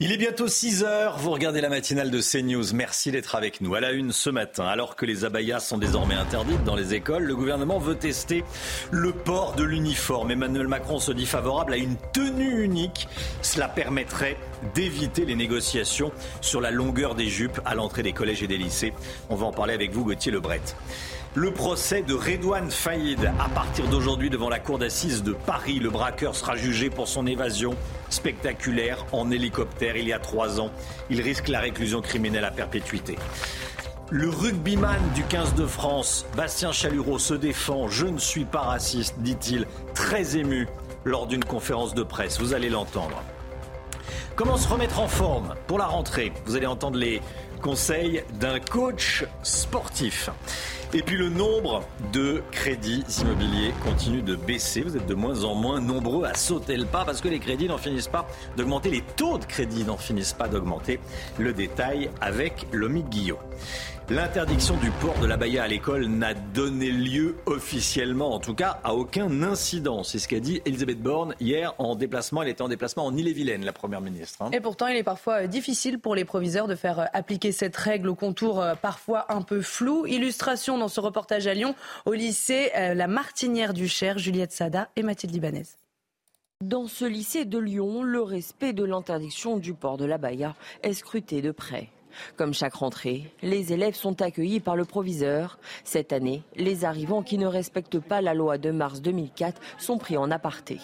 Il est bientôt 6 heures, vous regardez la matinale de CNews. Merci d'être avec nous. À la une ce matin, alors que les abayas sont désormais interdites dans les écoles, le gouvernement veut tester le port de l'uniforme. Emmanuel Macron se dit favorable à une tenue unique. Cela permettrait d'éviter les négociations sur la longueur des jupes à l'entrée des collèges et des lycées. On va en parler avec vous, Gauthier Lebret. Le procès de Redouane Faïd à partir d'aujourd'hui devant la cour d'assises de Paris. Le braqueur sera jugé pour son évasion spectaculaire en hélicoptère il y a trois ans. Il risque la réclusion criminelle à perpétuité. Le rugbyman du 15 de France, Bastien Chalureau, se défend. Je ne suis pas raciste, dit-il, très ému lors d'une conférence de presse. Vous allez l'entendre. Comment se remettre en forme pour la rentrée? Vous allez entendre les conseils d'un coach sportif. Et puis le nombre de crédits immobiliers continue de baisser. Vous êtes de moins en moins nombreux à sauter le pas parce que les crédits n'en finissent pas d'augmenter. Les taux de crédit n'en finissent pas d'augmenter. Le détail avec Lomique Guillot. L'interdiction du port de la baya à l'école n'a donné lieu officiellement, en tout cas, à aucun incident. C'est ce qu'a dit Elisabeth Borne hier en déplacement. Elle était en déplacement en Ille-et-Vilaine, la Première ministre. Hein. Et pourtant, il est parfois euh, difficile pour les proviseurs de faire euh, appliquer cette règle au contour euh, parfois un peu flou. Illustration dans ce reportage à Lyon, au lycée La Martinière du Cher, Juliette Sada et Mathilde Libanez. Dans ce lycée de Lyon, le respect de l'interdiction du port de la baya est scruté de près. Comme chaque rentrée, les élèves sont accueillis par le proviseur. Cette année, les arrivants qui ne respectent pas la loi de mars 2004 sont pris en aparté.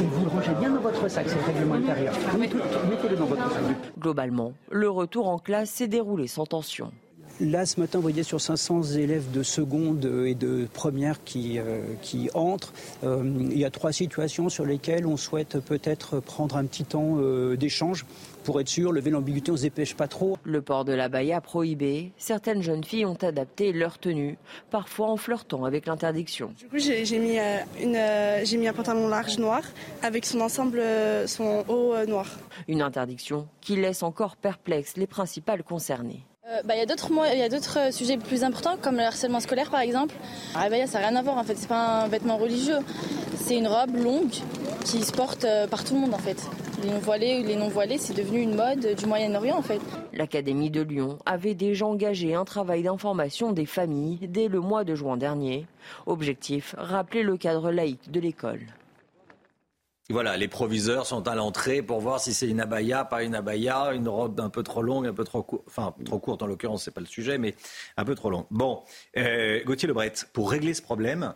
Vous le rangez bien dans votre sac, c'est le règlement intérieur. Mettez-le dans votre sac. Globalement, le retour en classe s'est déroulé sans tension. Là, ce matin, vous voyez sur 500 élèves de seconde et de première qui, euh, qui entrent, euh, il y a trois situations sur lesquelles on souhaite peut-être prendre un petit temps euh, d'échange pour être sûr, lever l'ambiguïté, on ne se dépêche pas trop. Le port de la baya prohibé, certaines jeunes filles ont adapté leur tenue, parfois en flirtant avec l'interdiction. Du coup, j'ai mis, mis un pantalon large noir avec son ensemble, son haut noir. Une interdiction qui laisse encore perplexes les principales concernées. Euh, bah, il y a d'autres euh, sujets plus importants comme le harcèlement scolaire par exemple. Ah, bah, ça n'a rien à voir en fait, c'est pas un vêtement religieux. C'est une robe longue qui se porte euh, par tout le monde en fait. Les non-voilés les non-voilés, c'est devenu une mode du Moyen-Orient en fait. L'Académie de Lyon avait déjà engagé un travail d'information des familles dès le mois de juin dernier. Objectif, rappeler le cadre laïque de l'école. Voilà, les proviseurs sont à l'entrée pour voir si c'est une abaya, pas une abaya, une robe un peu trop longue, un peu trop courte, enfin trop courte en l'occurrence, c'est pas le sujet, mais un peu trop longue. Bon, euh, Gauthier Lebret, pour régler ce problème,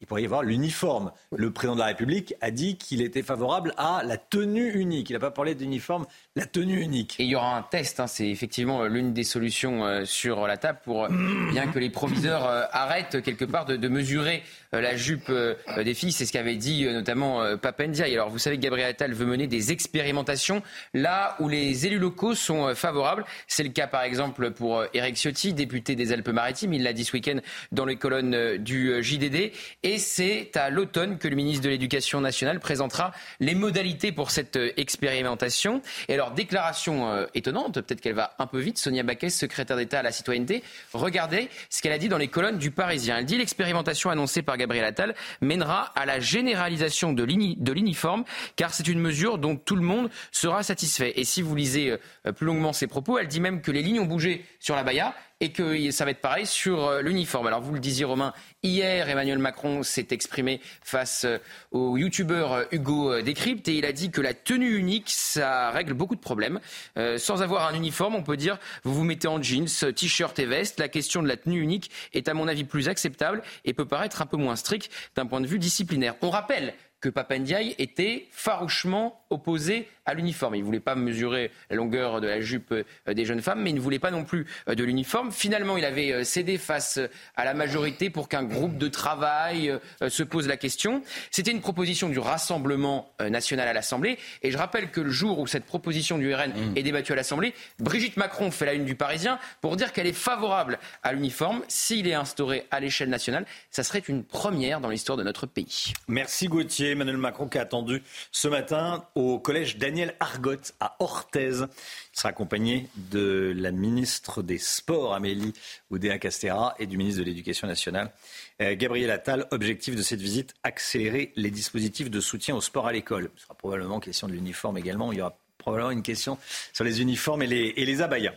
il pourrait y avoir l'uniforme. Le président de la République a dit qu'il était favorable à la tenue unique. Il n'a pas parlé d'uniforme, la tenue unique. Et il y aura un test, hein. c'est effectivement l'une des solutions euh, sur la table pour bien que les proviseurs euh, arrêtent quelque part de, mesurer euh, la jupe des filles. C'est ce qu'avait dit notamment Papendia. alors vous savez que Gabriel Attal veut mener des expérimentations là où les élus locaux sont favorables. C'est le cas par exemple pour Eric Ciotti, député des Alpes-Maritimes. Il l'a dit ce week-end dans les colonnes du JDD. Et et c'est à l'automne que le ministre de l'Éducation nationale présentera les modalités pour cette euh, expérimentation. Et déclaration euh, étonnante, peut-être qu'elle va un peu vite, Sonia Baquet, secrétaire d'État à la citoyenneté. Regardez ce qu'elle a dit dans les colonnes du Parisien. Elle dit l'expérimentation annoncée par Gabriel Attal mènera à la généralisation de l'uniforme, car c'est une mesure dont tout le monde sera satisfait. Et si vous lisez euh, plus longuement ses propos, elle dit même que les lignes ont bougé sur la Baïa et que ça va être pareil sur euh, l'uniforme. Alors vous le disiez Romain, hier Emmanuel Macron s'est exprimé face euh, au youtubeur euh, Hugo Décrypte et il a dit que la tenue unique, ça règle beaucoup de problèmes. sans avoir un uniforme, on peut dire vous vous mettez en jeans, t-shirt et veste. La question de la tenue unique est à mon avis plus acceptable et peut paraître un peu moins stricte d'un point de vue disciplinaire. On rappelle que Papendiaï était farouchement opposé à l'uniforme. Il ne voulait pas mesurer la longueur de la jupe euh, des jeunes femmes, mais il ne voulait pas non plus euh, de l'uniforme. Finalement, il avait euh, cédé face à la majorité pour qu'un groupe de travail se pose la question. C'était une proposition du Rassemblement national à l'Assemblée. Et je rappelle que le jour où cette proposition du RN mmh. est débattue à l'Assemblée, Brigitte Macron fait la une du Parisien pour dire qu'elle est favorable à l'uniforme. S'il est instauré à l'échelle nationale, ça serait une première dans l'histoire de notre pays. Merci Gauthier. Emmanuel Macron qui a attendu ce matin au collège Daniel Argot à Orthez. Il sera accompagné de la ministre des Sports Amélie Oudéa-Castéra et du ministre de l'Éducation nationale euh, Gabriel Attal. Objectif de cette visite, accélérer les dispositifs de soutien au sport à l'école. Ce sera probablement question de l'uniforme également. Il y aura probablement une question sur les uniformes et les, et.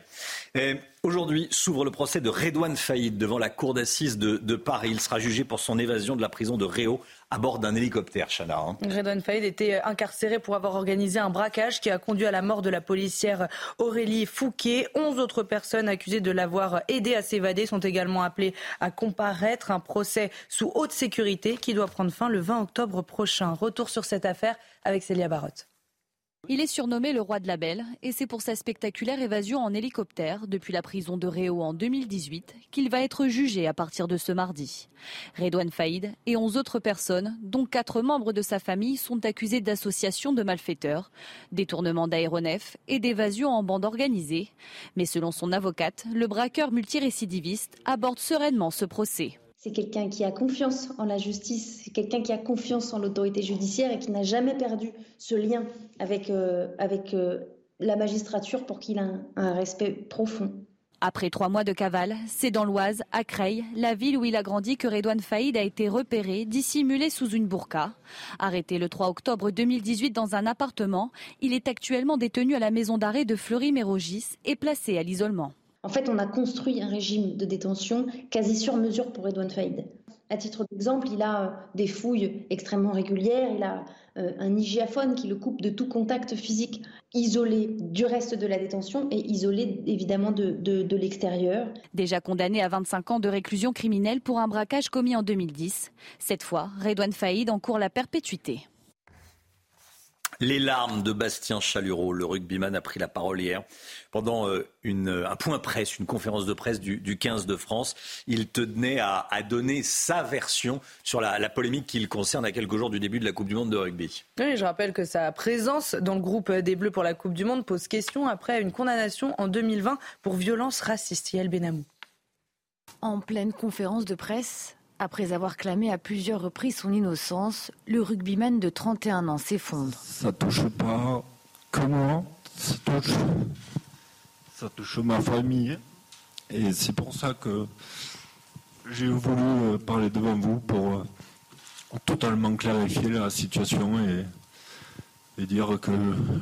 Euh, aujourd'hui s'ouvre le procès de Redouane Faïd devant la cour d'assises de, Paris. Il sera jugé pour son évasion de la prison de Réau à bord d'un hélicoptère, Chana. Hein. Redouane était incarcéré pour avoir organisé un braquage qui a conduit à la mort de la policière Aurélie Fouquet. Onze autres personnes accusées de l'avoir aidé à s'évader sont également appelées à comparaître. Un procès sous haute sécurité qui doit prendre fin le 20 octobre prochain. Retour sur cette affaire avec Célia Barotte. Il est surnommé le roi de la belle et c'est pour sa spectaculaire évasion en hélicoptère depuis la prison de Réau en 2018 qu'il va être jugé à partir de ce mardi. Redouane Faïd et onze autres personnes, dont quatre membres de sa famille, sont accusés d'association de malfaiteurs, détournement d'aéronefs et d'évasion en bande organisée. Mais selon son avocate, le braqueur multirécidiviste aborde sereinement ce procès. C'est quelqu'un qui a confiance en la justice, c'est quelqu'un qui a confiance en l'autorité judiciaire et qui n'a jamais perdu ce lien avec, euh, euh, la magistrature pour qu'il ait un, respect profond. Après trois mois de cavale, c'est dans l'Oise, à Creil, la ville où il a grandi, que Redouane Faïd a été repéré, dissimulé sous une burqa. Arrêté le 3 octobre 2018 dans un appartement, il est actuellement détenu à la maison d'arrêt de Fleury-Mérogis et placé à l'isolement. En fait, on a construit un régime de détention quasi sur mesure pour Edouard Faïd. À titre d'exemple, il a euh, des fouilles extrêmement régulières, il a euh, un hygiaphone qui le coupe de tout contact physique, isolé du reste de la détention et isolé évidemment de, de l'extérieur. Déjà condamné à 25 ans de réclusion criminelle pour un braquage commis en 2010, cette fois, Redouane Faïd encourt la perpétuité. Les larmes de Bastien Chalureau, le rugbyman a pris la parole hier pendant euh, un point presse, une conférence de presse du, 15 de France. Il tenait à, donner sa version sur la, polémique qui le concerne à quelques jours du début de la Coupe du Monde de rugby. Oui, je rappelle que sa présence dans le groupe des Bleus pour la Coupe du Monde pose question après une condamnation en 2020 pour violence raciste. Yael Benamou. En pleine conférence de presse, après avoir clamé à plusieurs reprises son innocence, le rugbyman de 31 ans s'effondre. Ça touche pas que moi, ça touche, ça touche ma famille. Et c'est pour ça que j'ai voulu euh, parler devant vous pour euh, totalement clarifier la situation et et dire que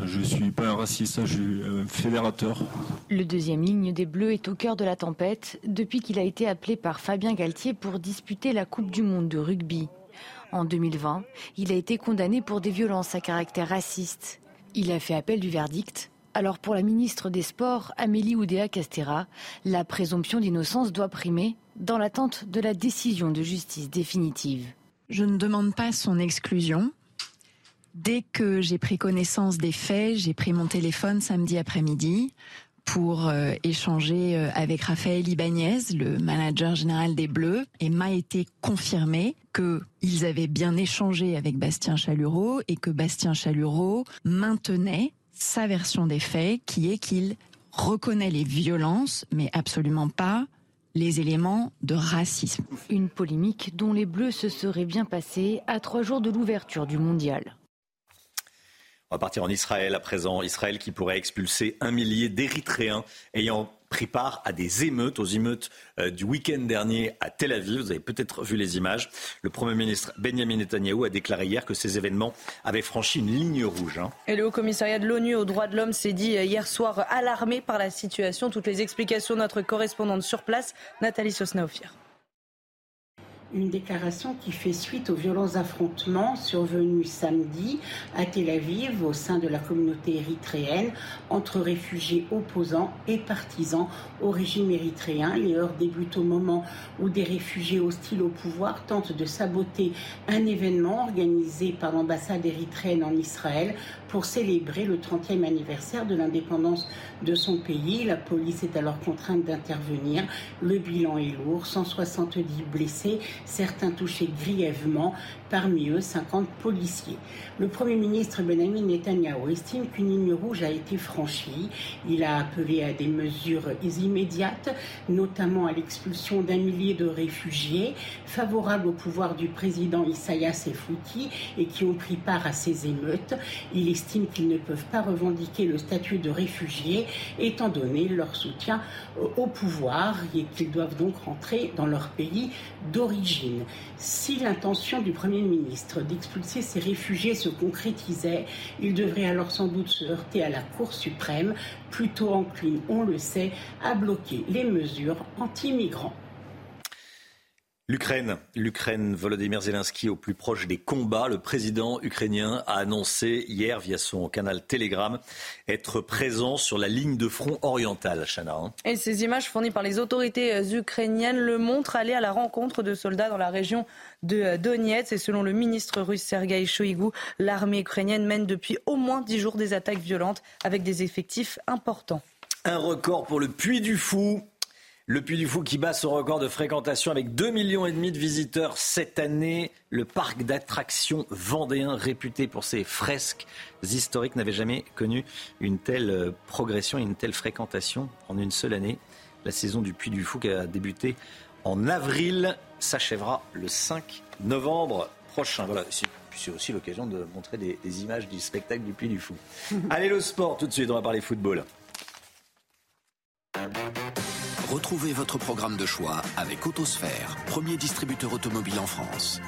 je ne suis pas un raciste, je suis un fédérateur. Le deuxième ligne des Bleus est au cœur de la tempête depuis qu'il a été appelé par Fabien Galtier pour disputer la Coupe du Monde de rugby. En 2020, il a été condamné pour des violences à caractère raciste. Il a fait appel du verdict. Alors pour la ministre des Sports, Amélie Oudéa-Castera, la présomption d'innocence doit primer dans l'attente de la décision de justice définitive. Je ne demande pas son exclusion. Dès que j'ai pris connaissance des faits, j'ai pris mon téléphone samedi après-midi pour euh, échanger euh, avec Raphaël Ibanez, le manager général des Bleus, et m'a été confirmé qu'ils avaient bien échangé avec Bastien Chalureau et que Bastien Chalureau maintenait sa version des faits, qui est qu'il reconnaît les violences, mais absolument pas les éléments de racisme. Une polémique dont les Bleus se seraient bien passés à trois jours de l'ouverture du mondial. On va partir en Israël à présent. Israël qui pourrait expulser un millier d'Érythréens ayant pris part à des émeutes, aux émeutes euh, du week-end dernier à Tel Aviv. Vous avez peut-être vu les images. Le Premier ministre Benjamin Netanyahou a déclaré hier que ces événements avaient franchi une ligne rouge. Hein. Et le Haut-Commissariat de l'ONU aux droits de l'homme s'est dit euh, hier soir alarmé par la situation. Toutes les explications de notre correspondante sur place, Nathalie Sosnaofir. Une déclaration qui fait suite aux violents affrontements survenus samedi à Tel Aviv au sein de la communauté érythréenne entre réfugiés opposants et partisans au régime érythréen. Les heures débutent au moment où des réfugiés hostiles au pouvoir tentent de saboter un événement organisé par l'ambassade érythréenne en Israël pour célébrer le 30e anniversaire de l'indépendance de son pays. La police est alors contrainte d'intervenir. Le bilan est lourd, 170 blessés, certains touchés grièvement, parmi eux 50 policiers. Le Premier ministre Benjamin Netanyahu estime qu'une ligne rouge a été franchie. Il a appelé à des mesures immédiates, notamment à l'expulsion d'un millier de réfugiés favorables au pouvoir du président Issaïas Efouti et qui ont pris part à ces émeutes. Estime qu'ils ne peuvent pas revendiquer le statut de réfugiés étant donné leur soutien au pouvoir et qu'ils doivent donc rentrer dans leur pays d'origine. Si l'intention du Premier ministre d'expulser ces réfugiés se concrétisait, il devrait alors sans doute se heurter à la Cour suprême, plutôt encline, on le sait, à bloquer les mesures anti-migrants. L'Ukraine, l'Ukraine, Volodymyr Zelensky au plus proche des combats. Le président ukrainien a annoncé hier via son canal Telegram être présent sur la ligne de front orientale, Chana. Hein. Et ces images fournies par les autorités euh, ukrainiennes le montrent aller à la rencontre de soldats dans la région de euh, Donetsk. Et selon le ministre russe Sergei Shoigu, l'armée ukrainienne mène depuis au moins dix jours des attaques violentes avec des effectifs importants. Un record pour le Puy du Fou. Le Puy du Fou qui bat son record de fréquentation avec 2,5 millions et demi de visiteurs cette année. Le parc d'attractions vendéen réputé pour ses fresques historiques n'avait jamais connu une telle euh, progression et une telle fréquentation en une seule année. La saison du Puy du Fou qui a débuté en avril s'achèvera le 5 novembre prochain. Voilà, c'est aussi l'occasion de montrer des, des, images du spectacle du Puy du Fou. Allez le sport tout de suite, on va parler football. Retrouvez votre programme de choix avec Autosphère, premier distributeur automobile en France.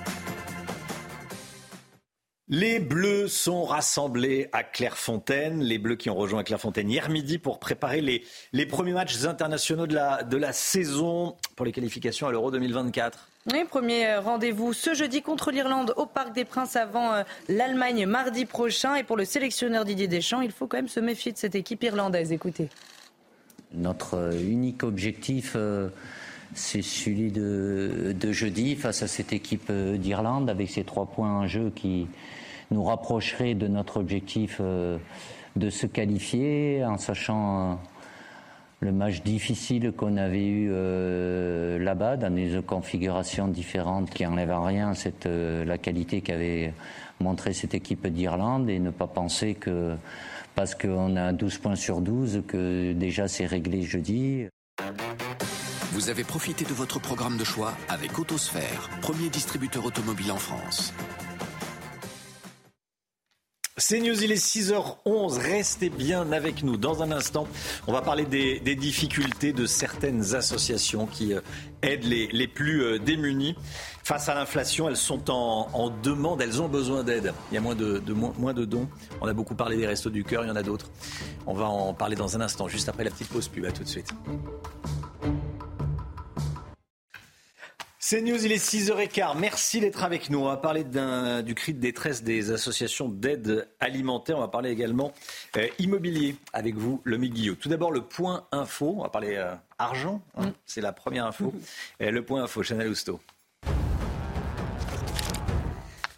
Les Bleus sont rassemblés à Clairefontaine. Les Bleus qui ont rejoint Clairefontaine hier midi pour préparer les, les premiers matchs internationaux de la, de la saison pour les qualifications à l'Euro 2024. Oui, premier rendez-vous ce jeudi contre l'Irlande au Parc des Princes avant euh, l'Allemagne mardi prochain. Et pour le sélectionneur Didier Deschamps, il faut quand même se méfier de cette équipe irlandaise. Écoutez. Notre unique objectif, euh, c'est celui de, jeudi face à cette équipe euh, d'Irlande avec ces trois points en jeu qui nous rapprocheraient de notre objectif euh, de se qualifier en sachant le match difficile qu'on avait eu là-bas dans des configurations différentes qui enlèvent rien cette, la qualité qu'avait montré cette équipe d'Irlande et ne pas penser que parce qu'on a 12 points sur 12, que déjà c'est réglé jeudi. Vous avez profité de votre programme de choix avec Autosphère, premier distributeur automobile en France. C'est News, il est 6h11. Restez bien avec nous. Dans un instant, on va parler des, difficultés de certaines associations qui euh, aident les, plus euh, démunis. Face à l'inflation, elles sont en, demande, elles ont besoin d'aide. Il y a moins de, moins, de dons. On a beaucoup parlé des restos du cœur, il y en a d'autres. On va en parler dans un instant, juste après la petite pause pub. À tout de suite. C'est News, il est 6h15. Merci d'être avec nous. On va parler du cri de détresse des associations d'aide alimentaire. On va parler également euh, immobilier avec vous, le Guillot. Tout d'abord, le point info. On va parler euh, argent. Hein. Mm. C'est la première info. Le point info, Chanel Housteau.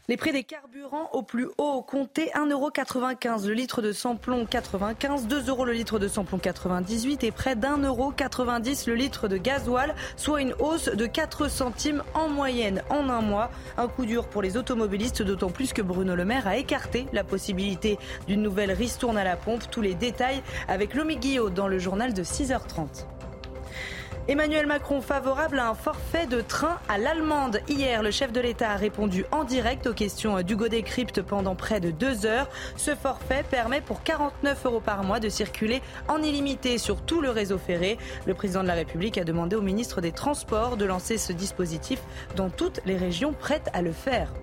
Les prix des carburants au plus haut comptaient 1,95€ le litre de samplon 95, 2 euros le litre de samplon 98 et près d'1,90€ le litre de gasoil, soit une hausse de 4 centimes en moyenne en un mois. Un coup dur pour les automobilistes, d'autant plus que Bruno Le Maire a écarté la possibilité d'une nouvelle ristourne à la pompe. Tous les détails avec Lomi dans le journal de 6h30. Emmanuel Macron favorable à un forfait de train à l'allemande. Hier, le chef de l'État a répondu en direct aux questions d'Hugo Décrypte pendant près de deux heures. Ce forfait permet pour 49 euros par mois de circuler en illimité sur tout le réseau ferré. Le président de la République a demandé au ministre des Transports de lancer ce dispositif dans toutes les régions prêtes à le faire.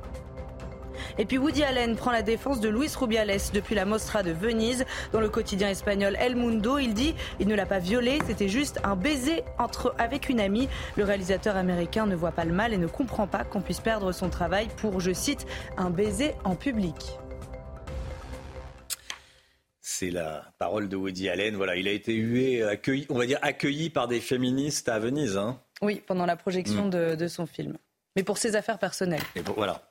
Et puis Woody Allen prend la défense de Luis Rubiales depuis la Mostra de Venise. Dans le quotidien espagnol El Mundo, il dit il ne l'a pas violée, c'était juste un baiser entre, avec une amie. Le réalisateur américain ne voit pas le mal et ne comprend pas qu'on puisse perdre son travail pour, je cite, un baiser en public. C'est la parole de Woody Allen. Voilà, il a été hué, accueilli, on va dire accueilli par des féministes à Venise. Hein. Oui, pendant la projection mm. de, son film. Mais pour ses affaires personnelles. Et voilà.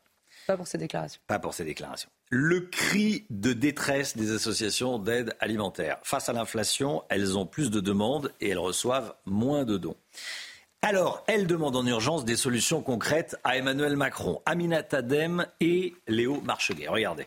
Pas pour ses déclarations. Pas pour ses déclarations. Le cri de détresse des associations d'aide alimentaire. Face à l'inflation, elles ont plus de demandes et elles reçoivent moins de dons. Alors, elles demandent en urgence des solutions concrètes à Emmanuel Macron, Aminata Dem et Léo Marcheguet. Regardez.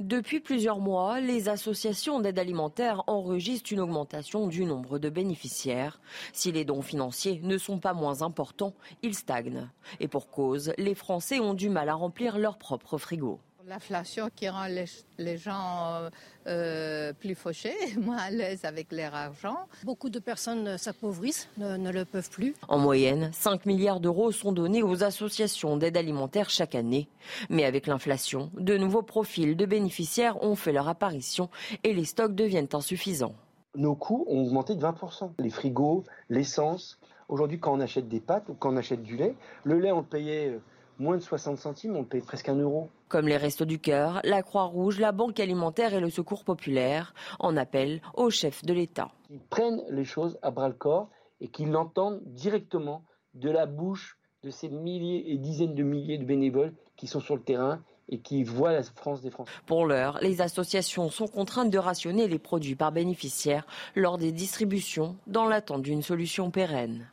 Depuis plusieurs mois, les associations d'aide alimentaire enregistrent une augmentation du nombre de bénéficiaires. Si les dons financiers ne sont pas moins importants, ils stagnent. Et pour cause, les Français ont du mal à remplir leur propre frigo. L'inflation qui rend les, gens euh, euh, plus fauchés, moins à l'aise avec leur argent. Beaucoup de personnes s'appauvrissent, ne, le peuvent plus. En moyenne, 5 milliards d'euros sont donnés aux associations d'aide alimentaire chaque année. Mais avec l'inflation, de nouveaux profils de bénéficiaires ont fait leur apparition et les stocks deviennent insuffisants. Nos coûts ont augmenté de 20%. Les frigos, l'essence. Aujourd'hui, quand on achète des pâtes ou quand on achète du lait, le lait, on le payait euh, moins de 60 centimes, on paye presque un euro. Comme les Restos du Cœur, la Croix-Rouge, la Banque alimentaire et le Secours populaire en appellent au chef de l'État. Ils prennent les choses à bras-le-corps et qu'ils l'entendent directement de la bouche de ces milliers et dizaines de milliers de bénévoles qui sont sur le terrain et qui voient la France des Français. Pour l'heure, les associations sont contraintes de rationner les produits par bénéficiaire lors des distributions dans l'attente d'une solution pérenne.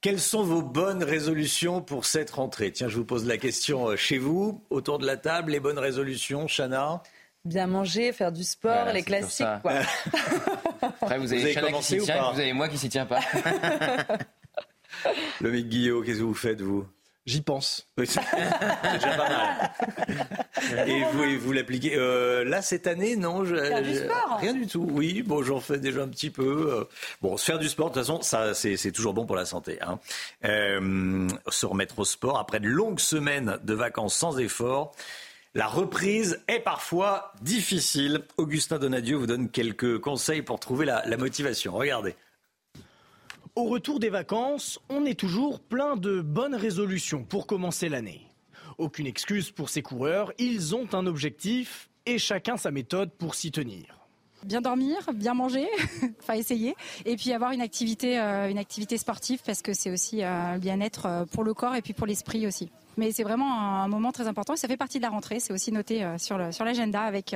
Quelles sont vos bonnes résolutions pour cette rentrée? Tiens, je vous pose la question euh, chez vous, autour de la table, les bonnes résolutions, Chana? Bien manger, faire du sport, les classiques. Quoi. Après, vous avez, Chana qui s'y tient, vous avez moi qui s'y tient pas. Le mec Guillaume, qu'est-ce que vous faites, vous? J'y pense. c'est déjà pas mal. Et vous, vous l'appliquez euh, là cette année Non, je, faire du sport. rien du tout. Oui, bon, j'en fais déjà un petit peu. Euh. Bon, se faire du sport, de toute façon, ça, c'est toujours bon pour la santé. Hein. Euh, se remettre au sport après de longues semaines de vacances sans effort. La reprise est parfois difficile. Augustin Donadieu vous donne quelques conseils pour trouver la, la motivation. Regardez. Au retour des vacances, on est toujours plein de bonnes résolutions pour commencer l'année. Aucune excuse pour ces coureurs, ils ont un objectif et chacun sa méthode pour s'y tenir. Bien dormir, bien manger, enfin essayer, et puis avoir une activité, euh, une activité sportive parce que c'est aussi euh, un bien-être euh, pour le corps et puis pour l'esprit aussi. Mais c'est vraiment un moment très important et ça fait partie de la rentrée, c'est aussi noté sur l'agenda avec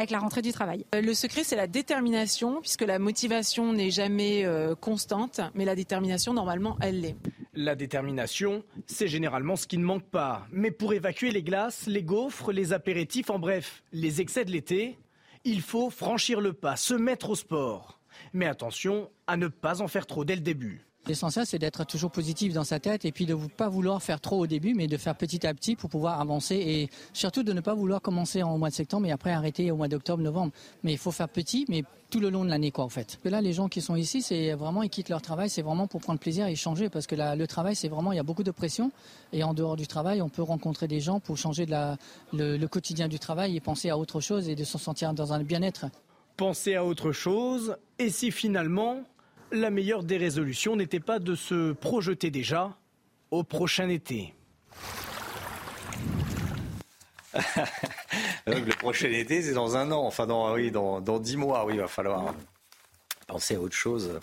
avec la rentrée du travail. Euh, le secret, c'est la détermination, puisque la motivation n'est jamais euh, constante, mais la détermination, normalement, elle l'est. La détermination, c'est généralement ce qui ne manque pas. Mais pour évacuer les glaces, les gaufres, les apéritifs, en bref, les excès de l'été, il faut franchir le pas, se mettre au sport. Mais attention à ne pas en faire trop dès le début. L'essentiel, c'est d'être toujours positif dans sa tête et puis de ne pas vouloir faire trop au début, mais de faire petit à petit pour pouvoir avancer et surtout de ne pas vouloir commencer en mois de septembre et après arrêter au mois d'octobre, novembre. Mais il faut faire petit, mais tout le long de l'année, quoi, en fait. Là, les gens qui sont ici, c'est vraiment, ils quittent leur travail, c'est vraiment pour prendre plaisir et changer parce que le travail, c'est vraiment, il y a beaucoup de pression et en dehors du travail, on peut rencontrer des gens pour changer de la, le, le quotidien du travail et penser à autre chose et de se sentir dans un bien-être. Penser à autre chose et si finalement la meilleure des résolutions n'était pas de se projeter déjà au prochain été. le prochain été, c'est dans un an, enfin dans, oui, dans, dix mois, oui, il va falloir penser à autre chose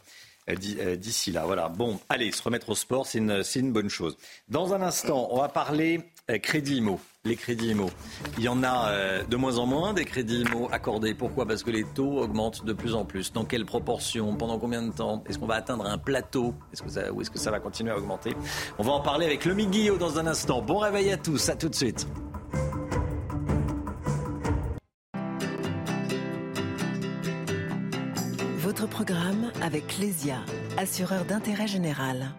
euh, euh, d'ici là. Voilà. Bon, allez, se remettre au sport, c'est une, bonne chose. Dans un instant, on va parler euh, crédit IMO les crédits IMO. Il y en a euh, de moins en moins des crédits IMO accordés. Pourquoi? Parce que les taux augmentent de plus en plus. Dans quelle proportion? Pendant combien de temps? Est-ce qu'on va atteindre un plateau? Est-ce que ça, Ou est-ce que ça va continuer à augmenter? On va en parler avec Lomi Guillot dans un instant. Bon réveil à tous, à tout de suite. Votre programme avec Lesia, assureur d'intérêt général.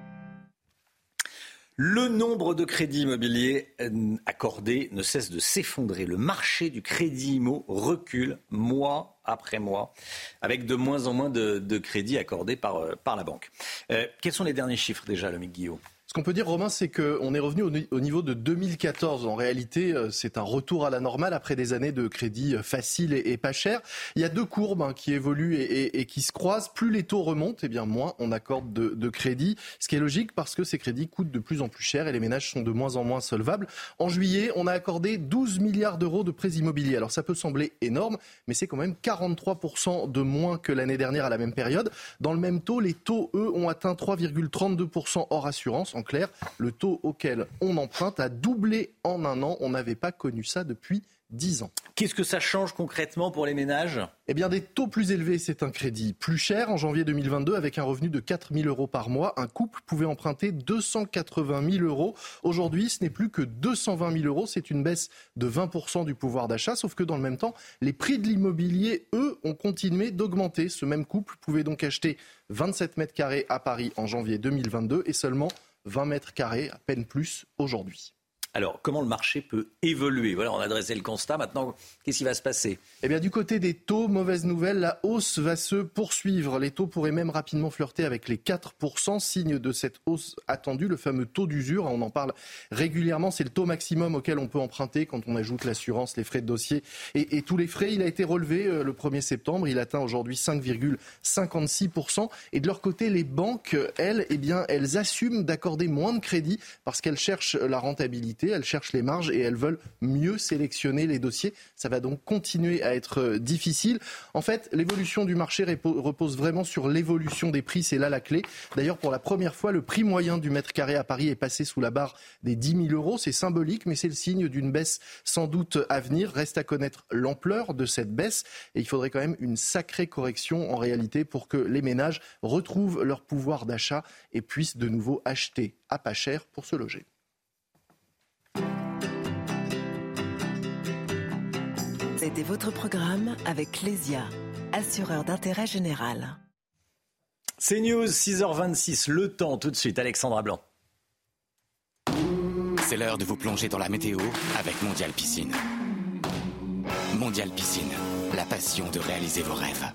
Le nombre de crédits immobiliers euh, accordés ne cesse de s'effondrer. Le marché du crédit immo recule mois après mois, avec de moins en moins de, crédits accordés par, euh, la banque. Euh, quels sont les derniers chiffres déjà, le Guillaume? Ce qu'on peut dire, Romain, c'est qu'on est revenu au, niveau de 2014. En réalité, euh, c'est un retour à la normale après des années de crédit euh, facile et, pas cher. Il y a deux courbes hein, qui évoluent et, qui se croisent. Plus les taux remontent, eh bien moins on accorde de, de crédit. Ce qui est logique parce que ces crédits coûtent de plus en plus cher et les ménages sont de moins en moins solvables. En juillet, on a accordé 12 milliards d'euros de prêts immobiliers. Alors ça peut sembler énorme, mais c'est quand même 43% de moins que l'année dernière à la même période. Dans le même taux, les taux, eux, ont atteint 3,32% hors assurance. En clair, le taux auquel on emprunte a doublé en un an. On n'avait pas connu ça depuis 10 ans. Qu'est-ce que ça change concrètement pour les ménages? Eh bien, des taux plus élevés, c'est un crédit plus cher. En janvier 2022, avec un revenu de 4 000 euros par mois, un couple pouvait emprunter 280 000 euros. Aujourd'hui, ce n'est plus que 220 000 euros. C'est une baisse de 20 du pouvoir d'achat. Sauf que dans le même temps, les prix de l'immobilier, eux, ont continué d'augmenter. Ce même couple pouvait donc acheter 27 mètres carrés à Paris en janvier 2022 et seulement 20 mètres carrés, à peine plus aujourd'hui. Alors, comment le marché peut évoluer? Voilà, on a dressé le constat. Maintenant, qu'est-ce qui va se passer? Eh bien, du côté des taux, mauvaise nouvelle, la hausse va se poursuivre. Les taux pourraient même rapidement flirter avec les 4%, signe de cette hausse attendue, le fameux taux d'usure. On en parle régulièrement. C'est le taux maximum auquel on peut emprunter quand on ajoute l'assurance, les frais de dossier et, tous les frais. Il a été relevé euh, le 1er septembre. Il atteint aujourd'hui 5,56%. Et de leur côté, les banques, elles, eh bien, elles assument d'accorder moins de crédit parce qu'elles cherchent la rentabilité elles cherchent les marges et elles veulent mieux sélectionner les dossiers. Ça va donc continuer à être euh, difficile. En fait, l'évolution du marché repose vraiment sur l'évolution des prix. C'est là la clé. D'ailleurs, pour la première fois, le prix moyen du mètre carré à Paris est passé sous la barre des 10 000 euros. C'est symbolique, mais c'est le signe d'une baisse sans doute à venir. Reste à connaître l'ampleur de cette baisse et il faudrait quand même une sacrée correction en réalité pour que les ménages retrouvent leur pouvoir d'achat et puissent de nouveau acheter à pas cher pour se loger. C'était votre programme avec Lesia, assureur d'intérêt général. C'est News, 6h26, le temps tout de suite, Alexandra Blanc. C'est l'heure de vous plonger dans la météo avec Mondial Piscine. Mondial Piscine, la passion de réaliser vos rêves.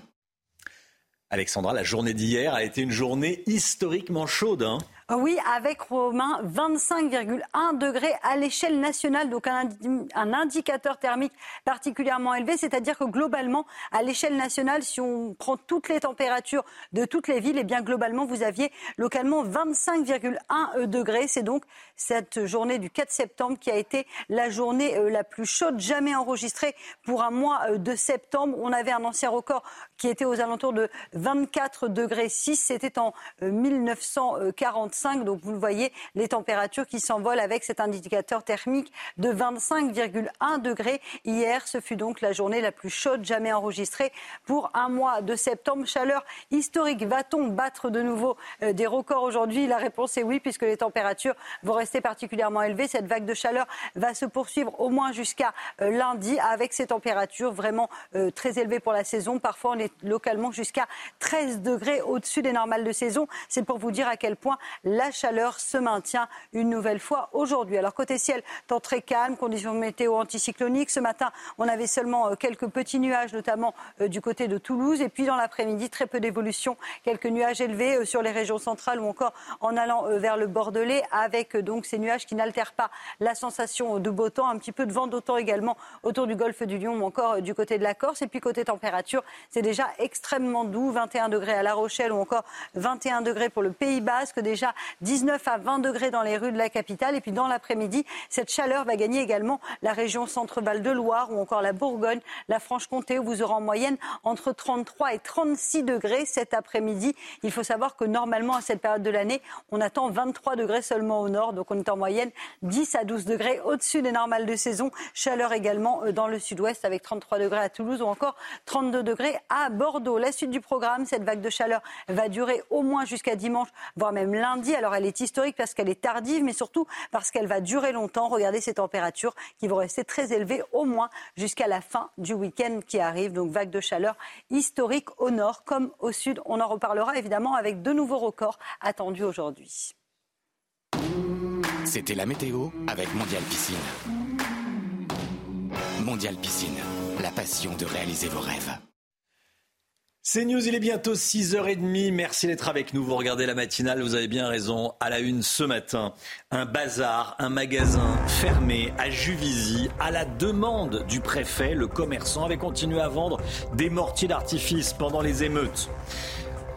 Alexandra, la journée d'hier a été une journée historiquement chaude. Hein ah oui, avec Romain, 25,1 degrés à l'échelle nationale, donc un, indicateur thermique particulièrement élevé, c'est-à-dire que globalement, à l'échelle nationale, si on prend toutes les températures de toutes les villes, et bien globalement, vous aviez localement 25,1 degrés. C'est donc cette journée du 4 septembre qui a été la journée euh, la plus chaude jamais enregistrée pour un mois euh, de septembre. On avait un ancien record qui était aux alentours de 24 degrés 6, c'était en euh, 1940. Donc vous le voyez, les températures qui s'envolent avec cet indicateur thermique de 25,1 degrés. Hier, ce fut donc la journée la plus chaude jamais enregistrée pour un mois de septembre. Chaleur historique. Va-t-on battre de nouveau euh, des records aujourd'hui? La réponse est oui, puisque les températures vont rester particulièrement élevées. Cette vague de chaleur va se poursuivre au moins jusqu'à euh, lundi avec ces températures vraiment euh, très élevées pour la saison. Parfois, on est localement jusqu'à 13 degrés au-dessus des normales de saison. C'est pour vous dire à quel point la chaleur se maintient une nouvelle fois aujourd'hui. Alors côté ciel, temps très calme, conditions météo anticycloniques. Ce matin, on avait seulement euh, quelques petits nuages, notamment euh, du côté de Toulouse. Et puis dans l'après-midi, très peu d'évolution, quelques nuages élevés euh, sur les régions centrales ou encore en allant vers le Bordelais, avec donc ces nuages qui n'altèrent pas la sensation de beau temps, un petit peu de vent d'autant également autour du golfe du Lion ou encore du côté de la Corse. Et puis côté température, c'est déjà extrêmement doux, 21 degrés à La Rochelle ou encore 21 degrés pour le Pays Basque, déjà 19 à 20 degrés dans les rues de la capitale. Et puis dans l'après-midi, cette chaleur va gagner également la région Centre-Val de Loire ou encore la Bourgogne, la Franche-Comté où vous aurez en moyenne entre 33 et 36 degrés cet après-midi. Il faut savoir que normalement à cette période de l'année, on attend 23 degrés seulement au nord, donc on est en moyenne 10 à 12 degrés au-dessus des normales de saison. Chaleur également euh, dans le sud-ouest avec 33 degrés à Toulouse ou encore 32 degrés à Bordeaux. La suite du programme, cette vague de chaleur va durer au moins jusqu'à dimanche, voire même lundi. Alors elle est historique parce qu'elle est tardive, mais surtout parce qu'elle va durer longtemps. Regardez ces températures qui vont rester très élevées au moins jusqu'à la fin du week-end qui arrive. Donc vague de chaleur historique au nord comme au sud. On en reparlera évidemment avec de nouveaux records attendus aujourd'hui. C'était la météo avec Mondial Piscine. Mondial Piscine, la passion de réaliser vos rêves. C'est News, il est bientôt 6h30. Merci d'être avec nous. Vous regardez la matinale, vous avez bien raison. À la une ce matin, un bazar, un magasin fermé à Juvisy. À la demande du préfet, le commerçant avait continué à vendre des mortiers d'artifice pendant les émeutes.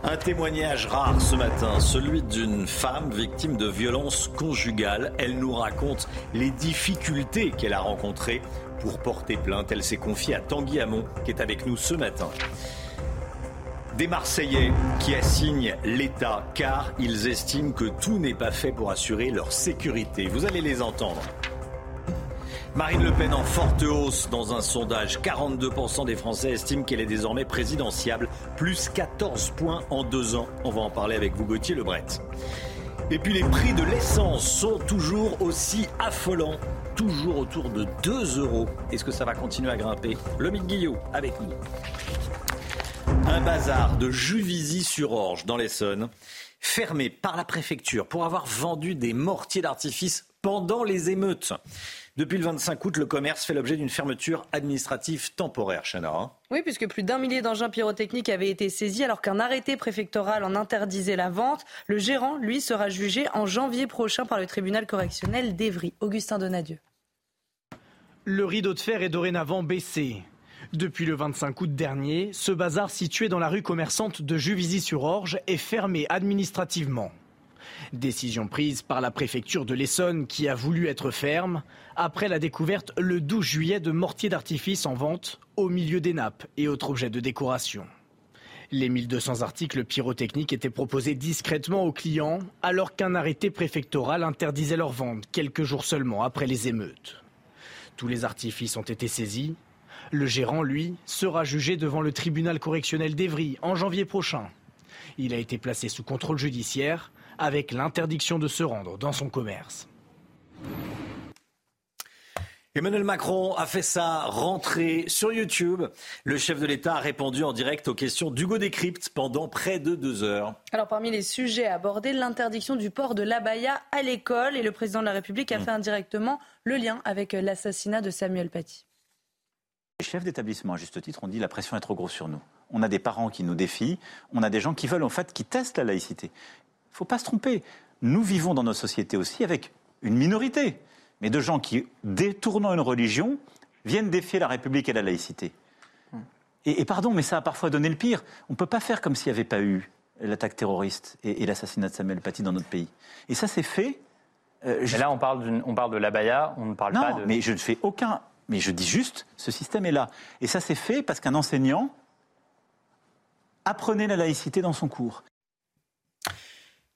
Un témoignage rare ce matin, celui d'une femme victime de violences conjugales. Elle nous raconte les difficultés qu'elle a rencontrées pour porter plainte. Elle s'est confiée à Tanguy Hamon, qui est avec nous ce matin. Des Marseillais qui assignent l'État car ils estiment que tout n'est pas fait pour assurer leur sécurité. Vous allez les entendre. Marine Le Pen en forte hausse dans un sondage. 42% des Français estiment qu'elle est désormais présidentiable, plus 14 points en deux ans. On va en parler avec vous, Gauthier Lebret. Et puis les prix de l'essence sont toujours aussi affolants, toujours autour de 2 euros. Est-ce que ça va continuer à grimper? Le Guillot avec nous. Un bazar de Juvisy-sur-Orge dans l'Essonne, fermé par la préfecture pour avoir vendu des mortiers d'artifice pendant les émeutes. Depuis le 25 août, le commerce fait l'objet d'une fermeture administrative temporaire, Chana. Hein. Oui, puisque plus d'un millier d'engins pyrotechniques avaient été saisis alors qu'un arrêté préfectoral en interdisait la vente. Le gérant, lui, sera jugé en janvier prochain par le tribunal correctionnel d'Evry. Augustin Donadieu. Le rideau de fer est dorénavant baissé. Depuis le 25 août dernier, ce bazar situé dans la rue commerçante de Juvisy-sur-Orge est fermé administrativement. Décision prise par la préfecture de l'Essonne qui a voulu être ferme après la découverte le 12 juillet de mortiers d'artifice en vente au milieu des nappes et autres objets de décoration. Les 1200 articles pyrotechniques étaient proposés discrètement aux clients alors qu'un arrêté préfectoral interdisait leur vente quelques jours seulement après les émeutes. Tous les artifices ont été saisis le gérant, lui, sera jugé devant le tribunal correctionnel d'Evry en janvier prochain. Il a été placé sous contrôle judiciaire avec l'interdiction de se rendre dans son commerce. Emmanuel Macron a fait sa rentrée sur YouTube. Le chef de l'État a répondu en direct aux questions d'Hugo Décrypte pendant près de deux heures. Alors parmi les sujets abordés, l'interdiction du port de l'abaya à l'école et le président de la République a mmh. fait indirectement le lien avec l'assassinat de Samuel Paty. Les chefs d'établissement, à juste titre, ont dit la pression est trop grosse sur nous. On a des parents qui nous défient, on a des gens qui veulent, en fait, qui testent la laïcité. Il ne faut pas se tromper. Nous vivons dans notre société aussi avec une minorité, mais de gens qui, détournant une religion, viennent défier la République et la laïcité. Et, pardon, mais ça a parfois donné le pire. On ne peut pas faire comme s'il n'y avait pas eu l'attaque terroriste et, l'assassinat de Samuel Paty dans notre pays. Et ça, c'est fait. Euh, mais là, on parle, on parle de l'abaya, on ne parle pas de. Mais je ne fais aucun mais je dis juste, ce système est là. Et ça s'est fait parce qu'un enseignant apprenait la laïcité dans son cours.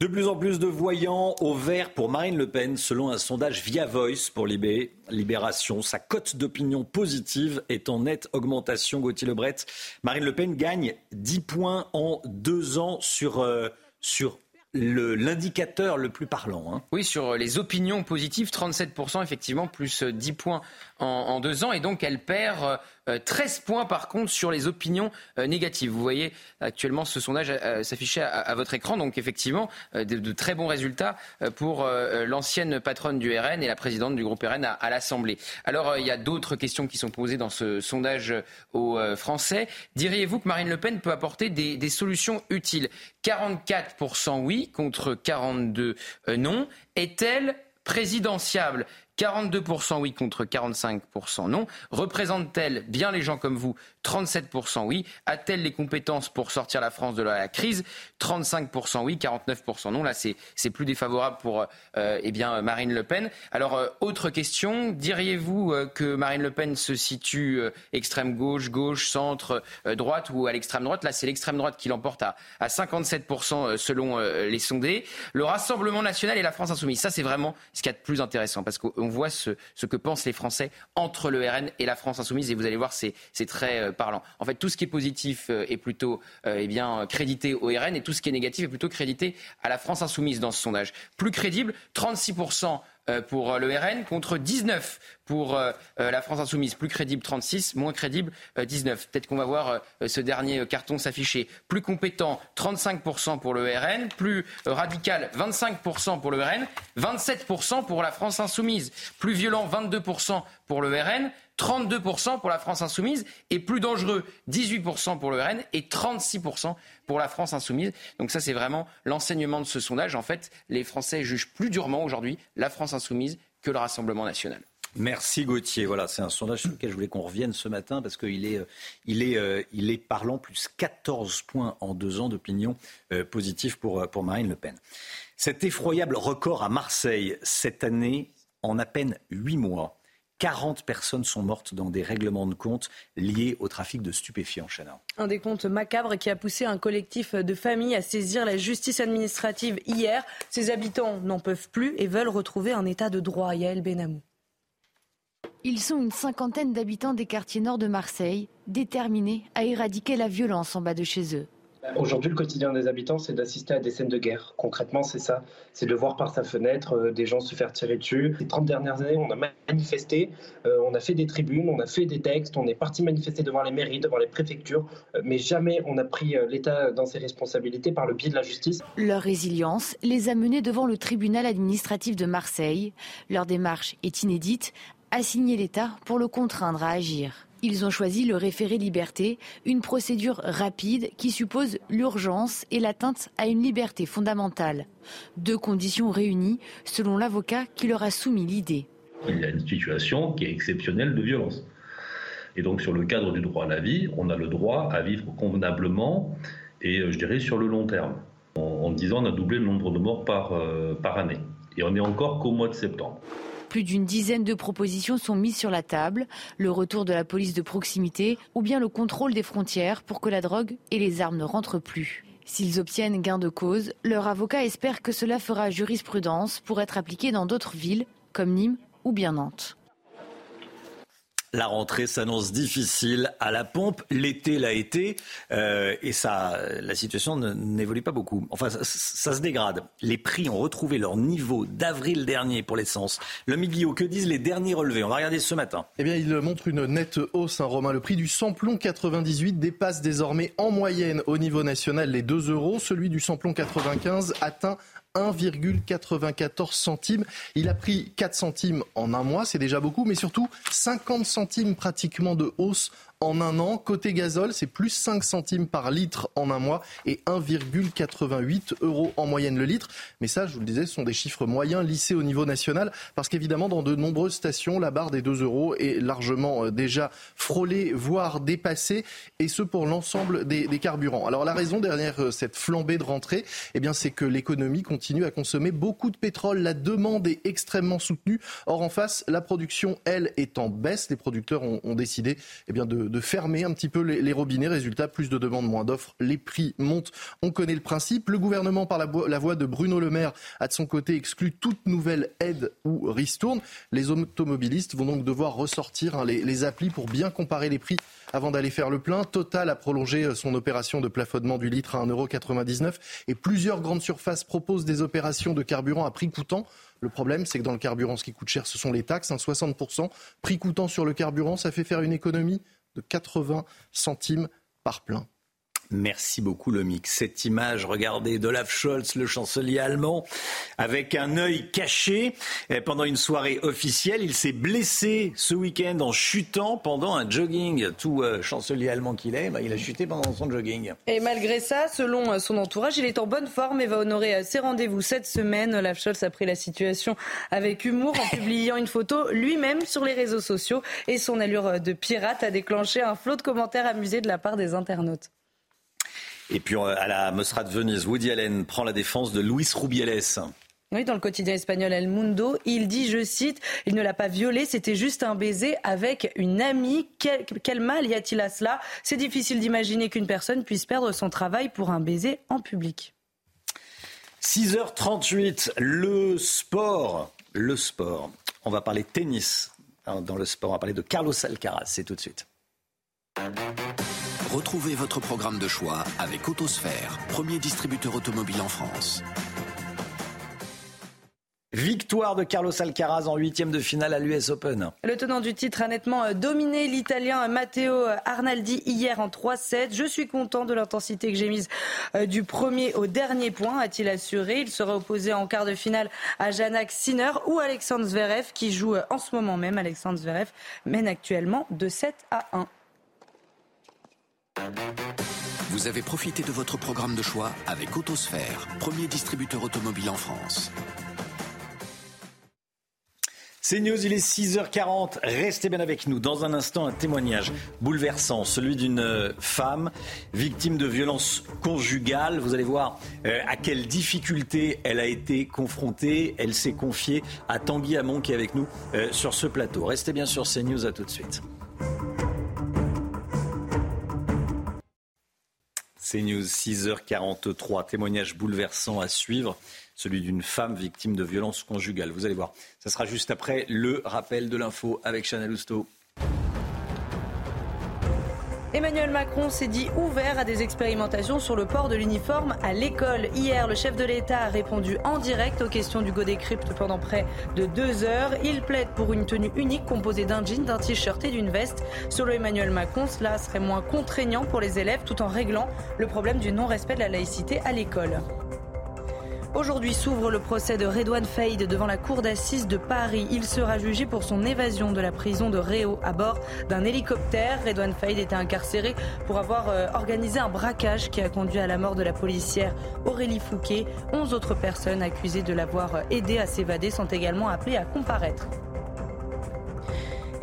De plus en plus de voyants au vert pour Marine Le Pen, selon un sondage via Voice pour Libération. Sa cote d'opinion positive est en nette augmentation. Gauthier Lebret, Marine Le Pen gagne 10 points en deux ans sur, euh, sur l'indicateur le, plus parlant. Hein. Oui, sur les opinions positives, 37% effectivement, plus 10 points en, en, deux ans. Et donc elle perd 13 euh, points par contre sur les opinions euh, négatives. Vous voyez actuellement ce sondage euh, s'afficher à, votre écran. Donc effectivement, de, très bons résultats pour l'ancienne patronne du RN et la présidente du groupe RN à, l'Assemblée. Alors il y a d'autres questions qui sont posées dans ce sondage aux Français. Diriez-vous que Marine Le Pen peut apporter des, des solutions utiles? 44% oui contre 42 non. Est-elle présidentiable? 42% oui contre 45% non. Représente-t-elle bien les gens comme vous 37% oui. A-t-elle les compétences pour sortir la France de la crise 35% oui, 49% non. Là, c'est plus défavorable pour euh, eh bien, Marine Le Pen. Alors, euh, autre question. Diriez-vous euh, que Marine Le Pen se situe extrême gauche, gauche, centre, droite ou à l'extrême droite? Là, c'est l'extrême droite qui l'emporte à, à 57% selon les sondés. Le Rassemblement national et la France insoumise. Ça, c'est vraiment ce qu'il y a de plus intéressant parce qu'on voit ce, que pensent les Français entre le RN et la France insoumise. Et vous allez voir, c'est très euh, parlant. En fait, tout ce qui est positif euh, est plutôt euh, eh crédité au RN et tout ce qui est négatif est plutôt crédité à la France insoumise dans ce sondage. Plus crédible, 36% pour le RN contre 19 pour euh, euh, la France insoumise. Plus crédible 36, moins crédible 19. Euh, Peut-être qu'on va voir ce dernier carton s'afficher. Plus compétent 35% pour le RN, plus radical 25% pour le RN, 27% pour la France insoumise. Plus violent 22% pour le RN, 32% pour la France insoumise et plus dangereux, 18% pour le RN et 36% pour la France insoumise. Donc ça, c'est vraiment l'enseignement de ce sondage. En fait, les Français jugent plus durement aujourd'hui la France insoumise que le Rassemblement national. Merci Gauthier. Voilà, c'est un sondage sur lequel je voulais qu'on revienne ce matin parce qu'il est, euh, euh, il est parlant, plus 14 points en deux ans d'opinion euh, positive pour, Marine Le Pen. Cet effroyable record à Marseille cette année, en à peine huit mois, 40 personnes sont mortes dans des règlements de compte liés au trafic de stupéfiants, Chana. Un des comptes macabres qui a poussé un collectif de familles à saisir la justice administrative hier. Ses habitants n'en peuvent plus et veulent retrouver un état de droit. Yael Benamou. Ils sont une cinquantaine d'habitants des quartiers nord de Marseille, déterminés à éradiquer la violence en bas de chez eux. Aujourd'hui, le quotidien des habitants, c'est d'assister à des scènes de guerre. Concrètement, c'est ça. C'est de voir par sa fenêtre euh, des gens se faire tirer dessus. Les 30 dernières années, on a manifesté, euh, on a fait des tribunes, on a fait des textes, on est parti manifester devant les mairies, devant les préfectures, euh, mais jamais on a pris l'État dans ses responsabilités par le biais de la justice. Leur résilience les a menés devant le tribunal administratif de Marseille. Leur démarche est inédite, assigner l'État pour le contraindre à agir. Ils ont choisi le référé liberté, une procédure rapide qui suppose l'urgence et l'atteinte à une liberté fondamentale. Deux conditions réunies selon l'avocat qui leur a soumis l'idée. Il y a une situation qui est exceptionnelle de violence. Et donc sur le cadre du droit à la vie, on a le droit à vivre convenablement et euh, je dirais sur le long terme. En, disant 10 ans, on a doublé le nombre de morts par, euh, par année. Et on n'est encore qu'au mois de septembre. Plus d'une dizaine de propositions sont mises sur la table. Le retour de la police de proximité ou bien le contrôle des frontières pour que la drogue et les armes ne rentrent plus. S'ils obtiennent gain de cause, leur avocat espère que cela fera jurisprudence pour être appliqué dans d'autres villes comme Nîmes ou bien Nantes. La rentrée s'annonce difficile à la pompe. L'été l'a été euh, et ça, la situation n'évolue pas beaucoup. Enfin, ça, se dégrade. Les prix ont retrouvé leur niveau d'avril dernier pour l'essence. Le Miglio, que disent les derniers relevés? On va regarder ce matin. Eh bien, il montre une nette hausse, hein, Romain. Le prix du samplon 98 dépasse désormais en moyenne au niveau national les 2 euros. Celui du samplon 95 atteint 1,94 centimes. Il a pris 4 centimes en un mois, c'est déjà beaucoup, mais surtout 50 centimes pratiquement de hausse en un an. Côté gazole, c'est plus 5 centimes par litre en un mois et 1,88 euros en moyenne le litre. Mais ça, je vous le disais, ce sont des chiffres moyens lissés au niveau national parce qu'évidemment, dans de nombreuses stations, la barre des 2 euros est largement euh, déjà frôlée, voire dépassée, et ce pour l'ensemble des, carburants. Alors la raison derrière euh, cette flambée de rentrée, eh bien, c'est que l'économie continue à consommer beaucoup de pétrole. La demande est extrêmement soutenue. Or, en face, la production, elle, est en baisse. Les producteurs ont, décidé eh bien, de, de fermer un petit peu les, robinets. Résultat, plus de demandes, moins d'offres. Les prix montent. On connaît le principe. Le gouvernement, par la, voix de Bruno Le Maire, a de son côté exclu toute nouvelle aide ou ristourne. Les automobilistes vont donc devoir ressortir hein, les, applis pour bien comparer les prix avant d'aller faire le plein. Total a prolongé euh, son opération de plafonnement du litre à 1,99€ et plusieurs grandes surfaces proposent des opérations de carburant à prix coûtant. Le problème, c'est que dans le carburant, ce qui coûte cher, ce sont les taxes, 60%. Hein, prix coûtant sur le carburant, ça fait faire une économie de 80 centimes par plein. Merci beaucoup, Lomix. Cette image, regardez, d'Olaf Scholz, le chancelier allemand, avec un œil caché pendant une soirée officielle. Il s'est blessé ce week-end en chutant pendant un jogging. Tout euh, chancelier allemand qu'il est, bah, il a chuté pendant son jogging. Et malgré ça, selon euh, son entourage, il est en bonne forme et va honorer euh, ses rendez-vous cette semaine. Olaf Scholz a pris la situation avec humour en publiant une photo lui-même sur les réseaux sociaux. Et son allure de pirate a déclenché un flot de commentaires amusés de la part des internautes. Et puis à la Mostra de Venise, Woody Allen prend la défense de Luis Rubiales. Oui, dans le quotidien espagnol El Mundo, il dit, je cite, il ne l'a pas violé, c'était juste un baiser avec une amie. Quel, mal y a-t-il à cela? C'est difficile d'imaginer qu'une personne puisse perdre son travail pour un baiser en public. 6h38, le sport. Le sport. On va parler tennis dans le sport. On va parler de Carlos Alcaraz. C'est tout de suite. Retrouvez votre programme de choix avec Autosphère, premier distributeur automobile en France. Victoire de Carlos Alcaraz en huitième de finale à l'US Open. Le tenant du titre a nettement euh, dominé l'Italien Matteo Arnaldi hier en 3-7. Je suis content de l'intensité que j'ai mise euh, du premier au dernier point, a-t-il assuré. Il sera opposé en quart de finale à Janak Sinner ou Alexandre Zverev qui joue euh, en ce moment même. Alexandre Zverev mène actuellement de 7 à 1. Vous avez profité de votre programme de choix avec Autosphère, premier distributeur automobile en France. C'est News, il est 6h40. Restez bien avec nous. Dans un instant, un témoignage bouleversant, celui d'une femme victime de violences conjugales. Vous allez voir euh, à quelles difficultés elle a été confrontée. Elle s'est confiée à Tanguy Hamon qui est avec nous euh, sur ce plateau. Restez bien sur CNews, à tout de suite. CNews 6h43, témoignage bouleversant à suivre celui d'une femme victime de violences conjugales. Vous allez voir, ça sera juste après le rappel de l'info avec Chanel Housteau. Emmanuel Macron s'est dit ouvert à des expérimentations sur le port de l'uniforme à l'école. Hier, le chef de l'État a répondu en direct aux questions du Godécrypte pendant près de deux heures. Il plaide pour une tenue unique composée d'un jean, d'un t-shirt et d'une veste. Selon Emmanuel Macron, cela serait moins contraignant pour les élèves tout en réglant le problème du non-respect de la laïcité à l'école. Aujourd'hui s'ouvre le procès de Redouane Faïd devant la cour d'assises de Paris. Il sera jugé pour son évasion de la prison de Réau à bord d'un hélicoptère. Redouane Faïd était incarcéré pour avoir euh, organisé un braquage qui a conduit à la mort de la policière Aurélie Fouquet. Onze autres personnes accusées de l'avoir euh, aidé à s'évader sont également appelées à comparaître.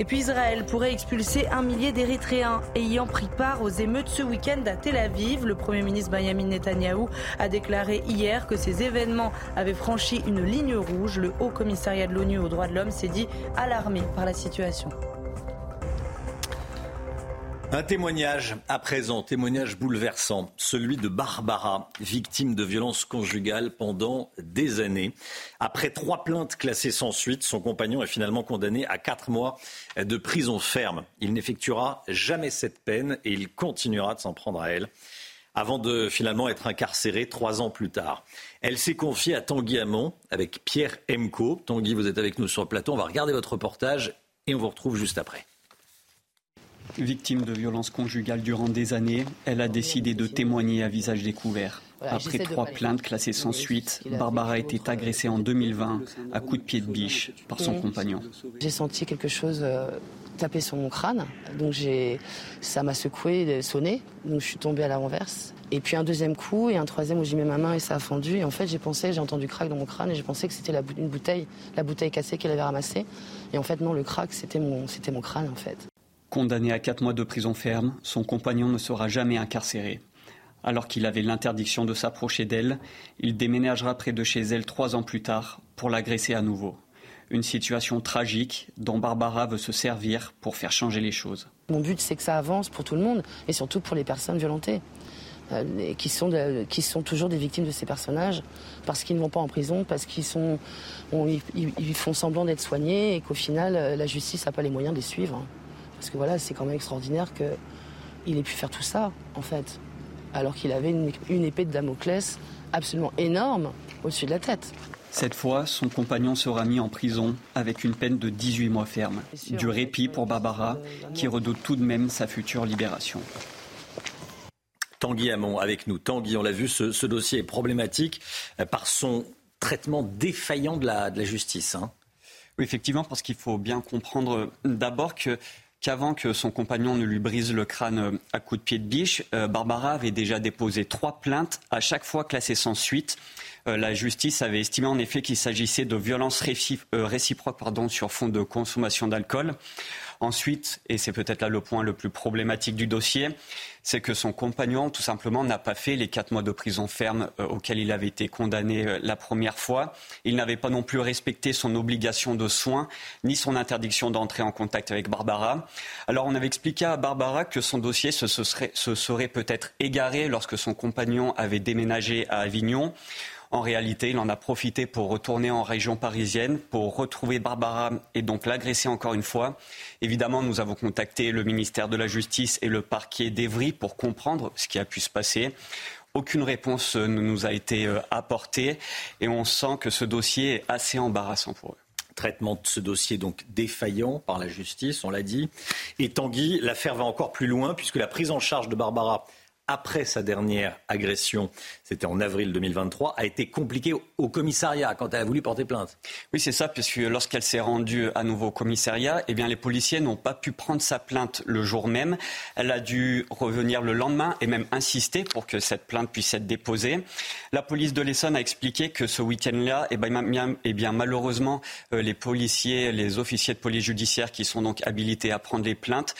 Et puis Israël pourrait expulser un millier d'Érythréens ayant pris part aux émeutes ce week-end à Tel Aviv. Le Premier ministre Benjamin Netanyahou a déclaré hier que ces événements avaient franchi une ligne rouge. Le Haut Commissariat de l'ONU aux droits de l'homme s'est dit alarmé par la situation. Un témoignage à présent, témoignage bouleversant, celui de Barbara, victime de violences conjugales pendant des années. Après trois plaintes classées sans suite, son compagnon est finalement condamné à quatre mois de prison ferme. Il n'effectuera jamais cette peine et il continuera de s'en prendre à elle avant de finalement être incarcéré trois ans plus tard. Elle s'est confiée à Tanguy Hamon avec Pierre Emco. Tanguy, vous êtes avec nous sur le plateau. On va regarder votre reportage et on vous retrouve juste après. Victime de violences conjugales durant des années, elle a décidé de témoigner à visage découvert. Après trois plaintes classées sans suite, Barbara a été agressée en 2020 à coups de pied de biche par son compagnon. J'ai senti quelque chose euh, taper sur mon crâne, donc ça m'a secoué, sonné, donc je suis tombée à la renverse. Et puis un deuxième coup et un troisième où j'ai mis ma main et ça a fondu. Et en fait, j'ai pensé, j'ai entendu crack dans mon crâne et j'ai pensé que c'était la, une bouteille, la bouteille cassée qu'elle avait ramassée. Et en fait, non, le crack, c'était mon, c'était mon crâne en fait. Condamné à quatre mois de prison ferme, son compagnon ne sera jamais incarcéré. Alors qu'il avait l'interdiction de s'approcher d'elle, il déménagera près de chez elle trois ans plus tard pour l'agresser à nouveau. Une situation tragique dont Barbara veut se servir pour faire changer les choses. Mon but, c'est que ça avance pour tout le monde et surtout pour les personnes violentées. Euh, qui, sont toujours des victimes de ces personnages parce qu'ils ne vont pas en prison, parce qu'ils font semblant d'être soignés et qu'au final, euh, la justice n'a pas les moyens de les suivre. Parce que voilà, c'est quand même extraordinaire qu'il ait pu faire tout ça, en fait. Alors qu'il avait une, épée de Damoclès absolument énorme au-dessus de la tête. Cette fois, son compagnon sera mis en prison avec une peine de 18 mois ferme. Du répit pour Barbara, qui redoute tout de même sa future libération. Tanguy Hamon avec nous. Tanguy, on l'a vu, ce, dossier est problématique euh, par son traitement défaillant de la, de la justice. Hein. Oui, effectivement, parce qu'il faut bien comprendre d'abord que qu'avant que son compagnon ne lui brise le crâne euh, à coups de pied de biche, euh, Barbara avait déjà déposé trois plaintes, à chaque fois classées sans suite. Euh, la justice avait estimé en effet qu'il s'agissait de violences réciproques sur fond de consommation d'alcool. Ensuite, et c'est peut-être là le point le plus problématique du dossier, c'est que son compagnon, tout simplement, n'a pas fait les quatre mois de prison ferme euh, auxquels il avait été condamné euh, la première fois. Il n'avait pas non plus respecté son obligation de soins, ni son interdiction d'entrer en contact avec Barbara. Alors, on avait expliqué à Barbara que son dossier se serait peut-être égaré lorsque son compagnon avait déménagé à Avignon. En réalité, il en a profité pour retourner en région parisienne, pour retrouver Barbara et donc l'agresser encore une fois. Évidemment, nous avons contacté le ministère de la Justice et le parquet d'Evry pour comprendre ce qui a pu se passer. aucune réponse ne nous a été apportée et on sent que ce dossier est assez embarrassant pour eux traitement de ce dossier donc défaillant par la justice, on l'a dit. Et Tanguy, l'affaire va encore plus loin puisque la prise en charge de Barbara après sa dernière agression, c'était en avril 2023, a été compliquée au commissariat quand elle a voulu porter plainte. Oui, c'est ça, puisque lorsqu'elle s'est rendue à nouveau au commissariat, eh bien, les policiers n'ont pas pu prendre sa plainte le jour même. Elle a dû revenir le lendemain et même insister pour que cette plainte puisse être déposée. La police de l'Essonne a expliqué que ce week-end-là, eh bien, eh bien, malheureusement, euh, les policiers, les officiers de police judiciaire qui sont donc habilités à prendre les plaintes,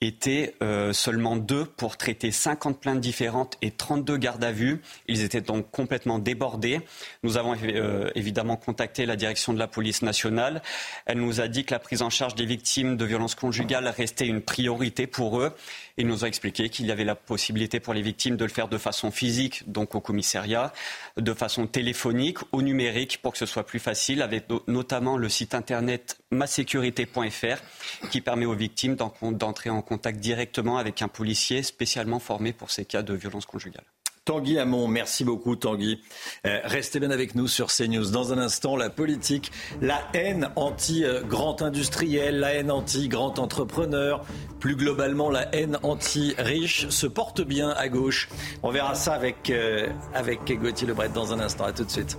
étaient euh, seulement deux pour traiter 50 plaintes différentes et 32 gardes à vue. Ils étaient donc complètement débordés. Nous avons euh, évidemment contacté la direction de la police nationale. Elle nous a dit que la prise en charge des victimes de violences conjugales restait une priorité pour eux. Il nous a expliqué qu'il y avait la possibilité pour les victimes de le faire de façon physique, donc au commissariat, de façon téléphonique ou numérique pour que ce soit plus facile, avec notamment le site internet masécurité.fr qui permet aux victimes d'entrer en contact directement avec un policier spécialement formé pour ces cas de violence conjugale. Tanguy Hamon, merci beaucoup Tanguy. Euh, restez bien avec nous sur CNews. Dans un instant, la politique, la haine anti-grand industriel, la haine anti-grand entrepreneur, plus globalement la haine anti-riche se porte bien à gauche. On verra ça avec, euh, avec Gauthier Lebret dans un instant. À tout de suite.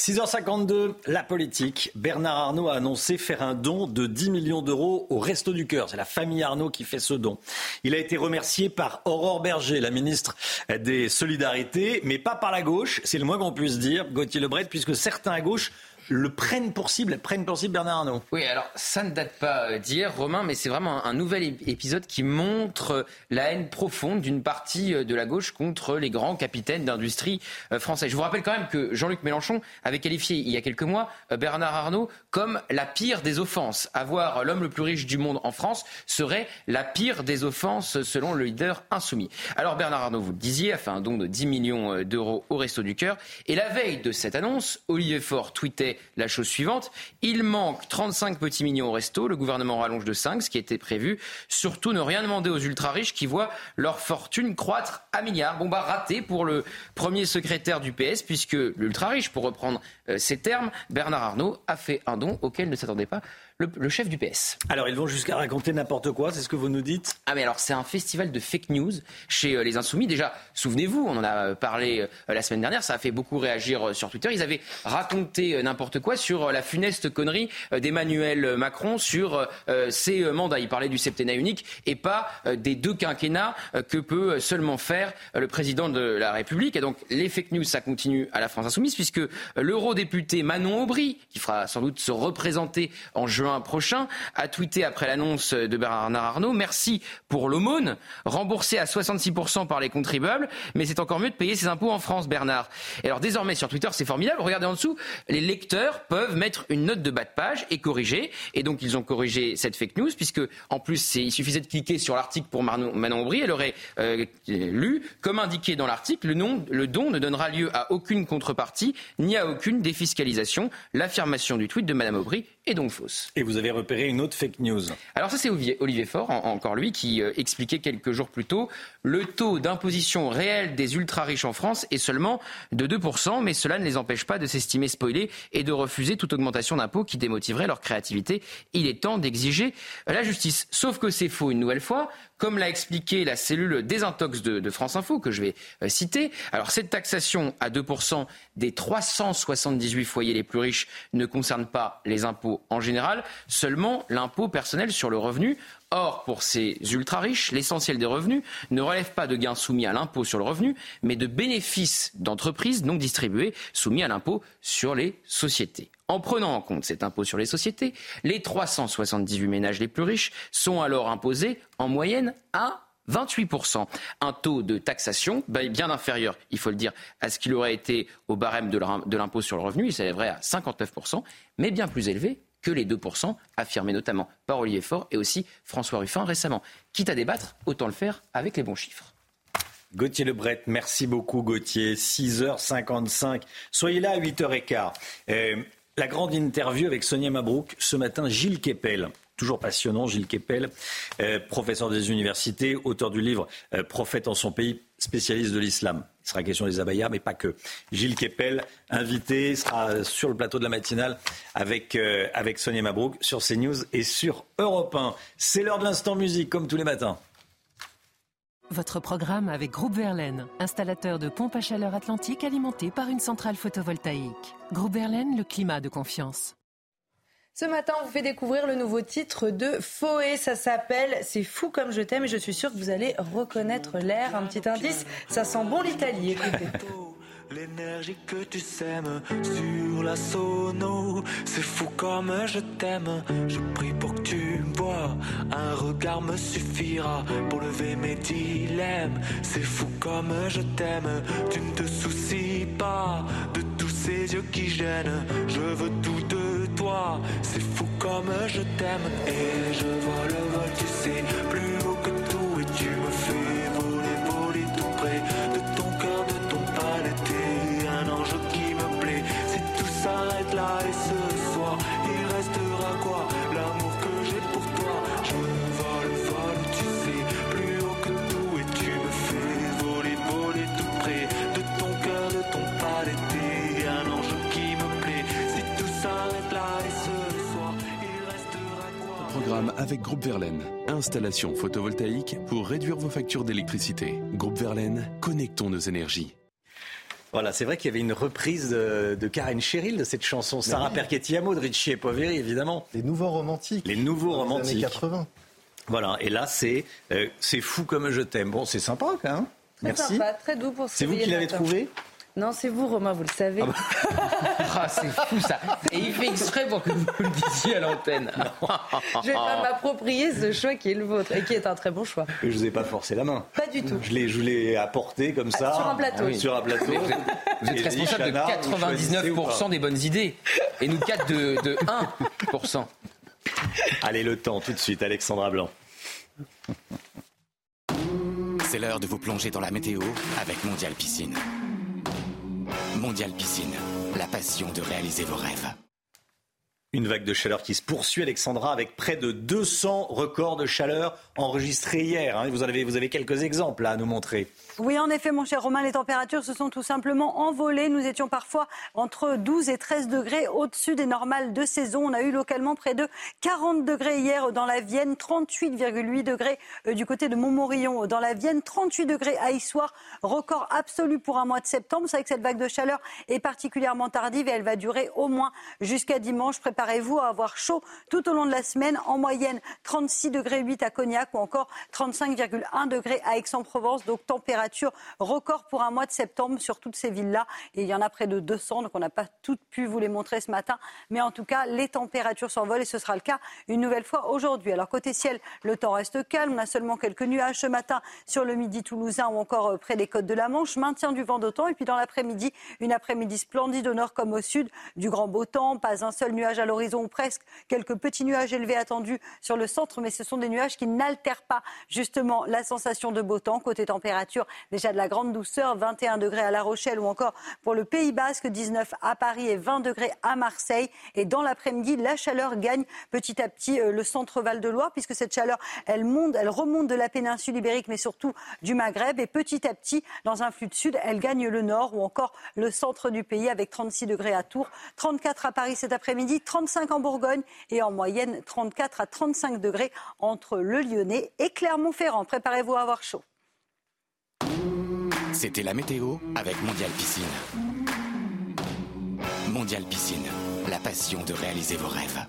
6h52, la politique. Bernard Arnault a annoncé faire un don de 10 millions d'euros au Resto du Cœur. C'est la famille Arnault qui fait ce don. Il a été remercié par Aurore Berger, la ministre des Solidarités, mais pas par la gauche. C'est le moins qu'on puisse dire, Gauthier Lebret, puisque certains à gauche le prennent pour cible, prennent pour cible Bernard Arnault. Oui, alors ça ne date pas d'hier, Romain, mais c'est vraiment un, nouvel épisode qui montre la haine profonde d'une partie euh, de la gauche contre les grands capitaines d'industrie euh, français. Je vous rappelle quand même que Jean-Luc Mélenchon avait qualifié il y a quelques mois euh, Bernard Arnault comme la pire des offenses. Avoir l'homme le plus riche du monde en France serait la pire des offenses selon le leader insoumis. Alors Bernard Arnault, vous le disiez, a fait un don de 10 millions d'euros au Resto du Cœur. Et la veille de cette annonce, Olivier Faure tweetait la chose suivante. Il manque 35 petits millions au resto. Le gouvernement rallonge de 5, ce qui était prévu. Surtout ne rien demander aux ultra-riches qui voient leur fortune croître à milliards. Bon, bah, raté pour le premier secrétaire du PS, puisque l'ultra-riche, pour reprendre euh, ces termes, Bernard Arnault a fait un don auquel ne s'attendait pas le, chef du PS. Alors ils vont jusqu'à raconter n'importe quoi, c'est ce que vous nous dites Ah mais alors c'est un festival de fake news chez euh, les Insoumis. Déjà, souvenez-vous, on en a parlé euh, la semaine dernière, ça a fait beaucoup réagir euh, sur Twitter. Ils avaient raconté n'importe quoi sur la funeste connerie d'Emmanuel Macron sur ses mandats. Il parlait du septennat unique et pas des deux quinquennats que peut seulement faire le président de la République. Et donc les fake news, ça continue à la France Insoumise puisque l'eurodéputé Manon Aubry, qui fera sans doute se représenter en juin prochain, a tweeté après l'annonce de Bernard Arnault Merci pour l'aumône, remboursé à 66% par les contribuables, mais c'est encore mieux de payer ses impôts en France, Bernard. Et alors désormais sur Twitter, c'est formidable. Regardez en dessous, les lecteurs peuvent mettre une note de bas de page et corriger. Et donc ils ont corrigé cette fake news, puisque en plus il suffisait de cliquer sur l'article pour Manon, Aubry, elle aurait euh, lu, comme indiqué dans l'article, le, le don ne donnera lieu à aucune contrepartie ni à aucune défiscalisation. L'affirmation du tweet de Madame Aubry est donc fausse. Et vous avez repéré une autre fake news. Alors ça c'est Olivier Faure, encore lui, qui euh, expliquait quelques jours plus tôt le taux d'imposition réel des ultra-riches en France est seulement de 2%, mais cela ne les empêche pas de s'estimer spoilés et de refuser toute augmentation d'impôts qui démotiverait leur créativité. Il est temps d'exiger la justice. Sauf que c'est faux une nouvelle fois, comme l'a expliqué la cellule désintox de, France Info, que je vais euh, citer. Alors cette taxation à 2% des 378 foyers les plus riches ne concerne pas les impôts en général, seulement l'impôt personnel sur le revenu. Or, pour ces ultra-riches, l'essentiel des revenus ne relève pas de gains soumis à l'impôt sur le revenu, mais de bénéfices d'entreprises non distribués soumis à l'impôt sur les sociétés. En prenant en compte cet impôt sur les sociétés, les 378 ménages les plus riches sont alors imposés en moyenne à 28%. Un taux de taxation bien inférieur, il faut le dire, à ce qu'il aurait été au barème de l'impôt sur le revenu. Il s'élèverait à 59%, mais bien plus élevé que les 2%, affirmés notamment par Olivier Faure et aussi François Ruffin récemment. Quitte à débattre, autant le faire avec les bons chiffres. Gauthier Lebret, merci beaucoup Gauthier. 6h55. Soyez là à 8h15. Euh, la grande interview avec Sonia Mabrouk ce matin, Gilles Kepel toujours passionnant. Gilles Kepel, euh, professeur des universités, auteur du livre euh, Prophète en son pays, spécialiste de l'islam. Sera question des abayas, mais pas que. Gilles Kepel, invité, sera sur le plateau de la matinale avec, euh, Sonia Mabrouk sur CNews et sur Europe 1. C'est l'heure de l'instant musique, comme tous les matins. Votre programme avec Groupe Verlaine, installateur de pompes à chaleur atlantique alimenté par une centrale photovoltaïque. Groupe Verlaine, le climat de confiance. Ce matin, on vous fait découvrir le nouveau titre de Foé. Ça s'appelle C'est fou comme je t'aime et je suis sûre que vous allez reconnaître l'air. Un petit indice, ça sent bon l'Italie. Écoutez. L'énergie que tu sèmes sur la sono, c'est fou comme je t'aime. Je prie pour que tu bois, un regard me suffira pour lever mes dilemmes. C'est fou comme je t'aime, tu ne te soucies pas de tous ces yeux qui gênent. Je veux tout de c'est fou comme je t'aime. Et je vole, vol, tu sais, plus haut que tout, et tu me fais voler, voler tout près de ton cœur, de ton palais. T'es un ange qui me plaît. Si tout s'arrête là et avec Groupe Verlaine. Installation photovoltaïque pour réduire vos factures d'électricité. Groupe Verlaine, connectons nos énergies. Voilà, c'est vrai qu'il y avait une reprise de, de Karen Cheryl de cette chanson. Sarah oui. Perchetti-Amo de Richie et Poveri, évidemment. Les nouveaux romantiques. Les nouveaux Dans les romantiques. années 80. Voilà, et là, c'est euh, c'est fou comme je t'aime. Bon, c'est sympa quand même. Très Merci. sympa, très doux pour C'est vous qui l'avez trouvé? Non, c'est vous, Romain, vous le savez. Ah, c'est fou ça. Et il fait exprès pour que vous le disiez à l'antenne. Je vais pas m'approprier ce choix qui est le vôtre et qui est un très bon choix. Je vous ai pas forcé la main. Pas du tout. Je l'ai, je l'ai apporté comme ça. sur un plateau. Ah oui. Sur un plateau. Vous êtes, vous êtes Et responsable de Chana, vous choisissez ou pas 99% des bonnes idées. Et nous 4 de, de 1%. Allez, le temps, tout de suite, Alexandra Blanc. C'est l'heure de vous plonger dans la météo avec Mondial Piscine. Mondial Piscine, la passion de réaliser vos rêves. Une vague de chaleur qui se poursuit, Alexandra, avec près de 200 records de chaleur enregistrés hier. hein. Vous, avez, vous avez quelques exemples à nous montrer. Oui, en effet, mon cher Romain, les températures se sont tout simplement envolées. Nous étions parfois entre 12 et 13 degrés au-dessus des normales de saison. On a eu localement près de 40 degrés hier dans la Vienne, 38,8 degrés euh, du côté de Montmorillon dans la Vienne, 38 degrés à Issoire, record absolu pour un mois de septembre. C'est vrai que cette vague de chaleur est particulièrement tardive et elle va durer au moins jusqu'à dimanche. Préparez-vous à avoir chaud tout au long de la semaine. En moyenne, 36 degrés 8 à Cognac ou encore 35,1 degrés à Aix-en-Provence. Donc température record pour un mois de septembre sur toutes ces villes-là. Et il y en a près de 200, donc on n'a pas toutes pu vous les montrer ce matin. Mais en tout cas, les températures s'envolent et ce sera le cas une nouvelle fois aujourd'hui. Alors côté ciel, le temps reste calme. On a seulement quelques nuages ce matin sur le midi toulousain ou encore euh, près des côtes de la Manche. Maintien du vent d'automne. Et puis dans l'après-midi, une après-midi splendide au nord comme au sud. Du grand beau temps, pas un seul nuage à l'horizon ou presque. Quelques petits nuages élevés attendus sur le centre, mais ce sont des nuages qui n'altèrent pas justement la sensation de beau temps. Côté température, déjà de la grande douceur, 21 degrés à La Rochelle ou encore pour le Pays Basque, 19 à Paris et 20 degrés à Marseille. Et dans l'après-midi, la chaleur gagne petit à petit euh, le centre Val de Loire, puisque cette chaleur, elle monte, elle remonte de la péninsule ibérique, mais surtout du Maghreb. Et petit à petit, dans un flux de sud, elle gagne le nord ou encore le centre du pays avec 36 degrés à Tours, 34 à Paris cet après-midi, 35 en Bourgogne et en moyenne 34 à 35 degrés entre le Lyonnais et Clermont-Ferrand. Préparez-vous à avoir chaud. C'était la météo avec Mondial Piscine. Mondial Piscine, la passion de réaliser vos rêves.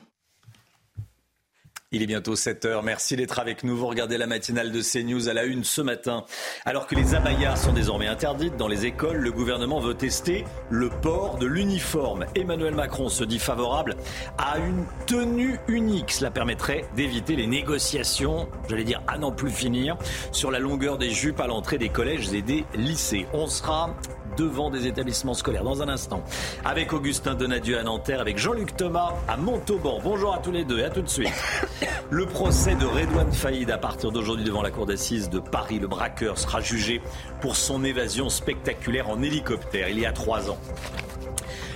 Il est bientôt 7 heures. Merci d'être avec nous. Vous regardez la matinale de CNews à la une ce matin. Alors que les abayas sont désormais interdites dans les écoles, le gouvernement veut tester le port de l'uniforme. Emmanuel Macron se dit favorable à une tenue unique. Cela permettrait d'éviter les négociations, j'allais dire à n'en plus finir, sur la longueur des jupes à l'entrée des collèges et des lycées. On sera devant des établissements scolaires dans un instant. Avec Augustin Donadieu à Nanterre, avec Jean-Luc Thomas à Montauban. Bonjour à tous les deux et à tout de suite. Le procès de Redouane Faïd à partir d'aujourd'hui devant la cour d'assises de Paris. Le braqueur sera jugé pour son évasion spectaculaire en hélicoptère il y a trois ans.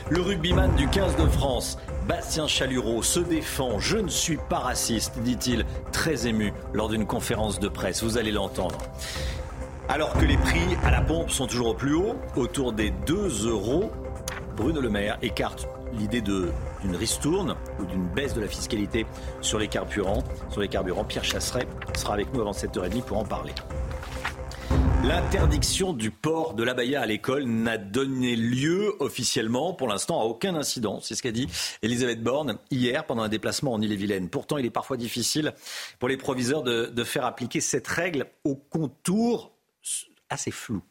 Le rugbyman du 15 de France, Bastien Chalureau, se défend. Je ne suis pas raciste, dit-il, très ému lors d'une conférence de presse. Vous allez l'entendre. Alors que les prix à la pompe sont toujours au plus haut, autour des 2 euros, Bruno Le Maire écarte l'idée d'une ristourne ou d'une baisse de la fiscalité sur les carburants. Sur les carburants, Pierre Chasseret sera avec nous avant 7h30 pour en parler. L'interdiction du port de l'abaya à l'école n'a donné lieu officiellement pour l'instant à aucun incident. C'est ce qu'a dit Elisabeth Borne hier pendant un déplacement en Ille-et-Vilaine. Pourtant, il est parfois difficile pour les proviseurs de, de faire appliquer cette règle au contour assez flou.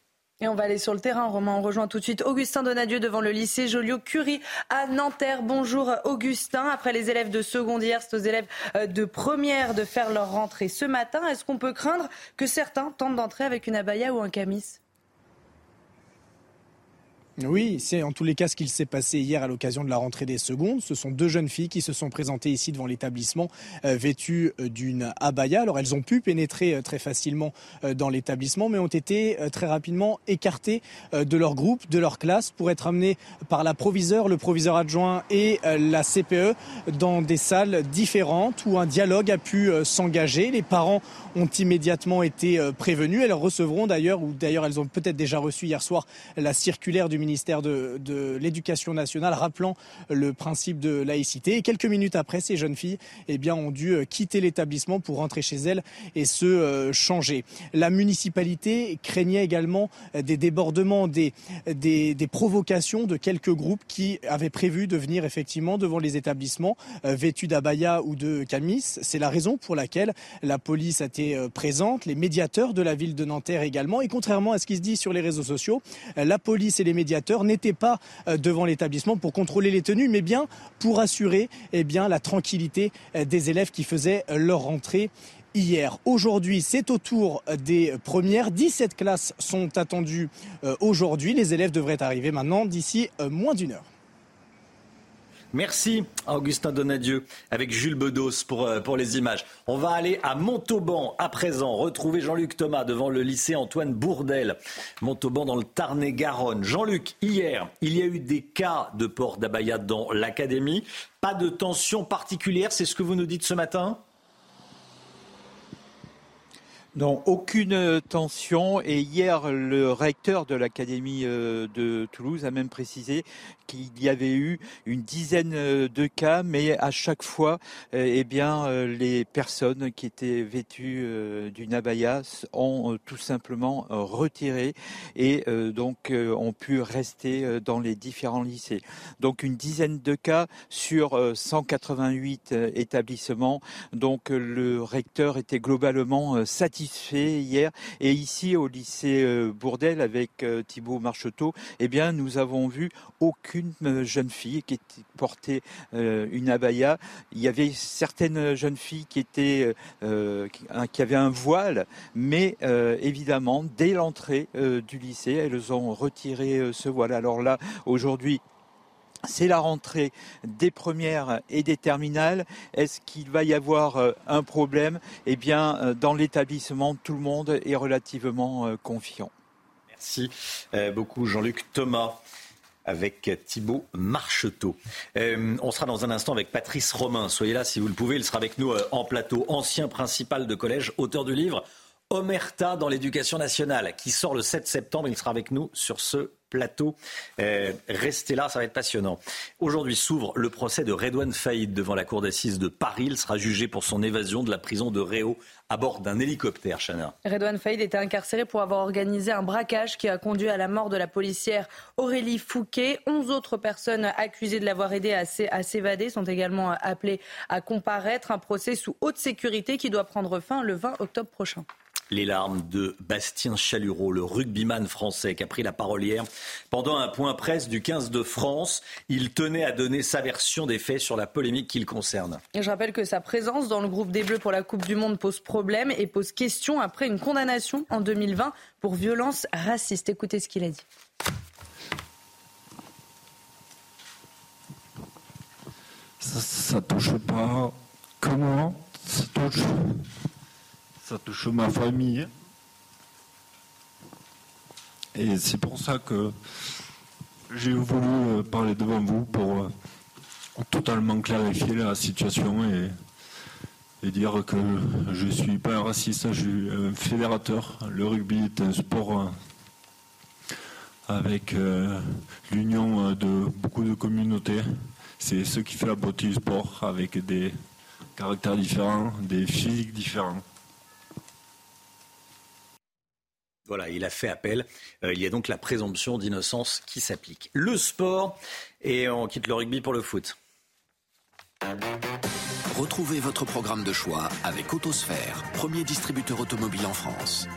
Et on va aller sur le terrain, Romain. On rejoint tout de suite Augustin Donadieu devant le lycée Joliot-Curie à Nanterre. Bonjour Augustin. Après les élèves de seconde hier, c'est aux élèves euh, de première de faire leur rentrée ce matin. Est-ce qu'on peut craindre que certains tentent d'entrer avec une abaya ou un camis? Oui, c'est en tous les cas ce qu'il s'est passé hier à l'occasion de la rentrée des secondes. Ce sont deux jeunes filles qui se sont présentées ici devant l'établissement euh, vêtues euh, d'une abaya. Alors elles ont pu pénétrer euh, très facilement dans l'établissement, mais ont été très rapidement écartées de leur groupe, de leur classe, pour être amenées par la proviseure, le proviseur adjoint et la CPE dans des salles différentes où un dialogue a pu s'engager. Les parents ont immédiatement été prévenus. Elles recevront d'ailleurs, ou d'ailleurs elles ont peut-être déjà reçu hier soir la circulaire du ministère de, l'Éducation nationale rappelant le principe de laïcité. Et quelques minutes après, ces jeunes filles eh bien, ont dû euh, quitter l'établissement pour rentrer chez elles et se euh, changer. La municipalité craignait également euh, des débordements, des, des, provocations de quelques groupes qui avaient prévu de venir effectivement devant les établissements vêtus d'abaya ou de camis. C'est la raison pour laquelle la police a été présente, les médiateurs de la ville de Nanterre également. Et contrairement à ce qui se dit sur les réseaux sociaux, la police et les médiateurs n'étaient pas euh, devant l'établissement pour contrôler les tenues, mais bien pour assurer eh la tranquillité euh, des élèves qui faisaient euh, leur rentrée hier. Aujourd'hui, c'est au tour des premières. 17 classes sont attendues aujourd'hui. Les élèves devraient arriver maintenant d'ici moins d'une heure. Merci Augustin Donadieu avec Jules Bedos pour, euh, pour les images. On va aller à Montauban à présent, retrouver Jean-Luc Thomas devant le lycée Antoine Bourdel. Montauban dans le Tarn-et-Garonne. Jean-Luc, hier, il y a eu des cas de port d'abaya dans l'académie. Pas de tension particulière, c'est ce que vous nous dites ce matin? Non, aucune tension. Et hier, le recteur de l'Académie euh, de Toulouse a même précisé qu'il y avait eu une dizaine euh, de cas, mais à chaque fois, euh, eh bien, les personnes qui étaient vêtues d'une abaya ont tout simplement retiré et donc ont pu rester dans les différents lycées. Donc une dizaine de cas sur 188 établissements. Donc le recteur était globalement satisfait hier. Et ici, au lycée euh, Bourdel, avec euh, Thibault Marcheteau, eh bien, nous avons vu aucune euh, jeune fille qui portait une abaya. Il y avait certaines jeunes filles qui étaient, qui avaient un voile, mais évidemment, dès l'entrée du lycée, elles ont retiré ce voile. Alors là, aujourd'hui, c'est la rentrée des premières et des terminales. Est-ce qu'il va y avoir euh, un problème? Eh bien, euh, dans l'établissement, tout le monde est relativement euh, confiant. Merci beaucoup, Jean-Luc Thomas avec Thibault Marcheteau. on sera dans un instant avec Patrice Romain. Soyez là si vous le pouvez. Il sera avec nous en plateau. Ancien principal de collège, auteur du livre Omerta dans l'éducation nationale, qui sort le 7 septembre. Il sera avec nous sur ce plateau. Euh, restez là, ça va être passionnant. Aujourd'hui s'ouvre le procès de Redouane Faïd devant la cour d'assises de Paris. Il sera jugé pour son évasion de la prison de Réau à bord d'un hélicoptère, Chana. Redouane Faïd était incarcéré pour avoir organisé un braquage qui a conduit à la mort de la policière Aurélie Fouquet. Onze autres personnes accusées de l'avoir aidé à s'évader sont également appelées à comparaître. Un procès sous haute sécurité qui doit prendre fin le 20 octobre prochain les larmes de Bastien Chalureau, le rugbyman français qui a pris la parole hier pendant un point presse du 15 de France. Il tenait à donner sa version des faits sur la polémique qui le concerne. Et je rappelle que sa présence dans le groupe des Bleus pour la Coupe du Monde pose problème et pose question après une condamnation en 2020 pour violence raciste. Écoutez ce qu'il a dit. Ça, ça touche pas comment ça touche, ça touche ma famille. Et c'est pour ça que j'ai voulu euh, parler devant vous pour euh, totalement clarifier la situation et, dire que je suis pas un raciste, je suis un fédérateur. Le rugby est un sport euh, avec l'union de beaucoup de communautés. C'est ce qui fait la beauté du sport avec des caractères différents, des physiques différents. Voilà, il a fait appel. Euh, il y a donc la présomption d'innocence qui s'applique. Le sport, et on quitte le rugby pour le foot. Retrouvez votre programme de choix avec Autosphère, premier distributeur automobile en France.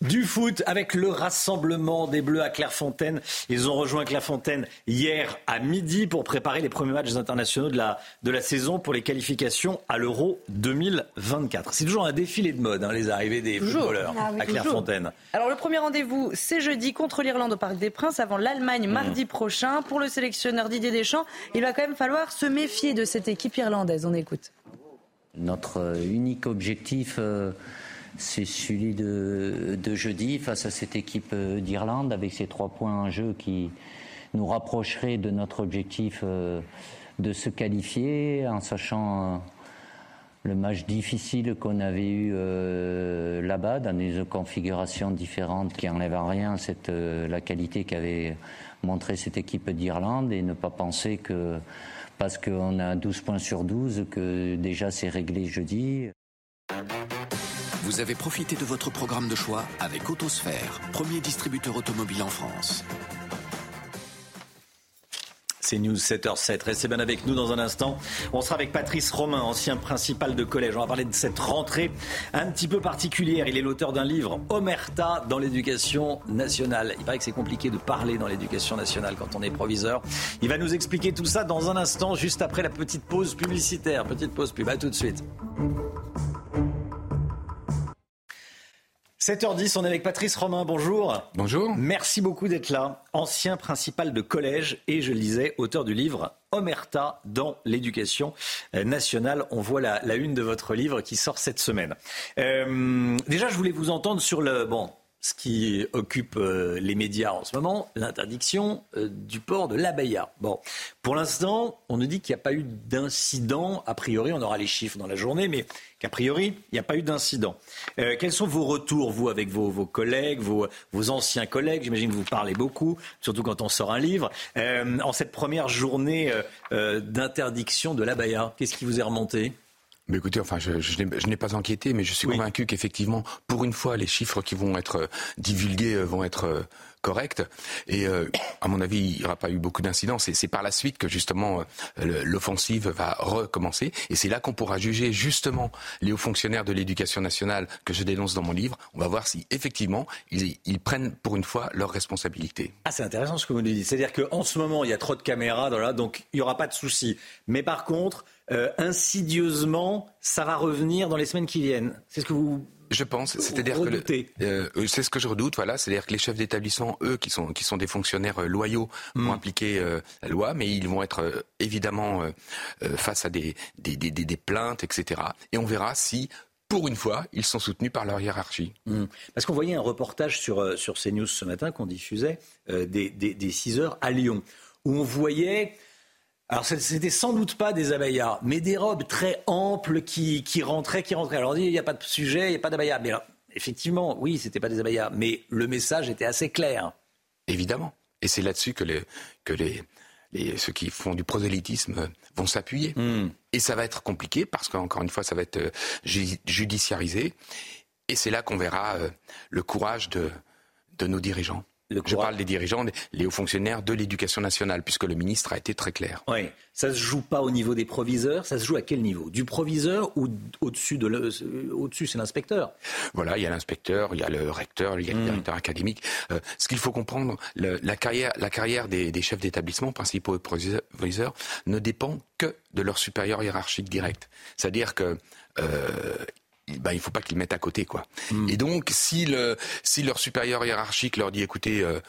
Du foot avec le rassemblement des Bleus à Clairefontaine. Ils ont rejoint Clairefontaine hier à midi pour préparer les premiers matchs internationaux de la, de la saison pour les qualifications à l'Euro 2024. C'est toujours un défilé de mode, hein, les arrivées des footballeurs ah à Clairefontaine. Alors le premier rendez-vous, c'est jeudi contre l'Irlande au Parc des Princes avant l'Allemagne Mmh. mardi prochain. Pour le sélectionneur Didier Deschamps, il va quand même falloir se méfier de cette équipe irlandaise. On écoute. Notre euh, unique objectif, euh, c'est celui de, jeudi face à cette équipe euh, d'Irlande avec ces trois points en jeu qui nous rapprocheraient de notre objectif euh, de se qualifier en sachant euh, le match difficile qu'on avait eu là-bas dans des configurations différentes qui enlèvent en rien cette, la qualité qu'avait montré cette équipe d'Irlande et ne pas penser que parce qu'on a 12 points sur 12 que déjà c'est réglé jeudi. Vous avez profité de votre programme de choix avec Autosphère, premier distributeur automobile en France. C'est News 7h07. Restez bien avec nous dans un instant. On sera avec Patrice Romain, ancien principal de collège. On va parler de cette rentrée un petit peu particulière. Il est l'auteur d'un livre, Omerta, dans l'éducation nationale. Il paraît que c'est compliqué de parler dans l'éducation nationale quand on est proviseur. Il va nous expliquer tout ça dans un instant, juste après la petite pause publicitaire. Petite pause pub. À tout de suite. 7h10, on est avec Patrice Romain, bonjour. Bonjour. Merci beaucoup d'être là. Ancien principal de collège et, je le disais, auteur du livre Omerta dans l'éducation euh, nationale. On voit la, la une de votre livre qui sort cette semaine. Euh, déjà, je voulais vous entendre sur le... Bon, ce qui occupe euh, les médias en ce moment, l'interdiction euh, du port de l'abaya. Bon, pour l'instant, on nous dit qu'il n'y a pas eu d'incident. A priori, on aura les chiffres dans la journée, mais qu'a priori, il n'y a pas eu d'incident. Euh, quels sont vos retours, vous, avec vos, collègues, vos, anciens collègues? J'imagine que vous parlez beaucoup, surtout quand on sort un livre. En cette première journée d'interdiction de l'abaya, qu'est-ce qui vous est remonté? Mais écoutez, enfin, je, je n'ai- je n'ai pas enquêté, mais je suis convaincu qu'effectivement, pour une fois, les chiffres qui vont être euh, divulgués euh, vont être euh, corrects. Et euh, à mon avis, il n'y aura pas eu beaucoup d'incidents. C'est c'est par la suite que justement l'offensive va recommencer. Et c'est là qu'on pourra juger justement les hauts fonctionnaires de l'éducation nationale que je dénonce dans mon livre. On va voir si effectivement ils, ils prennent pour une fois leurs responsabilités. Ah, c'est intéressant ce que vous nous dites. C'est-à-dire qu'en ce moment, il y a trop de caméras, voilà, donc il n'y aura pas de souci. Mais par contre, euh, insidieusement, ça va revenir dans les semaines qui viennent. C'est ce que vous. Je pense, c'est-à-dire que euh, c'est ce que je redoute, voilà, c'est-à-dire que les chefs d'établissement, eux, qui sont qui sont des fonctionnaires euh, loyaux, vont appliquer euh, la loi, mais ils vont être euh, évidemment face à des des, des des plaintes, etc. Et on verra si pour une fois, ils sont soutenus par leur hiérarchie. Hmm. Parce qu'on voyait un reportage sur, sur CNews ce matin qu'on diffusait euh, des, des, des 6 heures à Lyon, où on voyait. Alors, ce- c'était sans doute pas des abayas, mais des robes très amples qui, qui rentraient, qui rentraient. Alors, on dit, il n'y a pas de sujet, il n'y a pas d'abaya. Mais alors, effectivement, oui, c'était pas des abayas, mais le message était assez clair. Évidemment. Et c'est là-dessus que, les, que les, les, ceux qui font du prosélytisme vont s'appuyer. Et ça va être compliqué parce qu'encore une fois, ça va être euh, ju- judiciarisé. Et c'est là qu'on verra euh, le courage de, de nos dirigeants. Je parle des dirigeants, des- les hauts fonctionnaires de l'éducation nationale, puisque le ministre a été très clair. Oui, ça se joue pas au niveau des proviseurs, ça se joue à quel niveau? Du proviseur ou au-dessus de le- euh, au-dessus c'est l'inspecteur? Voilà, il y a l'inspecteur, il y a le recteur, il y a le directeur académique. Euh, ce qu'il faut comprendre, le- la carrière, la carrière des, des chefs d'établissement, principaux et proviseurs, ne dépend que de leur supérieur hiérarchique direct. C'est-à-dire que euh, ben, il faut pas qu'ils mettent à côté, quoi. Et donc, si, le, si leur supérieur hiérarchique leur dit, écoutez, euh,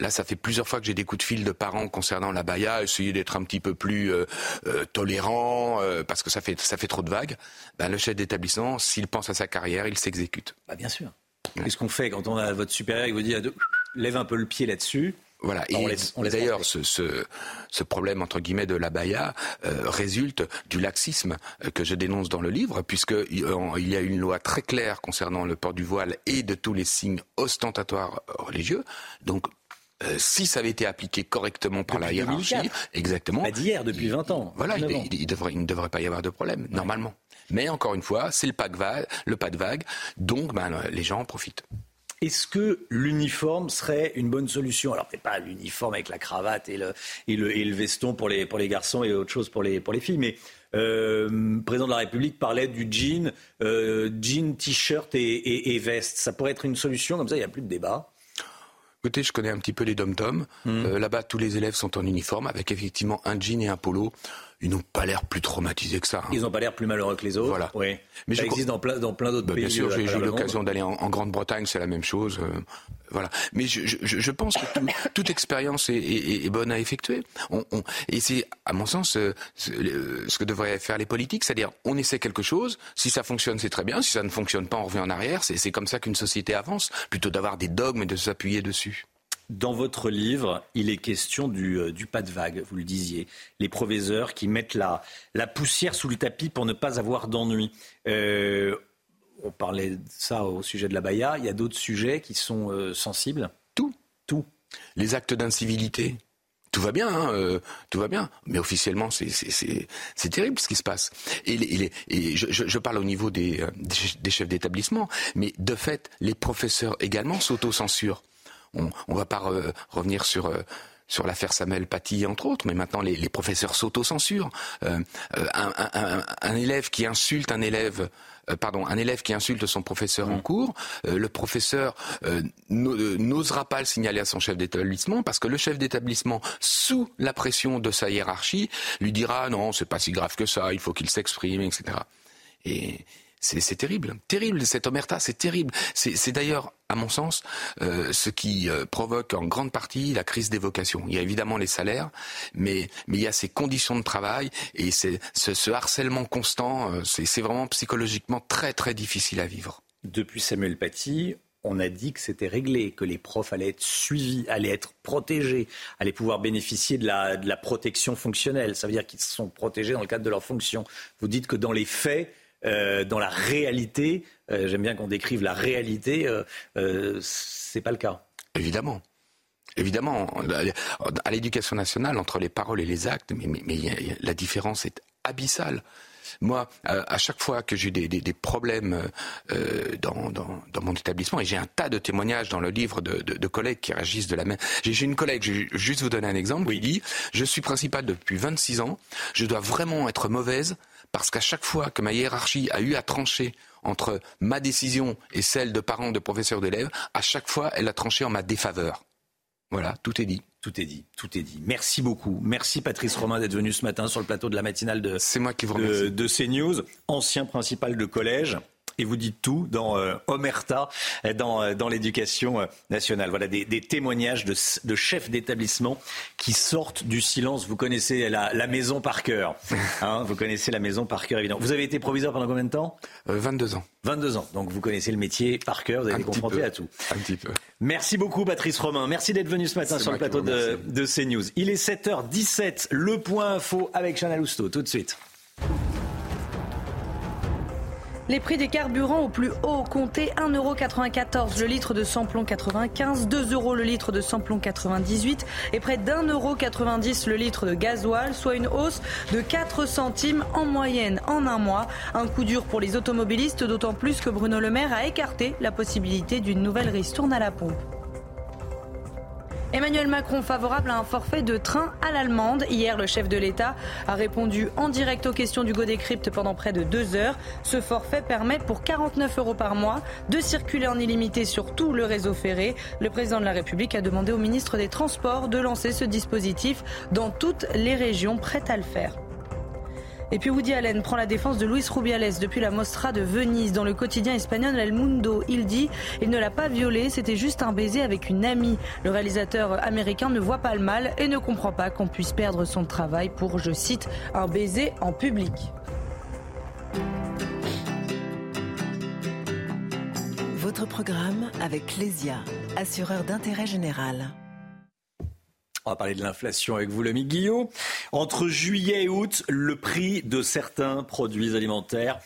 Là, ça fait plusieurs fois que j'ai des coups de fil de parents concernant la baya, essayer d'être un petit peu plus euh, euh, tolérant euh, parce que ça fait ça fait trop de vagues. Ben, le chef d'établissement, s'il pense à sa carrière, il s'exécute. Bah, bien sûr. Qu'est-ce qu'on fait quand on a votre supérieur qui vous dit lève un peu le pied là-dessus voilà. Et, d'ailleurs, ce, ce, ce, problème entre guillemets de la baya euh, résulte du laxisme euh, que je dénonce dans le livre, puisque euh, il y a une loi très claire concernant le port du voile et de tous les signes ostentatoires religieux. Donc si ça avait été appliqué correctement par la hiérarchie, exactement. Pas d'hier, depuis 20 ans. Voilà, il, devrait, il, ne devrait pas y avoir de problème, normalement. Mais encore une fois, c'est le pas de vague, le pas de vague, donc ben, les gens en profitent. Est-ce que l'uniforme serait une bonne solution? Alors, peut-être pas l'uniforme avec la cravate et le, et le, et le veston pour les, pour les garçons et autre chose pour les, pour les filles, mais euh, le président de la République parlait du jean, euh, jean, t-shirt et, et, veste. Ça pourrait être une solution, comme ça il n'y a plus de débat. Écoutez, je connais un petit peu les dom-toms. Mmh. Euh, là-bas, tous les élèves sont en uniforme avec effectivement un jean et un polo ils n'ont pas l'air plus traumatisés que ça. Hein. Ils n'ont pas l'air plus malheureux que les autres. Voilà. Oui. Mais ça existe dans plein, dans plein d'autres bah, pays. Bien sûr, j'ai eu l'occasion d'aller en, Grande-Bretagne, c'est la même chose. Euh, voilà. Mais je, je, pense que tout, toute expérience est, bonne à effectuer. On, on, et c'est, à mon sens, euh, ce que devraient faire les politiques, c'est-à-dire on essaie quelque chose. Si ça fonctionne, c'est très bien. Si ça ne fonctionne pas, on revient en arrière. C'est comme ça qu'une société avance, plutôt d'avoir des dogmes et de s'appuyer dessus. Dans votre livre, il est question du, euh, du, pas de vague, vous le disiez. Les proviseurs qui mettent la, la poussière sous le tapis pour ne pas avoir d'ennui. Euh, on parlait de ça au sujet de la Baïa. Il y a d'autres sujets qui sont euh, sensibles Tout. Tout. Les actes d'incivilité. Tout va bien, hein, tout va bien. Mais officiellement, c'est terrible ce qui se passe. Et, je, parle au niveau des, des chefs d'établissement, mais de fait, les professeurs également s'autocensurent on ne va pas revenir sur euh, sur l'affaire Samuel Paty, entre autres, mais maintenant les, professeurs s'autocensurent. Euh, euh, un, élève qui insulte un élève, pardon, un élève qui insulte son professeur en mmh. cours, le professeur n'osera pas le signaler à son chef d'établissement parce que le chef d'établissement, sous la pression de sa hiérarchie, lui dira non, c'est pas si grave que ça, il faut qu'il s'exprime, etc. Et c'est terrible, terrible cette omerta, c'est terrible. C'est d'ailleurs, à mon sens, euh, ce qui euh, provoque en grande partie la crise des vocations. Il y a évidemment les salaires, mais, mais il y a ces conditions de travail et ce, ce harcèlement constant, euh, c'est vraiment psychologiquement très très difficile à vivre. Depuis Samuel Paty, on a dit que c'était réglé, que les profs allaient être suivis, allaient être protégés, allaient pouvoir bénéficier de la, de la protection fonctionnelle. Ça veut dire qu'ils sont protégés dans le cadre de leur fonction. Vous dites que dans les faits, euh, dans la réalité, euh, j'aime bien qu'on décrive la réalité, euh, c'est pas le cas. Évidemment. Évidemment, à l'éducation nationale, entre les paroles et les actes, mais, mais, la différence est abyssale. Moi, à chaque fois que j'ai des, des, des, problèmes euh, dans, dans, dans, mon établissement, et j'ai un tas de témoignages dans le livre de, de, de collègues qui réagissent de la même... J'ai une collègue, je vais juste vous donner un exemple, oui. qui dit, je suis principal depuis 26 ans, je dois vraiment être mauvaise parce qu'à chaque fois que ma hiérarchie a eu à trancher entre ma décision et celle de parents, de professeurs, d'élèves, à chaque fois, elle a tranché en ma défaveur. Voilà, tout est dit. Tout est dit, tout est dit. Merci beaucoup. Merci Patrice Romain d'être venu ce matin sur le plateau de la matinale de, moi qui vous de, de CNews, ancien principal de collège et vous dites tout dans euh, Omerta, dans, euh, dans l'éducation euh, nationale. Voilà des, des témoignages de, de chefs d'établissement qui sortent du silence. Vous connaissez la, la maison par cœur. Hein, vous connaissez la maison par cœur, évidemment. Vous avez été proviseur pendant combien de temps? 22 ans. 22 ans. Donc vous connaissez le métier par cœur, vous avez été confronté à tout. Un petit peu. Merci beaucoup Patrice Romain. Merci d'être venu ce matin sur le plateau de, de CNews. Il est 7h17, le point info avec Chanel Housteau. Tout de suite. Les prix des carburants au plus haut compté 1,94€ le litre de samplon 95, 2 euros le litre de samplon 98 et près d'1,90€ le litre de gasoil, soit une hausse de 4 centimes en moyenne en un mois. Un coup dur pour les automobilistes, d'autant plus que Bruno Le Maire a écarté la possibilité d'une nouvelle ristourne à la pompe. Emmanuel Macron favorable à un forfait de train à l'allemande. Hier, le chef de l'État a répondu en direct aux questions du Godécrypte pendant près de deux heures. Ce forfait permet pour 49 euros par mois de circuler en illimité sur tout le réseau ferré. Le président de la République a demandé au ministre des Transports de lancer ce dispositif dans toutes les régions prêtes à le faire. Et puis Woody Allen prend la défense de Luis Rubiales depuis la Mostra de Venise. Dans le quotidien espagnol El Mundo, il dit il ne l'a pas violée, c'était juste un baiser avec une amie. Le réalisateur américain ne voit pas le mal et ne comprend pas qu'on puisse perdre son travail pour, je cite, un baiser en public. Votre programme avec Clésia, assureur d'intérêt général. On va parler de l'inflation avec vous, l'ami Guillaume. Entre juillet et août, le prix de certains produits alimentaires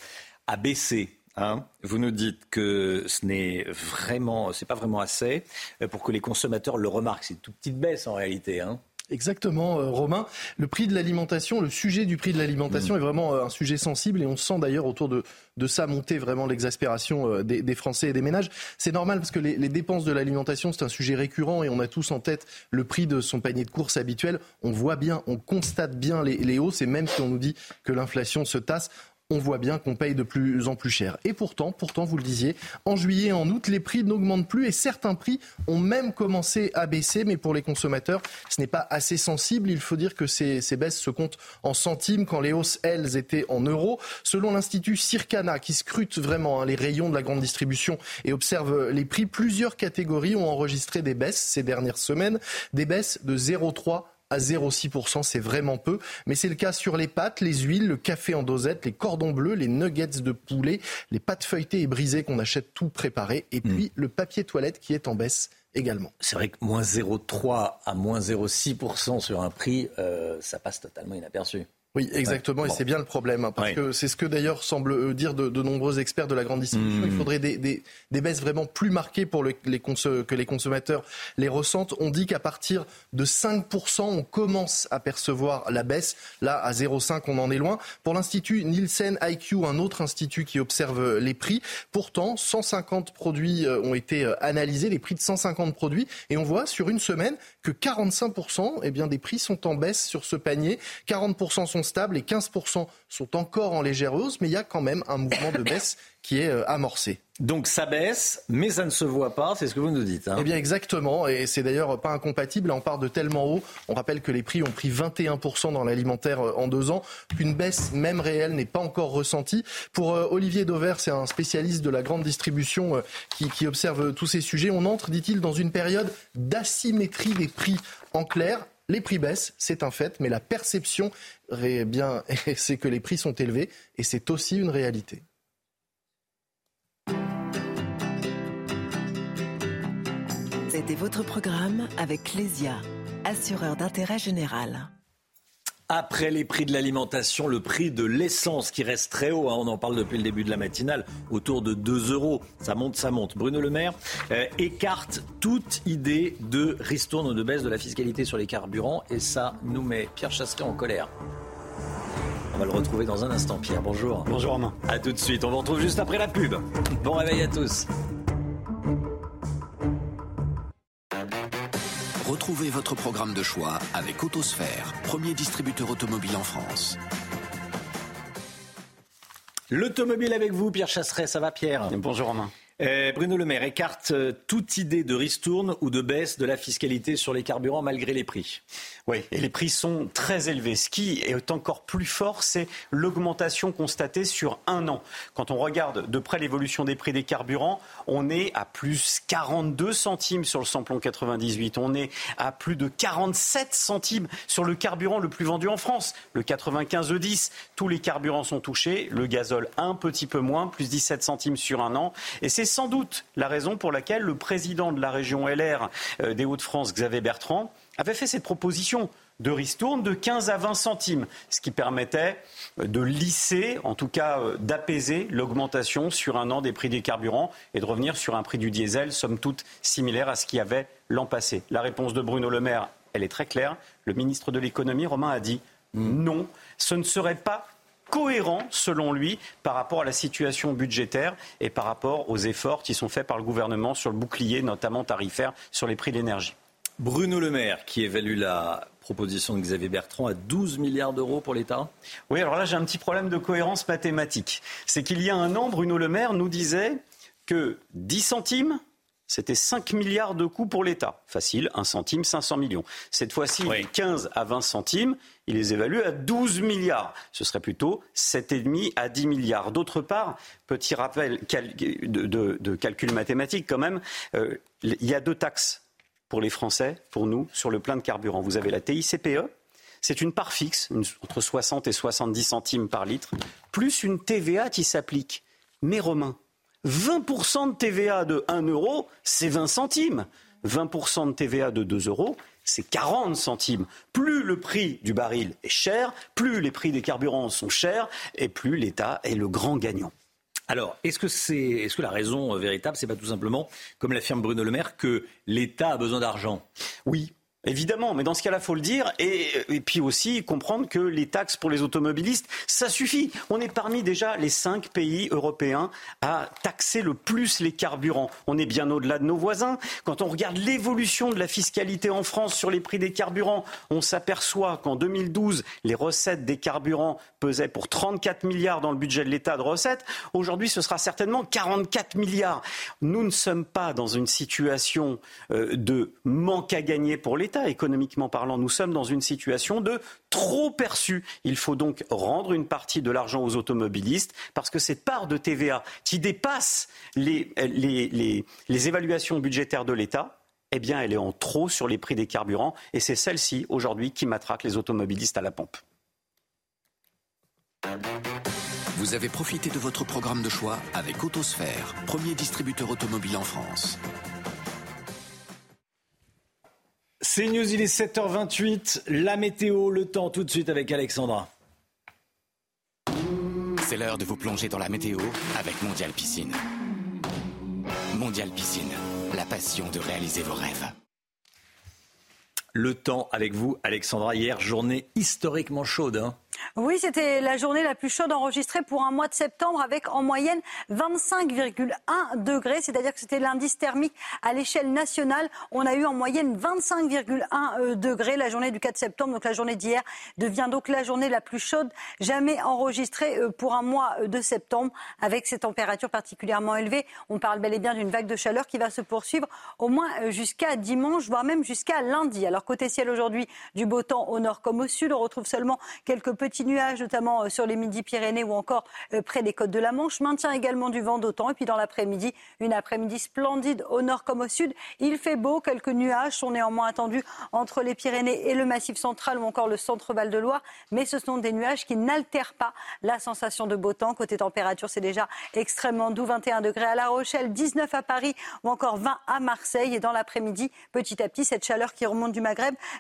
a baissé. Hein. vous nous dites que ce n'est vraiment, c'est pas vraiment assez euh, pour que les consommateurs le remarquent. C'est une toute petite baisse en réalité. Hein. Exactement, euh, Romain. Le prix de l'alimentation, le sujet du prix de l'alimentation mm. est vraiment euh, un sujet sensible et on sent d'ailleurs autour de, de ça monter vraiment l'exaspération euh, des, Français et des ménages. C'est normal parce que les, dépenses de l'alimentation, c'est un sujet récurrent et on a tous en tête le prix de son panier de courses habituel. On voit bien, on constate bien les, les hausses et même si on nous dit que l'inflation se tasse, on voit bien qu'on paye de plus en plus cher. Et pourtant, pourtant, vous le disiez, en juillet, en août, les prix n'augmentent plus et certains prix ont même commencé à baisser. Mais pour les consommateurs, ce n'est pas assez sensible. Il faut dire que ces, baisses se comptent en centimes quand les hausses, elles, étaient en euros. Selon l'Institut Circana, qui scrute vraiment hein, les rayons de la grande distribution et observe les prix, plusieurs catégories ont enregistré des baisses ces dernières semaines. Des baisses de 0,3 à 0,6%, c'est vraiment peu. Mais c'est le cas sur les pâtes, les huiles, le café en dosette, les cordons bleus, les nuggets de poulet, les pâtes feuilletées et brisées qu'on achète tout préparé, et puis hmm. le papier toilette qui est en baisse également. C'est vrai que moins 0,3 à moins 0,6% sur un prix, euh, ça passe totalement inaperçu. Oui, exactement, et c'est bien le problème, hein, parce que c'est ce que d'ailleurs semblent euh, dire de, nombreux experts de la grande distribution. Il hmm. faudrait des, des, des, baisses vraiment plus marquées pour les que les consommateurs les ressentent. On dit qu'à partir de 5%, on commence à percevoir la baisse. Là, à 0,5, on en est loin. Pour l'Institut Nielsen IQ, un autre institut qui observe les prix, pourtant, 150 produits euh, ont été euh, analysés, les prix de 150 produits, et on voit sur une semaine que 45% eh bien, des prix sont en baisse sur ce panier. 40% sont stables et 15% sont encore en légère hausse, mais il y a quand même un mouvement de baisse qui est euh, amorcé. Donc ça baisse, mais ça ne se voit pas, c'est ce que vous nous dites. Hein. Eh bien exactement, et c'est d'ailleurs pas incompatible, on part de tellement haut, on rappelle que les prix ont pris 21% dans l'alimentaire euh, en deux ans, qu'une baisse même réelle n'est pas encore ressentie. Pour euh, Olivier Dauvert, c'est un spécialiste de la grande distribution qui, qui observe tous ces sujets, on entre, dit-il, dans une période d'asymétrie des prix. En clair, les prix baissent, c'est un fait, mais la perception, c'est que les prix sont élevés, et c'est aussi une réalité. C'était votre programme avec Clésia, assureur d'intérêt général. Après les prix de l'alimentation, le prix de l'essence qui reste très haut, hein, on en parle depuis le début de la matinale, autour de 2 euros. Ça monte, ça monte. Bruno Le Maire euh, écarte toute idée de ristourne ou de baisse de la fiscalité sur les carburants et ça nous met Pierre Chasseret en colère. On va le retrouver dans un instant. Pierre, bonjour. Bonjour Romain. A tout de suite. On vous retrouve juste après la pub. Bon réveil à tous. Retrouvez votre programme de choix avec Autosphère, premier distributeur automobile en France. L'automobile avec vous, Pierre Chasseret, ça va Pierre? Bonjour Romain. Euh, Bruno Le Maire écarte euh, toute idée de ristourne ou de baisse de la fiscalité sur les carburants malgré les prix. Oui, et les prix sont très élevés. Ce qui est encore plus fort, c'est l'augmentation constatée sur un an. Quand on regarde de près l'évolution des prix des carburants, on est à plus 42 centimes sur le samplon 98. On est à plus de 47 centimes sur le carburant le plus vendu en France, le 95 E10. Tous les carburants sont touchés. Le gazole un petit peu moins, plus 17 centimes sur un an. Sans doute la raison pour laquelle le président de la région LR euh, des Hauts-de-France, Xavier Bertrand, avait fait cette proposition de ristourne de 15 à 20 centimes, ce qui permettait euh, de lisser, en tout cas euh, d'apaiser l'augmentation sur un an des prix des carburants et de revenir sur un prix du diesel, somme toute similaire à ce qu'il y avait l'an passé. La réponse de Bruno Le Maire, est très claire. Le ministre de l'économie, Romain, a dit non, ce ne serait pas cohérent, selon lui, par rapport à la situation budgétaire et par rapport aux efforts qui sont faits par le gouvernement sur le bouclier, notamment tarifaire, sur les prix de l'énergie. Bruno Le Maire, qui évalue la proposition de Xavier Bertrand à 12 milliards d'euros pour l'État? Oui, alors là, j'ai un petit problème de cohérence mathématique. C'est qu'il y a un an, Bruno Le Maire nous disait que 10 centimes, c'était 5 milliards de coûts pour l'État. Facile, 1 centime, 500 millions. Cette fois-ci, 15 à 20 centimes, il les évalue à 12 milliards. Ce serait plutôt 7,5 à 10 milliards. D'autre part, petit rappel de, calcul mathématique quand même, euh, il y a deux taxes pour les Français, pour nous, sur le plein de carburant. Vous avez la TICPE, c'est une part fixe, entre 60 et 70 centimes par litre, plus une TVA qui s'applique. Mais Romain, 20% de TVA de 1 euro, c'est 20 centimes. 20% de TVA de 2 euros, c'est 40 centimes. Plus le prix du baril est cher, plus les prix des carburants sont chers, et plus l'État est le grand gagnant. Alors, est-ce que, c'est, est-ce que la raison véritable, c'est pas tout simplement, comme l'affirme Bruno Le Maire, que l'État a besoin d'argent? Oui, Évidemment, mais dans ce cas-là, faut le dire, et, puis aussi comprendre que les taxes pour les automobilistes, ça suffit. On est parmi déjà les cinq pays européens à taxer le plus les carburants. On est bien au-delà de nos voisins. Quand on regarde l'évolution de la fiscalité en France sur les prix des carburants, on s'aperçoit qu'en 2012, les recettes des carburants pesaient pour 34 milliards dans le budget de l'État de recettes. Aujourd'hui, ce sera certainement 44 milliards. Nous ne sommes pas dans une situation euh, de manque à gagner pour l'État économiquement parlant. Nous sommes dans une situation de trop perçu. Il faut donc rendre une partie de l'argent aux automobilistes parce que cette part de TVA qui dépasse les, les, évaluations budgétaires de l'État, eh bien, elle est en trop sur les prix des carburants et c'est celle-ci aujourd'hui qui matraque les automobilistes à la pompe. Vous avez profité de votre programme de choix avec Autosphère, premier distributeur automobile en France. C'est News, il est 7h28. La météo, le temps tout de suite avec Alexandra. C'est l'heure de vous plonger dans la météo avec Mondial Piscine. Mondial Piscine, la passion de réaliser vos rêves. Le temps avec vous, Alexandra. Hier, journée historiquement chaude. Hein. Oui, c'était la journée la plus chaude enregistrée pour un mois de septembre avec en moyenne 25,1 degrés, c'est-à-dire que c'était l'indice thermique à l'échelle nationale. On a eu en moyenne 25,1 euh, degrés la journée du 4 septembre, donc la journée d'hier devient donc la journée la plus chaude jamais enregistrée euh, pour un mois euh, de septembre avec ces températures particulièrement élevées. On parle bel et bien d'une vague de chaleur qui va se poursuivre au moins jusqu'à dimanche, voire même jusqu'à lundi. Alors côté ciel aujourd'hui, du beau temps au nord comme au sud, on retrouve seulement quelques petits nuages, notamment euh, sur les Midi-Pyrénées ou encore euh, près des côtes de la Manche. Maintient également du vent d'autant. Et puis dans l'après-midi, une après-midi splendide au nord comme au sud. Il fait beau, quelques nuages sont néanmoins attendus entre les Pyrénées et le Massif central ou encore le centre Val-de-Loire. Mais ce sont des nuages qui n'altèrent pas la sensation de beau temps. Côté température, c'est déjà extrêmement doux. 21 degrés à La Rochelle, 19 à Paris ou encore 20 à Marseille. Et dans l'après-midi, petit à petit, cette chaleur qui remonte du Maghreb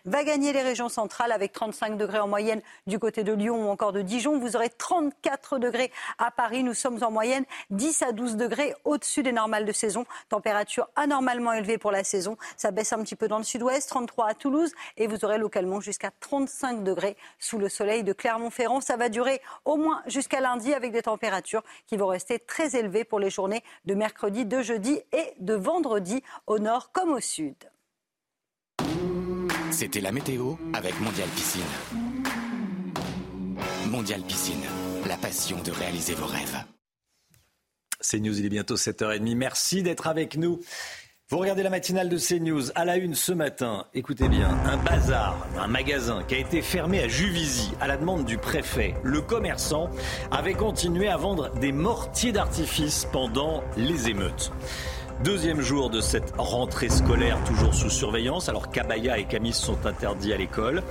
va gagner les régions centrales avec 35 degrés en moyenne du côté de Lyon ou encore de Dijon. Vous aurez 34 degrés à Paris. Nous sommes en moyenne 10 à 12 degrés au-dessus des normales de saison. Température anormalement élevée pour la saison. Ça baisse un petit peu dans le sud-ouest, 33 à Toulouse et vous aurez localement jusqu'à 35 degrés sous le soleil de Clermont-Ferrand. Ça va durer au moins jusqu'à lundi avec des températures qui vont rester très élevées pour les journées de mercredi, de jeudi et de vendredi au nord comme au sud. C'était la météo avec Mondial Piscine. Mondial Piscine, la passion de réaliser vos rêves. CNews, il est bientôt 7h30. Merci d'être avec nous. Vous regardez la matinale de CNews. À la une ce matin, écoutez bien, un bazar, un magasin qui a été fermé à Juvisy à la demande du préfet. Le commerçant avait continué à vendre des mortiers d'artifice pendant les émeutes. Deuxième jour de cette rentrée scolaire toujours sous surveillance. Alors Kabaya et Camis sont interdits à l'école.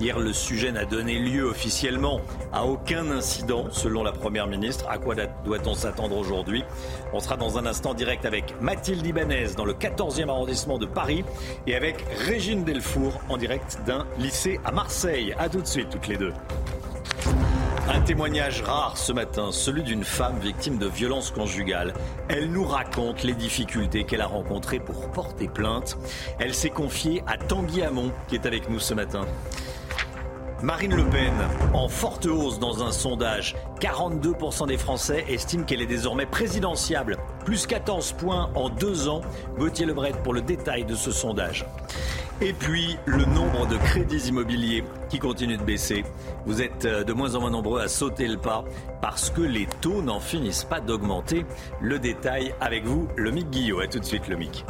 Hier, le sujet n'a donné lieu officiellement à aucun incident selon la Première ministre. À quoi doit-on s'attendre aujourd'hui? On sera dans un instant direct avec Mathilde Ibanez dans le 14e arrondissement de Paris et avec Régine Delfour en direct d'un lycée à Marseille. A tout de suite toutes les deux. Un témoignage rare ce matin, celui d'une femme victime de violences conjugales. Elle nous raconte les difficultés qu'elle a rencontrées pour porter plainte. Elle s'est confiée à Tanguy Hamon, qui est avec nous ce matin. Marine Le Pen, en forte hausse dans un sondage. 42% des Français estiment qu'elle est désormais présidentiable. Plus 14 points en deux ans. Gauthier Lebret pour le détail de ce sondage. Et puis, le nombre de crédits immobiliers qui continue de baisser. Vous êtes euh, de moins en moins nombreux à sauter le pas parce que les taux n'en finissent pas d'augmenter. Le détail avec vous, Lomic Guillot. A tout de suite, Lomic.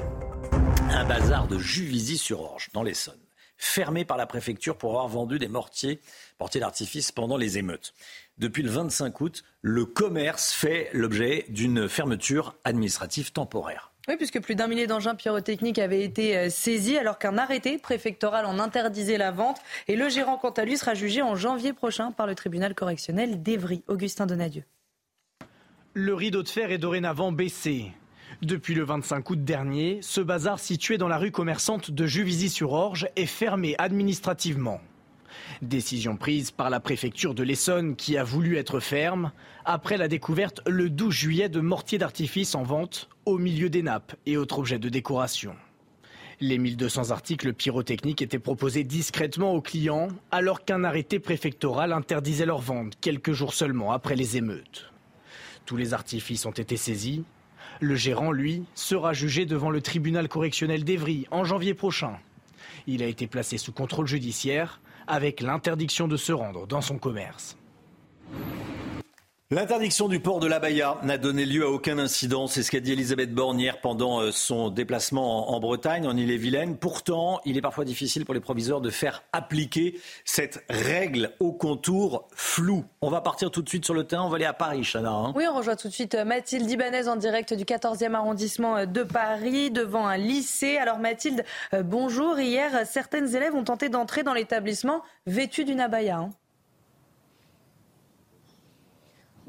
Un bazar de Juvisy-sur-Orge, dans l'Essonne fermé par la préfecture pour avoir vendu des mortiers, mortiers d'artifice pendant les émeutes. Depuis le 25 août, le commerce fait l'objet d'une fermeture administrative temporaire. Oui, puisque plus d'un millier d'engins pyrotechniques avaient été euh, saisis alors qu'un arrêté préfectoral en interdisait la vente. Et le gérant, quant à lui, sera jugé en janvier prochain par le tribunal correctionnel d'Evry. Augustin Donadieu. Le rideau de fer est dorénavant baissé. Depuis le 25 août dernier, ce bazar situé dans la rue commerçante de Juvisy-sur-Orge est fermé administrativement. Décision prise par la préfecture de l'Essonne qui a voulu être ferme après la découverte le 12 juillet de mortiers d'artifice en vente au milieu des nappes et autres objets de décoration. Les 1200 articles pyrotechniques étaient proposés discrètement aux clients alors qu'un arrêté préfectoral interdisait leur vente quelques jours seulement après les émeutes. Tous les artifices ont été saisis. Le gérant, lui, sera jugé devant le tribunal correctionnel d'Evry en janvier prochain. Il a été placé sous contrôle judiciaire avec l'interdiction de se rendre dans son commerce. L'interdiction du port de la Baïa n'a donné lieu à aucun incident. C'est ce qu'a dit Elisabeth Borne pendant euh, son déplacement en Bretagne, en Ille-et-Vilaine. Pourtant, il est parfois difficile pour les proviseurs de faire appliquer cette règle au contour flou. On va partir tout de suite sur le terrain. On va aller à Paris, Chana. Hein. oui, on rejoint tout de suite euh, Mathilde Ibanez en direct du 14e arrondissement euh, de Paris devant un lycée. Alors Mathilde, bonjour. Hier, certaines élèves ont tenté d'entrer dans l'établissement vêtues d'une abaya. Hein.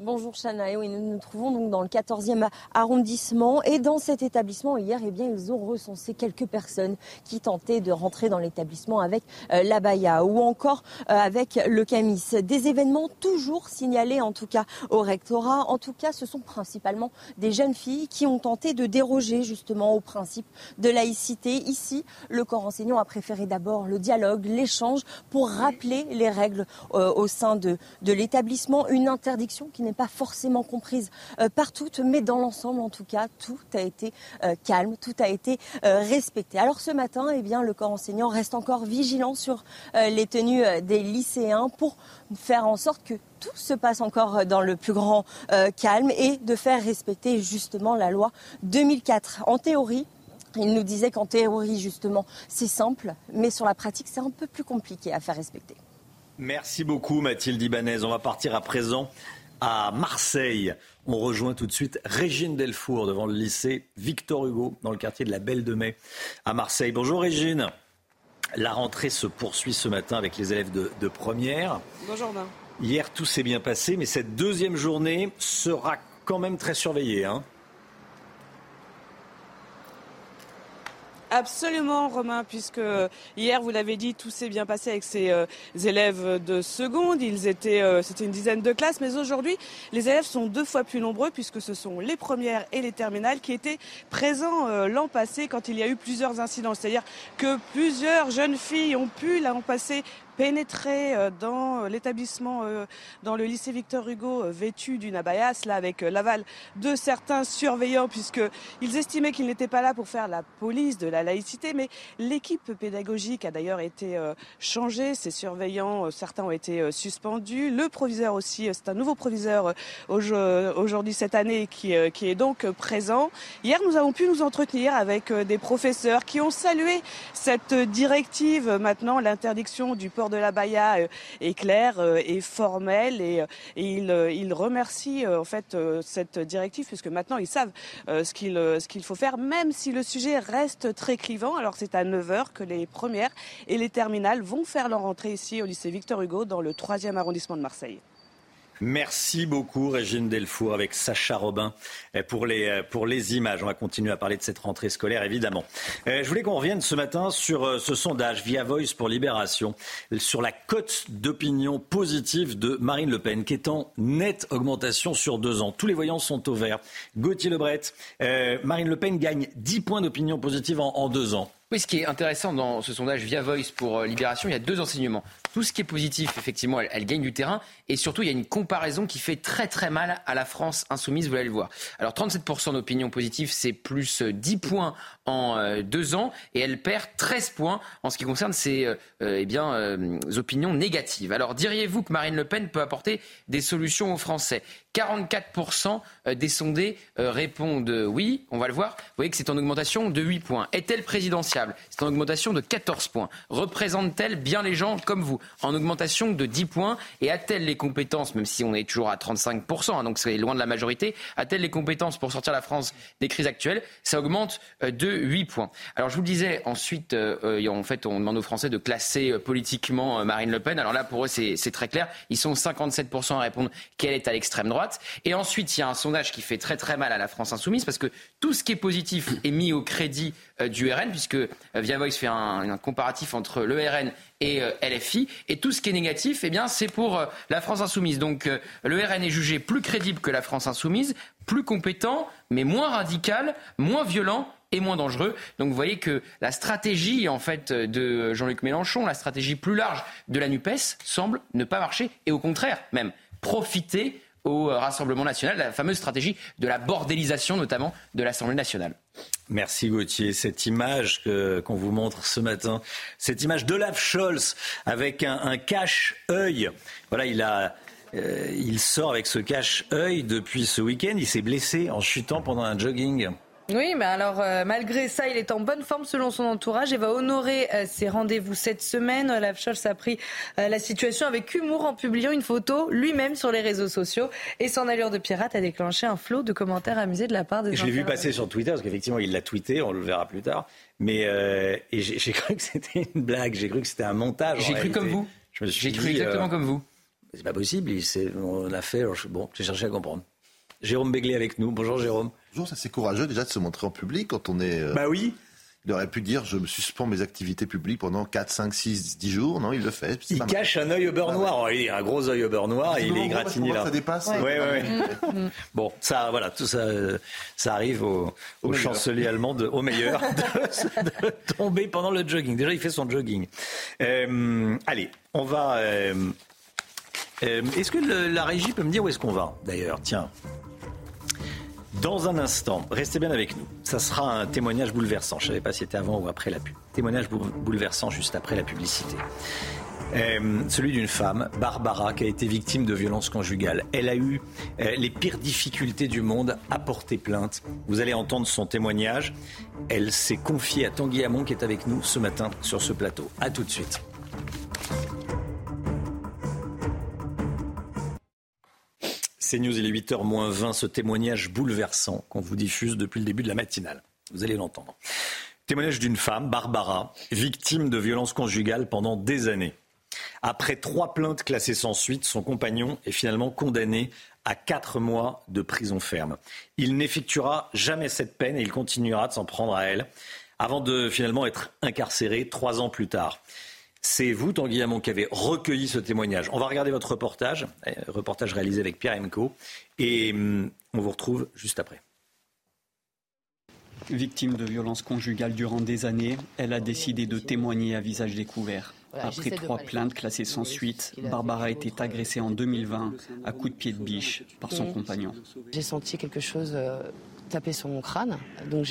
Bonjour Chana, oui, nous nous trouvons donc dans le 14e arrondissement et dans cet établissement hier, eh bien, ils ont recensé quelques personnes qui tentaient de rentrer dans l'établissement avec euh, la baya ou encore euh, avec le camis. Des événements toujours signalés en tout cas au rectorat. En tout cas, ce sont principalement des jeunes filles qui ont tenté de déroger justement au principe de laïcité. Ici, le corps enseignant a préféré d'abord le dialogue, l'échange pour rappeler les règles euh, au sein de, de l'établissement. Une interdiction qui n'est pas forcément comprise euh, par toutes, mais dans l'ensemble, en tout cas, tout a été euh, calme, tout a été euh, respecté. Alors ce matin, eh bien, le corps enseignant reste encore vigilant sur les tenues des lycéens pour faire en sorte que tout se passe encore dans le plus grand calme et de faire respecter justement la loi 2004. En théorie, il nous disait qu'en théorie, justement, c'est simple, mais sur la pratique, c'est un peu plus compliqué à faire respecter. Merci beaucoup, Mathilde Ibanez. On va partir à présent à Marseille. On rejoint tout de suite Régine Delfour devant le lycée Victor Hugo dans le quartier de la Belle de Mai à Marseille. Bonjour Régine. La rentrée se poursuit ce matin avec les élèves de, première. Bonjour. Hier, tout s'est bien passé, mais cette deuxième journée sera quand même très surveillée. Hein Absolument, Romain, puisque hier, vous l'avez dit, tout s'est bien passé avec ces euh, élèves de seconde. Ils étaient, euh, c'était une dizaine de classes, mais aujourd'hui, les élèves sont deux fois plus nombreux puisque ce sont les premières et les terminales qui étaient présents euh, l'an passé quand il y a eu plusieurs incidents. C'est-à-dire que plusieurs jeunes filles ont pu l'an passé pénétrer euh, dans euh, l'établissement, euh, dans le lycée Victor Hugo, vêtu d'une abaya, là avec l'aval de certains surveillants, puisqu'ils estimaient qu'ils n'étaient pas là pour faire la police de la laïcité, mais l'équipe pédagogique a d'ailleurs été changée. Ces surveillants, certains ont été suspendus. Le proviseur aussi, c'est un nouveau proviseur aujourd'hui cette année qui, qui est donc présent. Hier, nous avons pu nous entretenir avec des professeurs qui ont salué cette directive, maintenant l'interdiction du port de la Baïa euh, est clair euh, et formel et, euh, il, remercie en fait cette directive puisque maintenant ils savent ce qu'il ce qu'il faut faire même si le sujet reste très clivant. Alors c'est à 9h que les premières et les terminales vont faire leur entrée ici au lycée Victor Hugo dans le 3e arrondissement de Marseille. Merci beaucoup, Régine Delfour, avec Sacha Robin pour les, euh, pour les images. On va continuer à parler de cette rentrée scolaire, évidemment. Euh, je voulais qu'on revienne ce matin sur euh, ce sondage via Voice pour Libération, sur la cote d'opinion positive de Marine Le Pen, qui est en nette augmentation sur deux ans. Tous les voyants sont au vert. Gauthier Lebret, Marine Le Pen gagne 10 points d'opinion positive en, en deux ans. Oui, ce qui est intéressant dans ce sondage via Voice pour Libération, il y a deux enseignements. Tout ce qui est positif, effectivement, elle, gagne du terrain. Et surtout, il y a une comparaison qui fait très très mal à la France insoumise, vous allez le voir. Alors 37% d'opinion positive, c'est plus 10 points en euh, deux ans. Et elle perd 13 points en ce qui concerne ses euh, euh, eh bien, opinions négatives. Alors diriez-vous que Marine Le Pen peut apporter des solutions aux Français? 44% des sondés répondent oui, on va le voir. Vous voyez que c'est en augmentation de 8 points. Est-elle présidentiable? C'est en augmentation de 14 points. Représente-t-elle bien les gens comme vous? En augmentation de 10 points. Et a-t-elle les compétences, même si on est toujours à 35%, hein, donc c'est loin de la majorité, a-t-elle les compétences pour sortir la France des crises actuelles? Ça augmente de 8 points. Alors je vous le disais, ensuite, euh, en fait, on demande aux Français de classer euh, politiquement euh, Marine Le Pen. Alors là, pour eux, c'est très clair. Ils sont 57% à répondre qu'elle est à l'extrême droite. Et ensuite, il y a un sondage qui fait très très mal à la France insoumise parce que tout ce qui est positif est mis au crédit du RN, puisque Via Voice fait un, comparatif entre le RN et LFI. Et tout ce qui est négatif, eh bien, c'est pour la France insoumise. Donc, le RN est jugé plus crédible que la France insoumise, plus compétent, mais moins radical, moins violent et moins dangereux. Donc vous voyez que la stratégie en fait de Jean-Luc Mélenchon, la stratégie plus large de la NUPES semble ne pas marcher et au contraire même profiter au Rassemblement national, la fameuse stratégie de la bordélisation notamment de l'Assemblée nationale. Merci Gauthier. Cette image qu'on vous montre ce matin, cette image d'Olaf Scholz avec un, cache-œil. Voilà, il euh, il sort avec ce cache-œil depuis ce week-end. Il s'est blessé en chutant pendant un jogging. Oui, mais alors euh, malgré ça, il est en bonne forme selon son entourage et va honorer euh, ses rendez-vous cette semaine. Olaf Scholz a pris euh, la situation avec humour en publiant une photo lui-même sur les réseaux sociaux et son allure de pirate a déclenché un flot de commentaires amusés de la part des. Je l'ai vu passer sur Twitter parce qu'effectivement il l'a tweeté, on le verra plus tard. Mais et j'ai cru que c'était une blague, j'ai cru que c'était un montage. J'ai cru comme vous. J'ai cru exactement comme vous. C'est pas possible, on l'a fait. bon, j'ai cherché à comprendre. Jérôme Béglé avec nous. Bonjour Jérôme. Bonjour, c'est courageux déjà de se montrer en public quand on est. Euh, bah oui. Il aurait pu dire je me suspends mes activités publiques pendant 4, 5, 6, 10 jours. Non, il le fait. Il cache un œil au beurre noir. Il a un gros œil au beurre noir et il est gratigné là. Ça dépasse. Ouais, ouais, ouais. Bon, ça, voilà, tout ça, ça arrive au, chancelier allemand, au meilleur, de, tomber pendant le jogging. Déjà, il fait son jogging. Euh, allez, on va. Euh, est-ce que la régie peut me dire où est-ce qu'on va D'ailleurs, tiens. Dans un instant, restez bien avec nous. Ça sera un témoignage bouleversant. Je ne savais pas si c'était avant ou après la pub. Témoignage bouleversant juste après la publicité. Euh, celui d'une femme, Barbara, qui a été victime de violences conjugales. Elle a eu euh, les pires difficultés du monde à porter plainte. Vous allez entendre son témoignage. Elle s'est confiée à Tanguy Hamon qui est avec nous ce matin sur ce plateau. A tout de suite. C'est News, il est 8h moins 20, ce témoignage bouleversant qu'on vous diffuse depuis le début de la matinale. Vous allez l'entendre. Témoignage d'une femme, Barbara, victime de violences conjugales pendant des années. Après trois plaintes classées sans suite, son compagnon est finalement condamné à quatre mois de prison ferme. Il n'effectuera jamais cette peine et il continuera de s'en prendre à elle avant de finalement être incarcéré trois ans plus tard. C'est vous, Tanguy Hamon, qui avez recueilli ce témoignage. On va regarder votre reportage, euh, reportage réalisé avec Pierre Emco, et hum, on vous retrouve juste après. Victime de violences conjugales durant des années, elle a décidé de témoigner à visage découvert. Après trois plaintes classées sans suite, Barbara a été agressée en 2020 à coups de pied de biche par son compagnon. J'ai senti quelque chose taper sur mon crâne, donc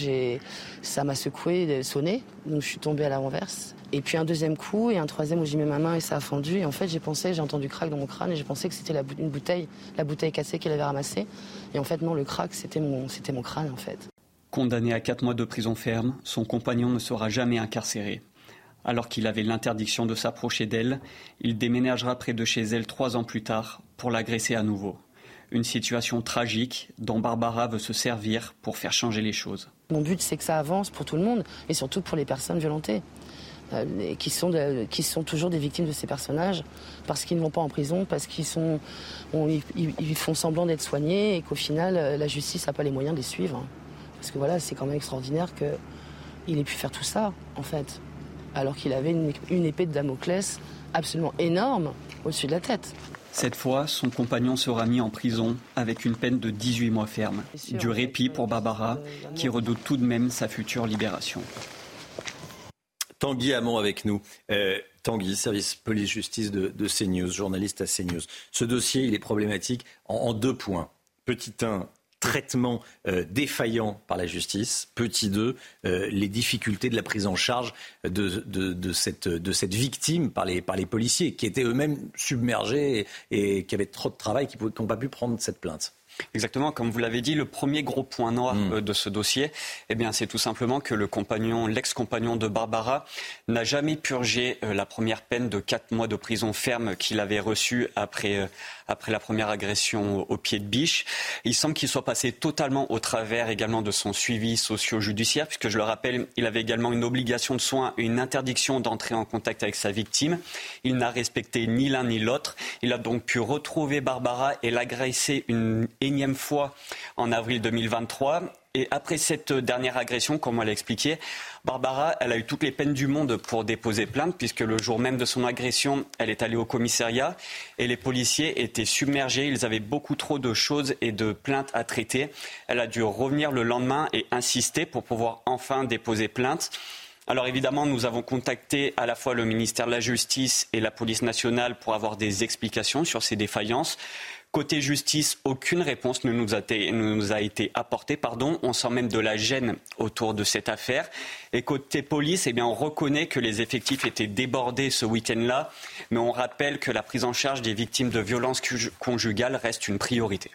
ça m'a secoué, sonné, donc je suis tombée à la renverse. Et puis un deuxième coup et un troisième où j'ai mis ma main et ça a fendu. Et en fait, j'ai pensé, j'ai entendu crack dans mon crâne et j'ai pensé que c'était une bouteille, la bouteille cassée qu'elle avait ramassée. Et en fait, non, le crack, c'était mon, c'était mon crâne en fait. Condamné à quatre mois de prison ferme, son compagnon ne sera jamais incarcéré. Alors qu'il avait l'interdiction de s'approcher d'elle, il déménagera près de chez elle trois ans plus tard pour l'agresser à nouveau. Une situation tragique dont Barbara veut se servir pour faire changer les choses. Mon but, c'est que ça avance pour tout le monde et surtout pour les personnes violentées. Euh, qui, sont toujours des victimes de ces personnages parce qu'ils ne vont pas en prison, parce qu'ils font semblant d'être soignés et qu'au final, euh, la justice n'a pas les moyens de les suivre. Parce que voilà, c'est quand même extraordinaire qu'il ait pu faire tout ça, en fait, alors qu'il avait une épée de Damoclès absolument énorme au-dessus de la tête. Cette fois, son compagnon sera mis en prison avec une peine de 18 mois ferme. Du répit pour Barbara, qui redoute tout de même sa future libération. Tanguy Hamon avec nous. Euh, Tanguy, service police-justice de, de, CNews, journaliste à CNews. Ce dossier, il est problématique en, deux points. Petit 1, traitement euh, défaillant par la justice. Petit 2, euh, les difficultés de la prise en charge de, de, cette, de cette, victime par les, par les, policiers, qui étaient eux-mêmes submergés et, et, qui avaient trop de travail, qui n'ont pas pu prendre cette plainte. Exactement, comme vous l'avez dit, le premier gros point noir mm. euh, de ce dossier, eh bien, c'est tout simplement que le compagnon, l'ex-compagnon de Barbara, n'a jamais purgé euh, la première peine de quatre mois de prison ferme qu'il avait reçue après, euh, après la première agression au pied de biche. Il semble qu'il soit passé totalement au travers également de son suivi socio-judiciaire, puisque je le rappelle, il avait également une obligation de soins et une interdiction d'entrer en contact avec sa victime. Il n'a respecté ni l'un ni l'autre. Il a donc pu retrouver Barbara et l'agresser une énième fois en avril 2023. Et après cette dernière agression, comme elle l'a expliqué, Barbara, a eu toutes les peines du monde pour déposer plainte, puisque le jour même de son agression, elle est allée au commissariat et les policiers étaient submergés. Ils avaient beaucoup trop de choses et de plaintes à traiter. Elle a dû revenir le lendemain et insister pour pouvoir enfin déposer plainte. Alors évidemment, nous avons contacté à la fois le ministère de la Justice et la police nationale pour avoir des explications sur ces défaillances. Côté justice, aucune réponse ne nous a été, apportée. Pardon. On sent même de la gêne autour de cette affaire. Et côté police, eh bien, on reconnaît que les effectifs étaient débordés ce week-end-là, mais on rappelle que la prise en charge des victimes de violences conjugales reste une priorité.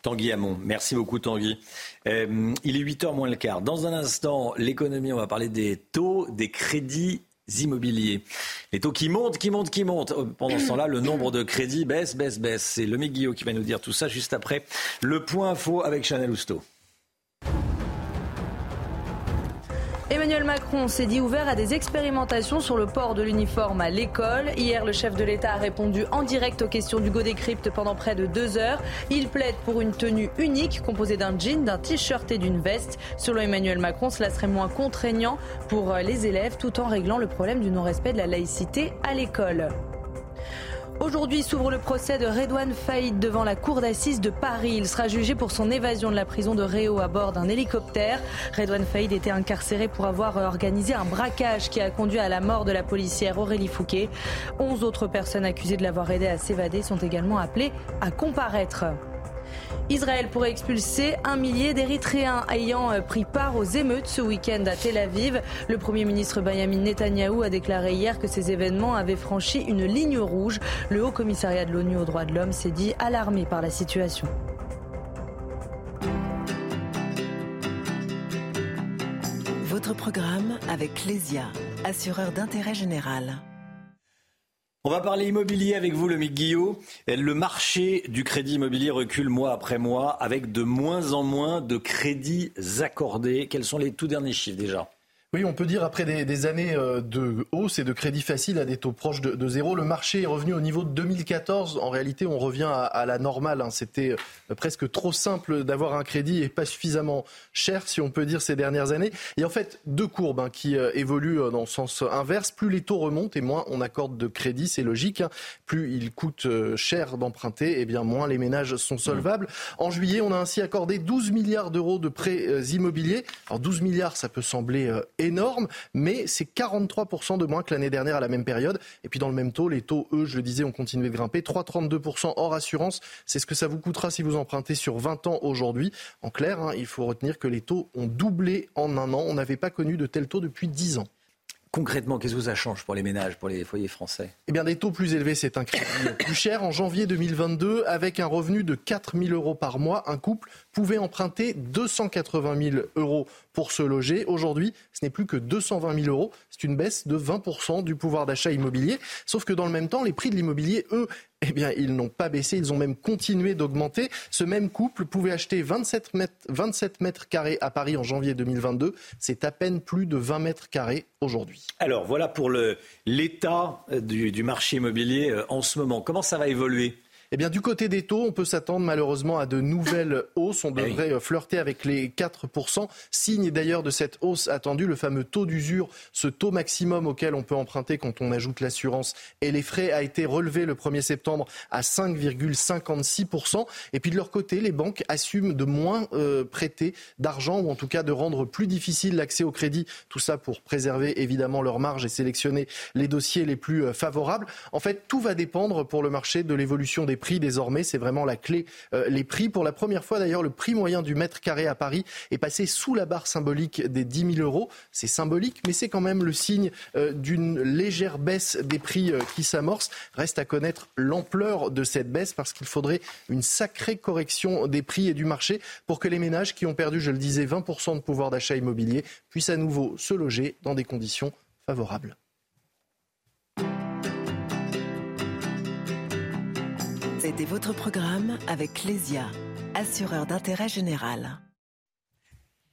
Tanguy Hamon, merci beaucoup Tanguy. Euh, il est 8h moins le quart. Dans un instant, l'économie, on va parler des taux, des crédits immobiliers. Les taux qui montent, qui montent, qui montent. Euh, pendant ce temps-là, le nombre de crédits baisse, baisse, baisse. C'est le Guillot qui va nous dire tout ça juste après le point info avec Chanel Housteau. Emmanuel Macron s'est dit ouvert à des expérimentations sur le port de l'uniforme à l'école. Hier, le chef de l'État a répondu en direct aux questions du Décrypte pendant près de deux heures. Il plaide pour une tenue unique composée d'un jean, d'un t-shirt et d'une veste. Selon Emmanuel Macron, cela serait moins contraignant pour les élèves tout en réglant le problème du non-respect de la laïcité à l'école. Aujourd'hui s'ouvre le procès de Redouane Faïd devant la cour d'assises de Paris. Il sera jugé pour son évasion de la prison de Réau à bord d'un hélicoptère. Redouane Faïd était incarcéré pour avoir organisé un braquage qui a conduit à la mort de la policière Aurélie Fouquet. Onze autres personnes accusées de l'avoir aidé à s'évader sont également appelées à comparaître. Israël pourrait expulser un millier d'Érythréens ayant euh, pris part aux émeutes ce week-end à Tel Aviv. Le Premier ministre Benjamin Netanyahou a déclaré hier que ces événements avaient franchi une ligne rouge. Le Haut Commissariat de l'ONU aux droits de l'homme s'est dit alarmé par la situation. Votre programme avec Lesia, assureur d'intérêt général. On va parler immobilier avec vous, Mick Guillot. Le marché du crédit immobilier recule mois après mois avec de moins en moins de crédits accordés. Quels sont les tout derniers chiffres déjà? Oui, on peut dire après des, années euh, de hausse et de crédit facile à des taux proches de, zéro, le marché est revenu au niveau de 2014. En réalité, on revient à, la normale. Hein. C'était euh, presque trop simple d'avoir un crédit et pas suffisamment cher, si on peut dire, ces dernières années. Et en fait, deux courbes hein, qui euh, évoluent dans le sens inverse. Plus les taux remontent et moins on accorde de crédit, c'est logique. Hein. Plus il coûte cher d'emprunter, et eh bien moins les ménages sont solvables. En juillet, on a ainsi accordé 12 milliards d'euros de prêts immobiliers. Alors 12 milliards, ça peut sembler énorme, mais c'est 43% de moins que l'année dernière à la même période. Et puis dans le même taux, les taux, eux, je le disais, ont continué de grimper. 3,32% hors assurance, c'est ce que ça vous coûtera si vous empruntez sur 20 ans aujourd'hui. En clair, hein, il faut retenir que les taux ont doublé en un an. On n'avait pas connu de tels taux depuis 10 ans. Concrètement, qu'est-ce que ça change pour les ménages, pour les foyers français? Eh bien, des taux plus élevés, c'est un crédit plus cher. En janvier 2022, avec un revenu de 4 000 euros par mois, un couple pouvait emprunter 280 000 euros pour se loger. Aujourd'hui, ce n'est plus que 220 000 euros. C'est une baisse de 20% du pouvoir d'achat immobilier. Sauf que dans le même temps, les prix de l'immobilier, eux, eh bien, ils n'ont pas baissé, ils ont même continué d'augmenter. Ce même couple pouvait acheter 27 mètres, 27 mètres carrés à Paris en janvier 2022. C'est à peine plus de 20 mètres carrés aujourd'hui. Alors, voilà pour l'état du, du marché immobilier euh, en ce moment. Comment ça va évoluer? Eh bien, du côté des taux, on peut s'attendre malheureusement à de nouvelles hausses. On eh devrait flirter avec les 4%. Signe d'ailleurs de cette hausse attendue, le fameux taux d'usure, ce taux maximum auquel on peut emprunter quand on ajoute l'assurance et les frais, a été relevé le 1er septembre à 5,56%. Et puis de leur côté, les banques assument de moins euh, prêter d'argent ou en tout cas de rendre plus difficile l'accès au crédit. Tout ça pour préserver évidemment leur marge et sélectionner les dossiers les plus euh, favorables. En fait, tout va dépendre pour le marché de l'évolution des prix désormais. C'est vraiment la clé. Euh, les prix, pour la première fois d'ailleurs, le prix moyen du mètre carré à Paris est passé sous la barre symbolique des 10 000 euros. C'est symbolique, mais c'est quand même le signe d'une légère baisse des prix qui s'amorce. Reste à connaître l'ampleur de cette baisse parce qu'il faudrait une sacrée correction des prix et du marché pour que les ménages qui ont perdu, je le disais, 20% de pouvoir d'achat immobilier puissent à nouveau se loger dans des conditions favorables. C'était votre programme avec Lesia, assureur d'intérêt général.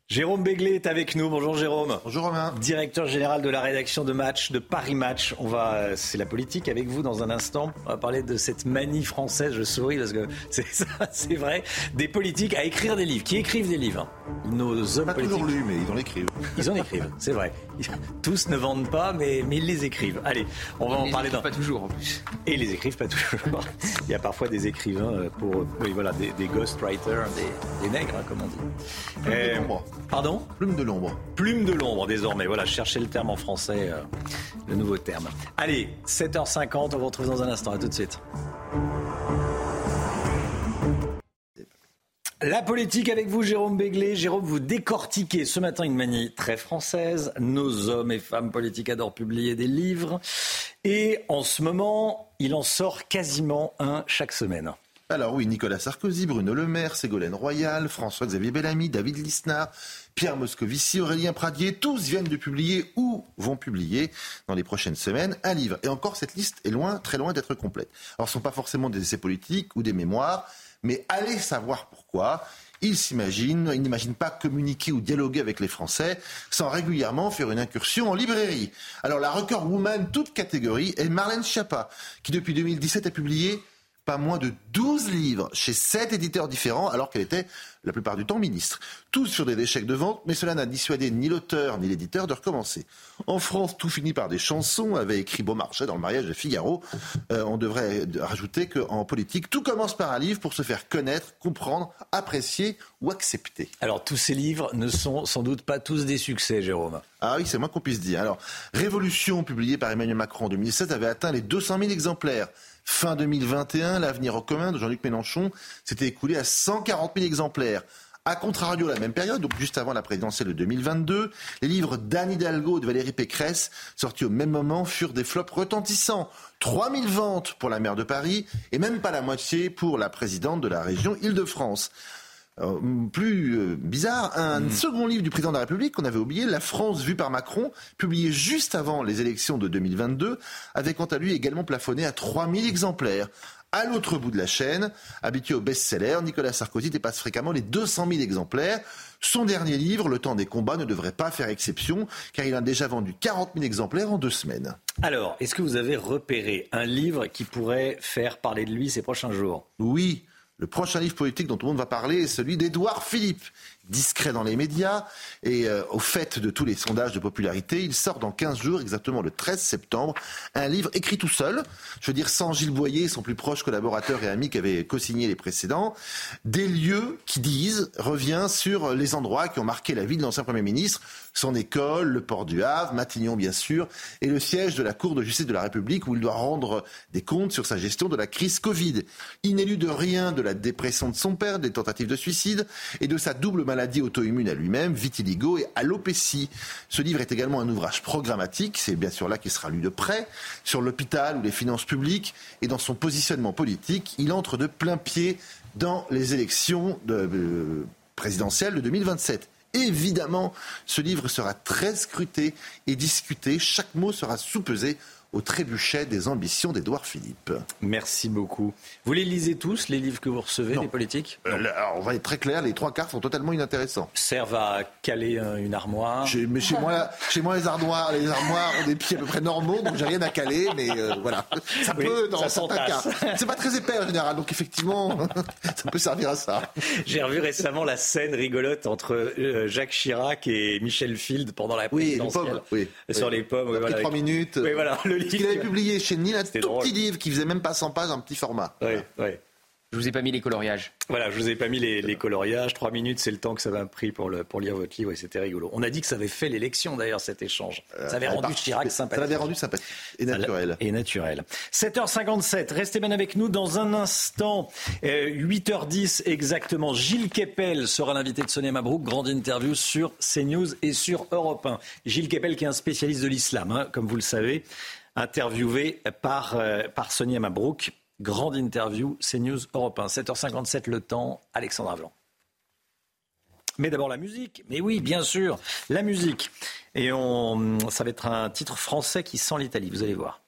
Jérôme Béglé est avec nous. Bonjour Jérôme. Bonjour Romain. Directeur général de la rédaction de match de Paris Match. On va, c'est la politique avec vous dans un instant. On va parler de cette manie française. Je souris parce que c'est ça, c'est vrai. Des politiques à écrire des livres, qui écrivent des livres? Nos hommes pas toujours lus, mais ils en écrivent. Ils en écrivent, c'est vrai. Tous ne vendent pas, mais, mais ils les écrivent. Allez, on va en parler dans. Pas toujours en plus. Et ils les écrivent pas toujours. Il y a parfois des écrivains euh, pour, oui voilà, des, des ghostwriters, des, des nègres, hein, comme on dit. Pardon? Plume de l'ombre. Plume de l'ombre désormais. Voilà, cherchez le terme en français, euh, le nouveau terme. Allez, 7h50, on vous retrouve dans un instant. À tout de suite. La politique avec vous, Jérôme Béglé. Jérôme, vous décortiquez ce matin une manie très française. Nos hommes et femmes politiques adorent publier des livres. Et en ce moment, il en sort quasiment un chaque semaine. Alors oui, Nicolas Sarkozy, Bruno Le Maire, Ségolène Royal, François-Xavier Bellamy, David Lisnard, Pierre Moscovici, Aurélien Pradier, tous viennent de publier ou vont publier dans les prochaines semaines un livre. Et encore, cette liste est loin, très loin d'être complète. Alors ce ne sont pas forcément des essais politiques ou des mémoires, mais allez savoir pourquoi. Ils s'imaginent, ils n'imaginent pas communiquer ou dialoguer avec les Français sans régulièrement faire une incursion en librairie. Alors la record woman, toute catégorie, est Marlène Schiappa, qui depuis 2017 a publié pas moins de 12 livres chez 7 éditeurs différents, alors qu'elle était la plupart du temps ministre. Tous sur des échecs de vente, mais cela n'a dissuadé ni l'auteur ni l'éditeur de recommencer. En France, tout finit par des chansons, avait écrit Beaumarchais dans le mariage de Figaro. Euh, on devrait rajouter qu'en politique, tout commence par un livre pour se faire connaître, comprendre, apprécier ou accepter. Alors, tous ces livres ne sont sans doute pas tous des succès, Jérôme. Ah oui, c'est moins qu'on puisse dire. Alors, Révolution, publiée par Emmanuel Macron en 2007, avait atteint les 200 000 exemplaires. Fin 2021, l'avenir en commun de Jean-Luc Mélenchon s'était écoulé à 140 000 exemplaires. A contrario, la même période, donc juste avant la présidentielle de 2022, les livres d'Anne Hidalgo et de Valérie Pécresse, sortis au même moment, furent des flops retentissants. 3000 ventes pour la maire de Paris et même pas la moitié pour la présidente de la région Île-de-France. Euh, plus euh, bizarre, un hmm. second livre du président de la République qu'on avait oublié, La France vue par Macron, publié juste avant les élections de 2022, avait quant à lui également plafonné à 3000 exemplaires. À l'autre bout de la chaîne, habitué au best-seller, Nicolas Sarkozy dépasse fréquemment les 200 000 exemplaires. Son dernier livre, Le temps des combats, ne devrait pas faire exception, car il a déjà vendu 40 000 exemplaires en deux semaines. Alors, est-ce que vous avez repéré un livre qui pourrait faire parler de lui ces prochains jours? Oui, le prochain livre politique dont tout le monde va parler est celui d'Édouard Philippe, discret dans les médias et euh, au fait de tous les sondages de popularité. Il sort dans 15 jours, exactement le 13 septembre, un livre écrit tout seul, je veux dire sans Gilles Boyer, son plus proche collaborateur et ami qui avait co-signé les précédents, des lieux qui disent, revient sur les endroits qui ont marqué la vie de l'ancien Premier ministre, son école, le port du Havre, Matignon bien sûr, et le siège de la Cour de justice de la République où il doit rendre des comptes sur sa gestion de la crise Covid. Inélu de rien de la dépression de son père, des tentatives de suicide et de sa double maladie maladie auto-immune à lui-même, vitiligo et alopécie. Ce livre est également un ouvrage programmatique, c'est bien sûr là qu'il sera lu de près, sur l'hôpital ou les finances publiques et dans son positionnement politique. Il entre de plein pied dans les élections de, euh, présidentielles de 2027. Évidemment, ce livre sera très scruté et discuté. Chaque mot sera sous-pesé au trébuchet des ambitions d'Édouard Philippe. Merci beaucoup. Vous les lisez tous, les livres que vous recevez, les politiques? Euh, On va être très clair, les trois quarts sont totalement inintéressants. Servent à caler une armoire. mais chez moi, chez moi, les armoires, les armoires ont des pieds à peu près normaux, donc j'ai rien à caler, mais euh, voilà. Ça peut, dans certains cas. C'est pas très épais en général, donc effectivement, ça peut servir à ça. J'ai revu récemment la scène rigolote entre euh, Jacques Chirac et Michel Field pendant la présidentielle. Oui, oui, sur les pommes. Voilà, trois minutes. Oui, voilà, le livre. qu'il avait publié chez Nil, un tout petit livre qui faisait même pas 100 pages, un petit format. Oui, oui. Je vous ai pas mis les coloriages. Voilà, je vous ai pas mis les, coloriages. Trois minutes, c'est le temps que ça m'a pris pour, le, pour lire votre livre et c'était rigolo. On a dit que ça avait fait l'élection d'ailleurs, cet échange. Ça avait euh, rendu Chirac sympathique. Ça l'avait rendu sympathique et naturel. Et naturel. 7h57, restez bien avec nous dans un instant. 8h10 euh, exactement. Gilles Kepel sera l'invité de Sonia Mabrouk. Grande interview sur CNews et sur Europe 1. Gilles Kepel qui est un spécialiste de l'islam, hein, comme vous le savez interviewé par, euh, par Sonia Mabrouk. Grande interview, CNews Europe 1. 7h57 le temps, Alexandra Blanc. Mais d'abord la musique. Mais oui, bien sûr, la musique. Et on, ça va être un titre français qui sent l'Italie, vous allez voir.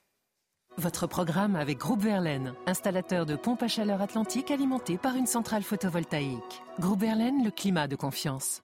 Votre programme avec Groupe Verlaine, installateur de pompes à chaleur atlantique alimentées par une centrale photovoltaïque. Groupe Verlaine, le climat de confiance.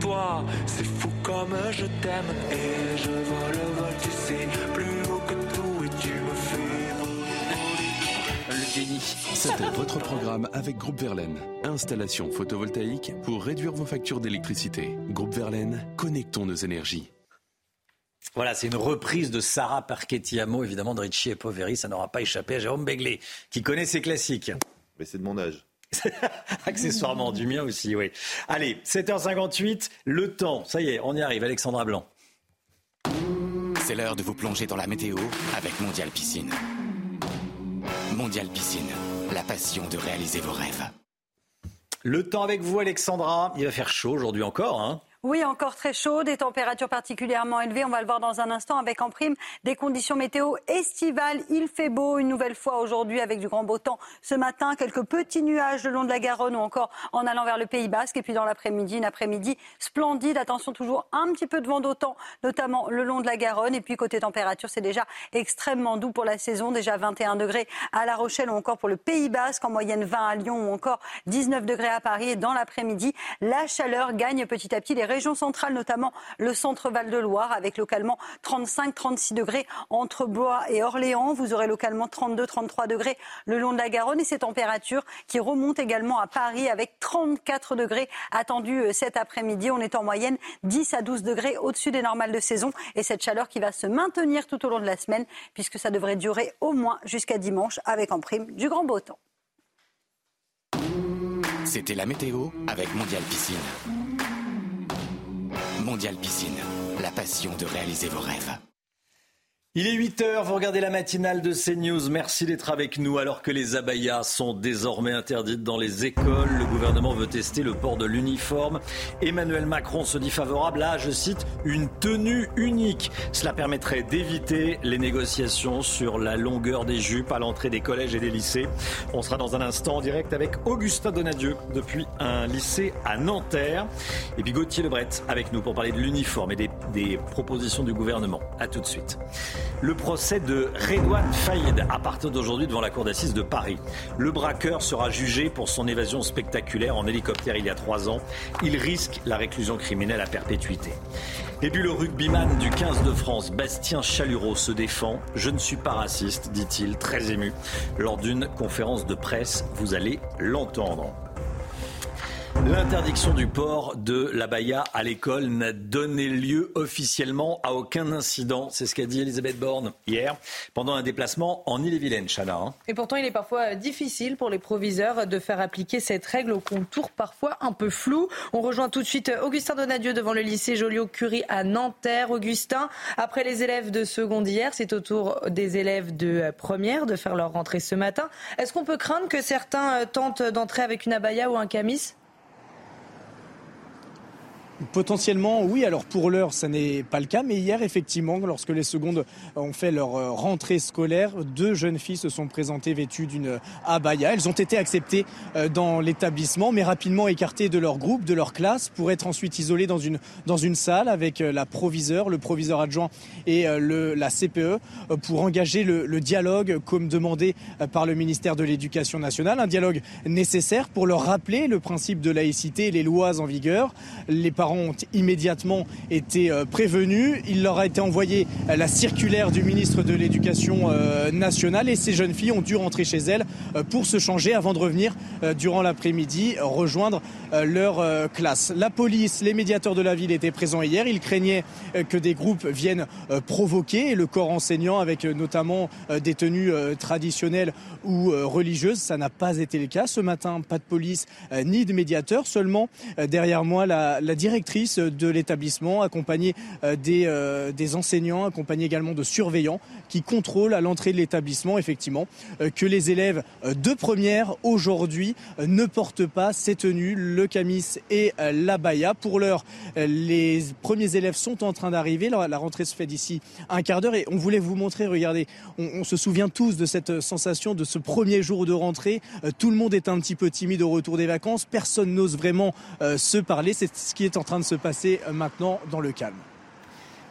de c'est fou comme je t'aime et je vole, vol, tu sais, plus haut que tout et tu me fais le génie. C'était votre programme avec Groupe Verlaine. Installation photovoltaïque pour réduire vos factures d'électricité. Groupe Verlaine, connectons nos énergies. Voilà, c'est une reprise de Sarah Parquetiamo, évidemment, de Ricci et Poveri. Ça n'aura pas échappé à Jérôme Begley, qui connaît ses classiques. Mais c'est de mon âge. Accessoirement, du mien aussi, oui. Allez, 7h58, le temps. Ça y est, on y arrive, Alexandra Blanc. C'est l'heure de vous plonger dans la météo avec Mondial Piscine. Mondial Piscine, la passion de réaliser vos rêves. Le temps avec vous, Alexandra. Il va faire chaud aujourd'hui encore. Hein oui, encore très chaud, des températures particulièrement élevées. On va le voir dans un instant avec en prime des conditions météo estivales. Il fait beau une nouvelle fois aujourd'hui avec du grand beau temps. Ce matin, quelques petits nuages le long de la Garonne ou encore en allant vers le Pays Basque. Et puis dans l'après-midi, une après-midi splendide. Attention toujours un petit peu de vent d'autant, notamment le long de la Garonne. Et puis côté température, c'est déjà extrêmement doux pour la saison. Déjà 21 degrés à La Rochelle ou encore pour le Pays Basque. En moyenne 20 à Lyon ou encore 19 degrés à Paris. Et dans l'après-midi, la chaleur gagne petit à petit région centrale, notamment le centre Val-de-Loire, avec localement 35-36 degrés entre Blois et Orléans. Vous aurez localement 32-33 degrés le long de la Garonne et ces températures qui remontent également à Paris avec 34 degrés attendus euh, cet après-midi. On est en moyenne 10 à 12 degrés au-dessus des normales de saison et cette chaleur qui va se maintenir tout au long de la semaine puisque ça devrait durer au moins jusqu'à dimanche avec en prime du grand beau temps. C'était la météo avec Mondial Piscine. Mondial Piscine, la passion de réaliser vos rêves. Il est 8h, vous regardez la matinale de CNews. Merci d'être avec nous alors que les abayas sont désormais interdites dans les écoles. Le gouvernement veut tester le port de l'uniforme. Emmanuel Macron se dit favorable à, je cite, une tenue unique. Cela permettrait d'éviter les négociations sur la longueur des jupes à l'entrée des collèges et des lycées. On sera dans un instant en direct avec Augustin Donadieu depuis un lycée à Nanterre. Et puis Gauthier Lebret avec nous pour parler de l'uniforme et des, des propositions du gouvernement. A tout de suite le procès de Redouane Faïd à partir d'aujourd'hui devant la cour d'assises de Paris. Le braqueur sera jugé pour son évasion spectaculaire en hélicoptère il y a trois ans. Il risque la réclusion criminelle à perpétuité. Et puis le rugbyman du 15 de France, Bastien Chalureau, se défend. Je ne suis pas raciste, dit-il, très ému, lors d'une conférence de presse. Vous allez l'entendre. L'interdiction du port de la baya à l'école n'a donné lieu officiellement à aucun incident. C'est ce qu'a dit Elisabeth Borne hier pendant un déplacement en Ille-et-Vilaine, Chana. Hein. Et pourtant, il est parfois difficile pour les proviseurs de faire appliquer cette règle au contour parfois un peu flou. On rejoint tout de suite Augustin Donadieu devant le lycée Joliot-Curie à Nanterre. Augustin, après les élèves de seconde hier, c'est au tour des élèves de première de faire leur rentrée ce matin. Est-ce qu'on peut craindre que certains tentent d'entrer avec une abaya ou un camis? Potentiellement, oui. Alors pour l'heure, ça n'est pas le cas. Mais hier, effectivement, lorsque les secondes ont fait leur euh, rentrée scolaire, deux jeunes filles se sont présentées vêtues d'une abaya. Elles ont été acceptées euh, dans l'établissement, mais rapidement écartées de leur groupe, de leur classe, pour être ensuite isolées dans une, dans une salle avec euh, la proviseur, le proviseur adjoint et la CPE pour engager le, le dialogue comme demandé par le ministère de l'Éducation nationale. Un dialogue nécessaire pour leur rappeler le principe de laïcité et les lois en vigueur. Les parents ont immédiatement été euh, prévenus. Il leur a été envoyé euh, la circulaire du ministre de l'Éducation euh, nationale et ces jeunes filles ont dû rentrer chez elles pour se changer avant de revenir durant l'après-midi rejoindre leur classe. La police, les médiateurs de la ville étaient présents hier. Ils craignaient que des groupes viennent provoquer le corps enseignant avec notamment des tenues traditionnelles ou religieuses. Ça n'a pas été le cas ce matin. Pas de police ni de médiateurs. Seulement derrière moi la, la direction directrice de l'établissement, accompagnée euh, des, euh, des enseignants, accompagnée également de surveillants qui contrôlent à l'entrée de l'établissement, effectivement, euh, que les élèves de première aujourd'hui ne portent pas ces tenues, le camis et l'abaya. Pour l'heure, les premiers élèves sont en train d'arriver. La rentrée se fait d'ici un quart d'heure et on voulait vous montrer, regardez, on, on, se souvient tous de cette sensation de ce premier jour de rentrée. Tout le monde est un petit peu timide au retour des vacances. Personne n'ose vraiment se parler. C'est ce qui est en train de se passer euh, maintenant dans le calme.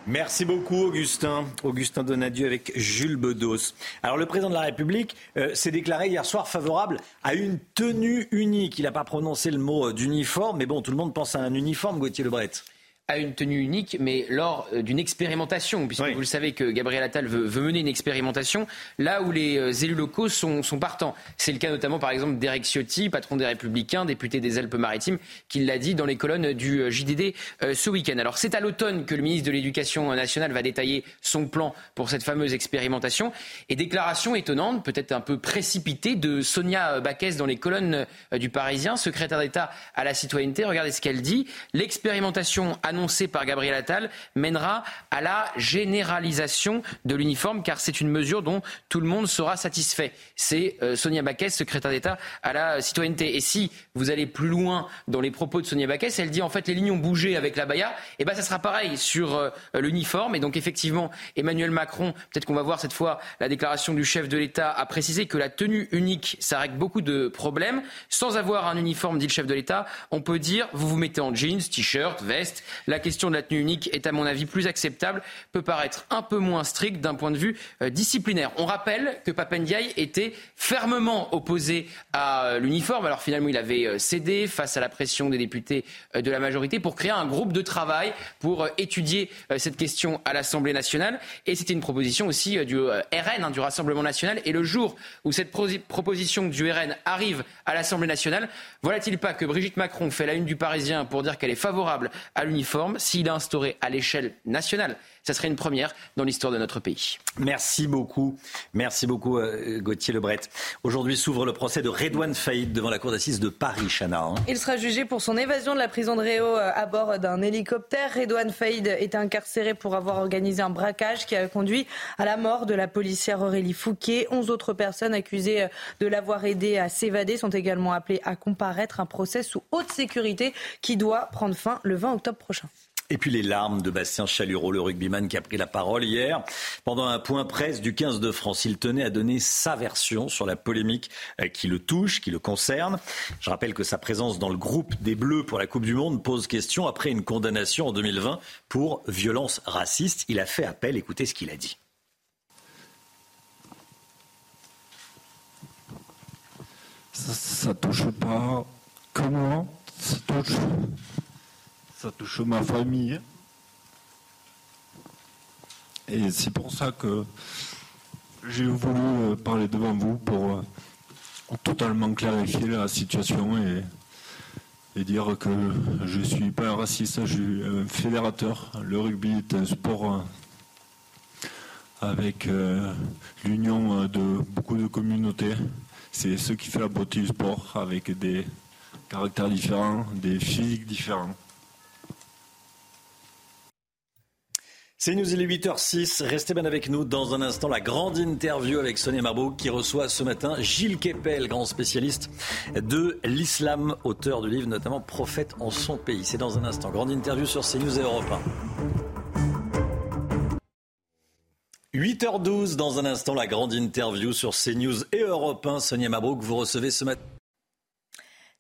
Merci beaucoup Augustin. Augustin Donadieu avec Jules Bedos. Alors le président de la République euh, s'est déclaré hier soir favorable à une tenue unique. Il n'a pas prononcé le mot euh, d'uniforme, mais bon, tout le monde pense à un uniforme, Gauthier Lebret à une tenue unique, mais lors euh, d'une expérimentation, puisque vous le savez que Gabriel Attal veut, mener une expérimentation là où les euh, élus locaux sont, sont partants. C'est le cas notamment par exemple d'Eric Ciotti, patron des Républicains, député des Alpes-Maritimes, qui l'a dit dans les colonnes du euh, JDD ce week-end. Alors c'est à l'automne que le ministre de l'Éducation nationale va détailler son plan pour cette fameuse expérimentation. Et déclaration étonnante, peut-être un peu précipitée, de Sonia Baquès dans les colonnes du Parisien, secrétaire d'État à la citoyenneté. Regardez ce qu'elle dit. L'expérimentation annoncé par Gabriel Attal mènera à la généralisation de l'uniforme, car c'est une mesure dont tout le monde sera satisfait. C'est euh, Sonia Baquès, secrétaire d'État à la citoyenneté. Et si vous allez plus loin dans les propos de Sonia Baquès, elle dit en fait les lignes ont bougé avec la Baya, et ben ça sera pareil sur euh, l'uniforme. Et donc effectivement, Emmanuel Macron, peut-être qu'on va voir cette fois la déclaration du chef de l'État, a précisé que la tenue unique, ça règle beaucoup de problèmes. Sans avoir un uniforme, dit le chef de l'État, on peut dire vous vous mettez en jeans, t-shirt, veste, la question de la tenue unique est à mon avis plus acceptable, peut paraître un peu moins stricte d'un point de vue euh, disciplinaire. On rappelle que Papendiaï était fermement opposé à euh, l'uniforme. Alors finalement, il avait euh, cédé face à la pression des députés de la majorité pour créer un groupe de travail pour étudier cette question à l'Assemblée nationale. Et c'était une proposition aussi du RN, hein, du Rassemblement national. Et le jour où cette proposition du RN arrive à l'Assemblée nationale, voilà-t-il pas que Brigitte Macron fait la une du Parisien pour dire qu'elle est favorable à l'uniforme s'il a instauré à l'échelle nationale. Ça serait une première dans l'histoire de notre pays. Merci beaucoup. Merci beaucoup, euh, Gauthier Lebret. Aujourd'hui s'ouvre le procès de Redouane Faïd devant la cour d'assises de Paris, Chana. Hein. Il sera jugé pour son évasion de la prison de Réau euh, à bord d'un hélicoptère. Redouane Faïd est incarcéré pour avoir organisé un braquage qui a conduit à la mort de la policière Aurélie Fouquet. Onze autres personnes accusées euh, de l'avoir aidé à s'évader sont également appelées à comparaître. Un procès sous haute sécurité qui doit prendre fin le 20 octobre prochain. Et puis les larmes de Bastien Chalureau, le rugbyman qui a pris la parole hier. Pendant un point presse du 15 de France, il tenait à donner sa version sur la polémique euh, qui le touche, qui le concerne. Je rappelle que sa présence dans le groupe des Bleus pour la Coupe du Monde pose question après une condamnation en 2020 pour violence raciste. Il a fait appel, écoutez ce qu'il a dit. Ça, touche pas comment ça touche? Ça touche ma famille. Et c'est pour ça que j'ai voulu euh, parler devant vous pour euh, totalement clarifier la situation et, et dire que je ne suis pas un raciste, je suis un fédérateur. Le rugby est un sport avec l'union de beaucoup de communautés. C'est ce qui fait la beauté du sport, avec des caractères différents, des physiques différents. C'est News, il est 8h06. Restez bien avec nous. Dans un instant, la grande interview avec Sonia Marbot qui reçoit ce matin Gilles Kepel, grand spécialiste de l'islam, auteur de livres notamment Prophète en son pays. C'est dans un instant. Grande interview sur CNews et Europe 1. 8h12, dans un instant, la grande interview sur CNews et Europe 1. Sonia Mabrouk, vous recevez ce matin.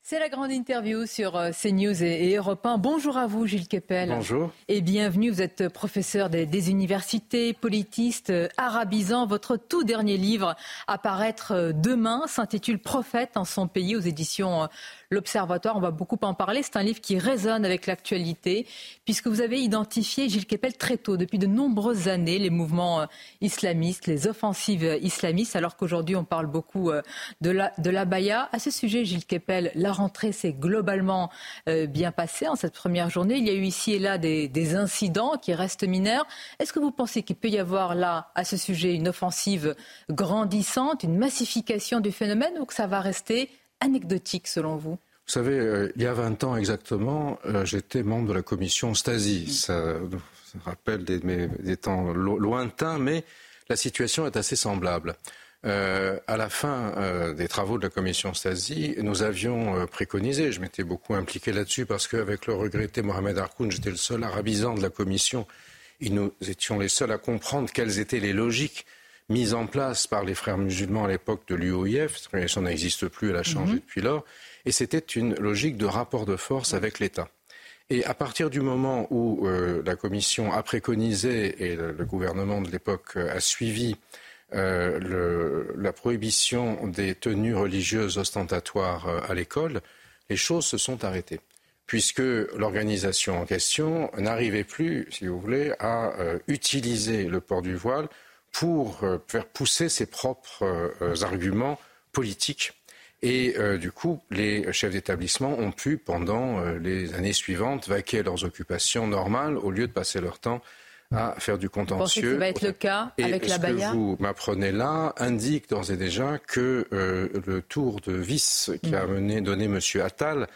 C'est la grande interview sur euh, CNews et, Europe 1. Bonjour à vous, Gilles Kepel. Bonjour. Et bienvenue. Vous êtes professeur des, universités, politiste, euh, arabisant. Votre tout dernier livre à paraître euh, demain s'intitule Prophète en son pays aux éditions L'Observatoire, on va beaucoup en parler. C'est un livre qui résonne avec l'actualité, puisque vous avez identifié, Gilles Kepel, très tôt, depuis de nombreuses années, les mouvements euh, islamistes, les offensives euh, islamistes, alors qu'aujourd'hui on parle beaucoup euh, de la, de baya. À ce sujet, Gilles Kepel, la rentrée s'est globalement bien passée en cette première journée. Il y a eu ici et là des, des incidents qui restent mineurs. Est-ce que vous pensez qu'il peut y avoir là, à ce sujet, une offensive grandissante, une massification du phénomène, ou que ça va rester anecdotique selon vous? Vous savez, euh, il y a 20 ans exactement, euh, j'étais membre de la commission Stasi. Mm. Ça, rappelle des, temps lointains, mais la situation est assez semblable. Euh, à la fin des travaux de la commission Stasi, nous avions préconisé, je m'étais beaucoup impliqué là-dessus parce qu'avec le regretté Mohamed Harkoun, j'étais le seul arabisant de la commission et nous étions les seuls à comprendre quelles étaient les logiques mise en place par les frères musulmans à l'époque de l'UOIF. Cette organisation n'existe plus, elle a changé mhm. depuis lors. Et c'était une logique de rapport de force avec l'État. Et à partir du moment où euh, la Commission a préconisé et le, gouvernement de l'époque euh, a suivi euh, la prohibition des tenues religieuses ostentatoires à l'école, les choses se sont arrêtées puisque l'organisation en question n'arrivait plus, si vous voulez, à utiliser le port du voile pour euh, faire pousser ses propres euh, arguments politiques. Et euh, du coup, les chefs d'établissement ont pu, pendant les années suivantes, vaquer à leurs occupations normales au lieu de passer leur temps à faire du contentieux. Vous pensez que ça va être le cas avec la Baya Ce que vous m'apprenez là indique d'ores et déjà que le tour de vis qui a mm. mené, donné M. Attal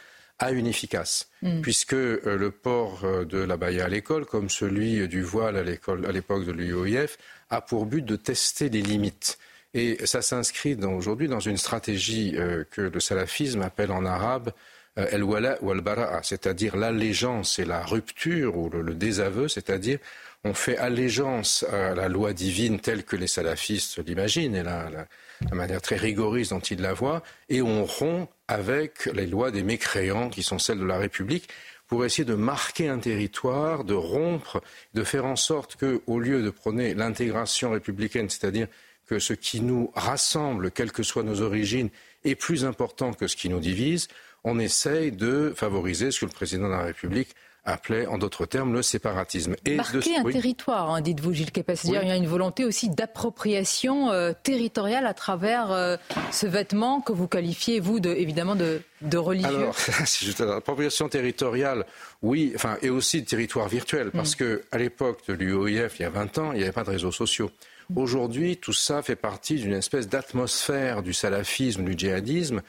a une efficace, mm. puisque le port de la Baya à l'école, comme celui du voile à l'époque de l'UOIF, a pour but de tester les limites. Et ça s'inscrit aujourd'hui dans une stratégie euh, que le salafisme appelle en arabe euh, el-wala ou al-bara'a, c'est-à-dire l'allégeance et la rupture ou le, désaveu, c'est-à-dire on fait allégeance à la loi divine telle que les salafistes l'imaginent et la, la, manière très rigoriste dont ils la voient, et on rompt avec les lois des mécréants qui sont celles de la République pour essayer de marquer un territoire, de rompre, de faire en sorte que, au lieu de prôner l'intégration républicaine, c'est-à-dire que ce qui nous rassemble, quelles que soient nos origines, est plus important que ce qui nous divise, on essaye de favoriser ce que le président de la République appelait en d'autres termes le séparatisme. Et Marquer un territoire, hein, dites-vous Gilles. C'est-à-dire il y a une volonté aussi d'appropriation euh, territoriale à travers euh, ce vêtement que vous qualifiez, vous, de, évidemment, de, de religieux. Alors, c'est juste l'appropriation territoriale, oui, enfin, et aussi de territoire virtuel, parce mm. qu'à l'époque de l'UOIF, il y a 20 ans, il n'y avait pas de réseaux sociaux. Aujourd'hui, tout ça fait partie d'une espèce d'atmosphère du salafisme, du djihadisme,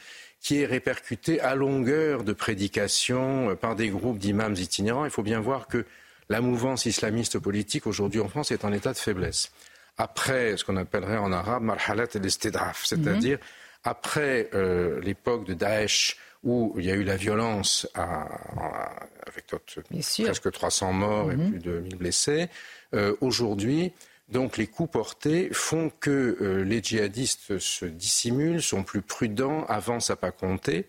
qui est répercuté à longueur de prédications euh, par des groupes d'imams itinérants. Il faut bien voir que la mouvance islamiste politique aujourd'hui en France est en état de faiblesse. Après ce qu'on appellerait en arabe marhalat el-istidaf, c'est-à-dire mhm. après euh, l'époque de Daesh où il y a eu la violence avec presque 300 morts et mhm. plus de 1000 blessés, euh, aujourd'hui, donc les coups portés font que euh, les djihadistes se dissimulent, sont plus prudents, avancent à pas compter.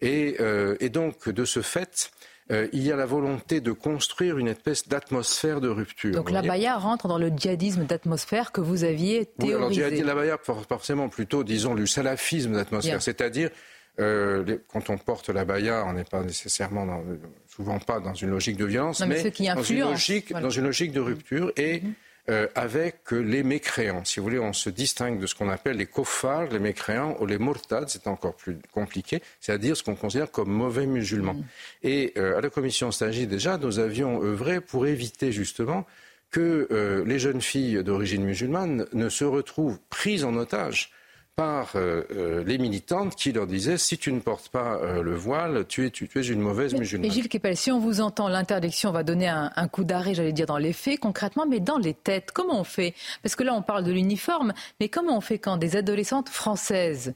Et, euh, donc, de ce fait, euh, il y a la volonté de construire une espèce d'atmosphère de rupture. Donc la baya rentre dans le djihadisme d'atmosphère que vous aviez théorisé. Oui, alors la baya, forcément plutôt, disons, le salafisme d'atmosphère. C'est-à-dire, quand on porte la baya, on n'est pas nécessairement, souvent pas dans une logique de violence, mais, dans, une logique, dans une logique de rupture. Et mm-hmm. Euh, avec les mécréants. Si vous voulez, on se distingue de ce qu'on appelle les kofars, les mécréants, ou les murtads, c'est encore plus compliqué, c'est-à-dire ce qu'on considère comme mauvais musulmans. Mm. Et euh, à la commission Stagi, déjà, nous avions œuvré pour éviter justement que euh, les jeunes filles d'origine musulmane ne se retrouvent prises en otage par euh, euh, les militantes qui leur disaient si tu ne portes pas euh, le voile, tu es, tu, es une mauvaise musulmane. Mais Gilles Kepel, si on vous entend, l'interdiction va donner un, un coup d'arrêt, j'allais dire, dans les faits, concrètement, mais dans les têtes, comment on fait? Parce que là, on parle de l'uniforme, mais comment on fait quand des adolescentes françaises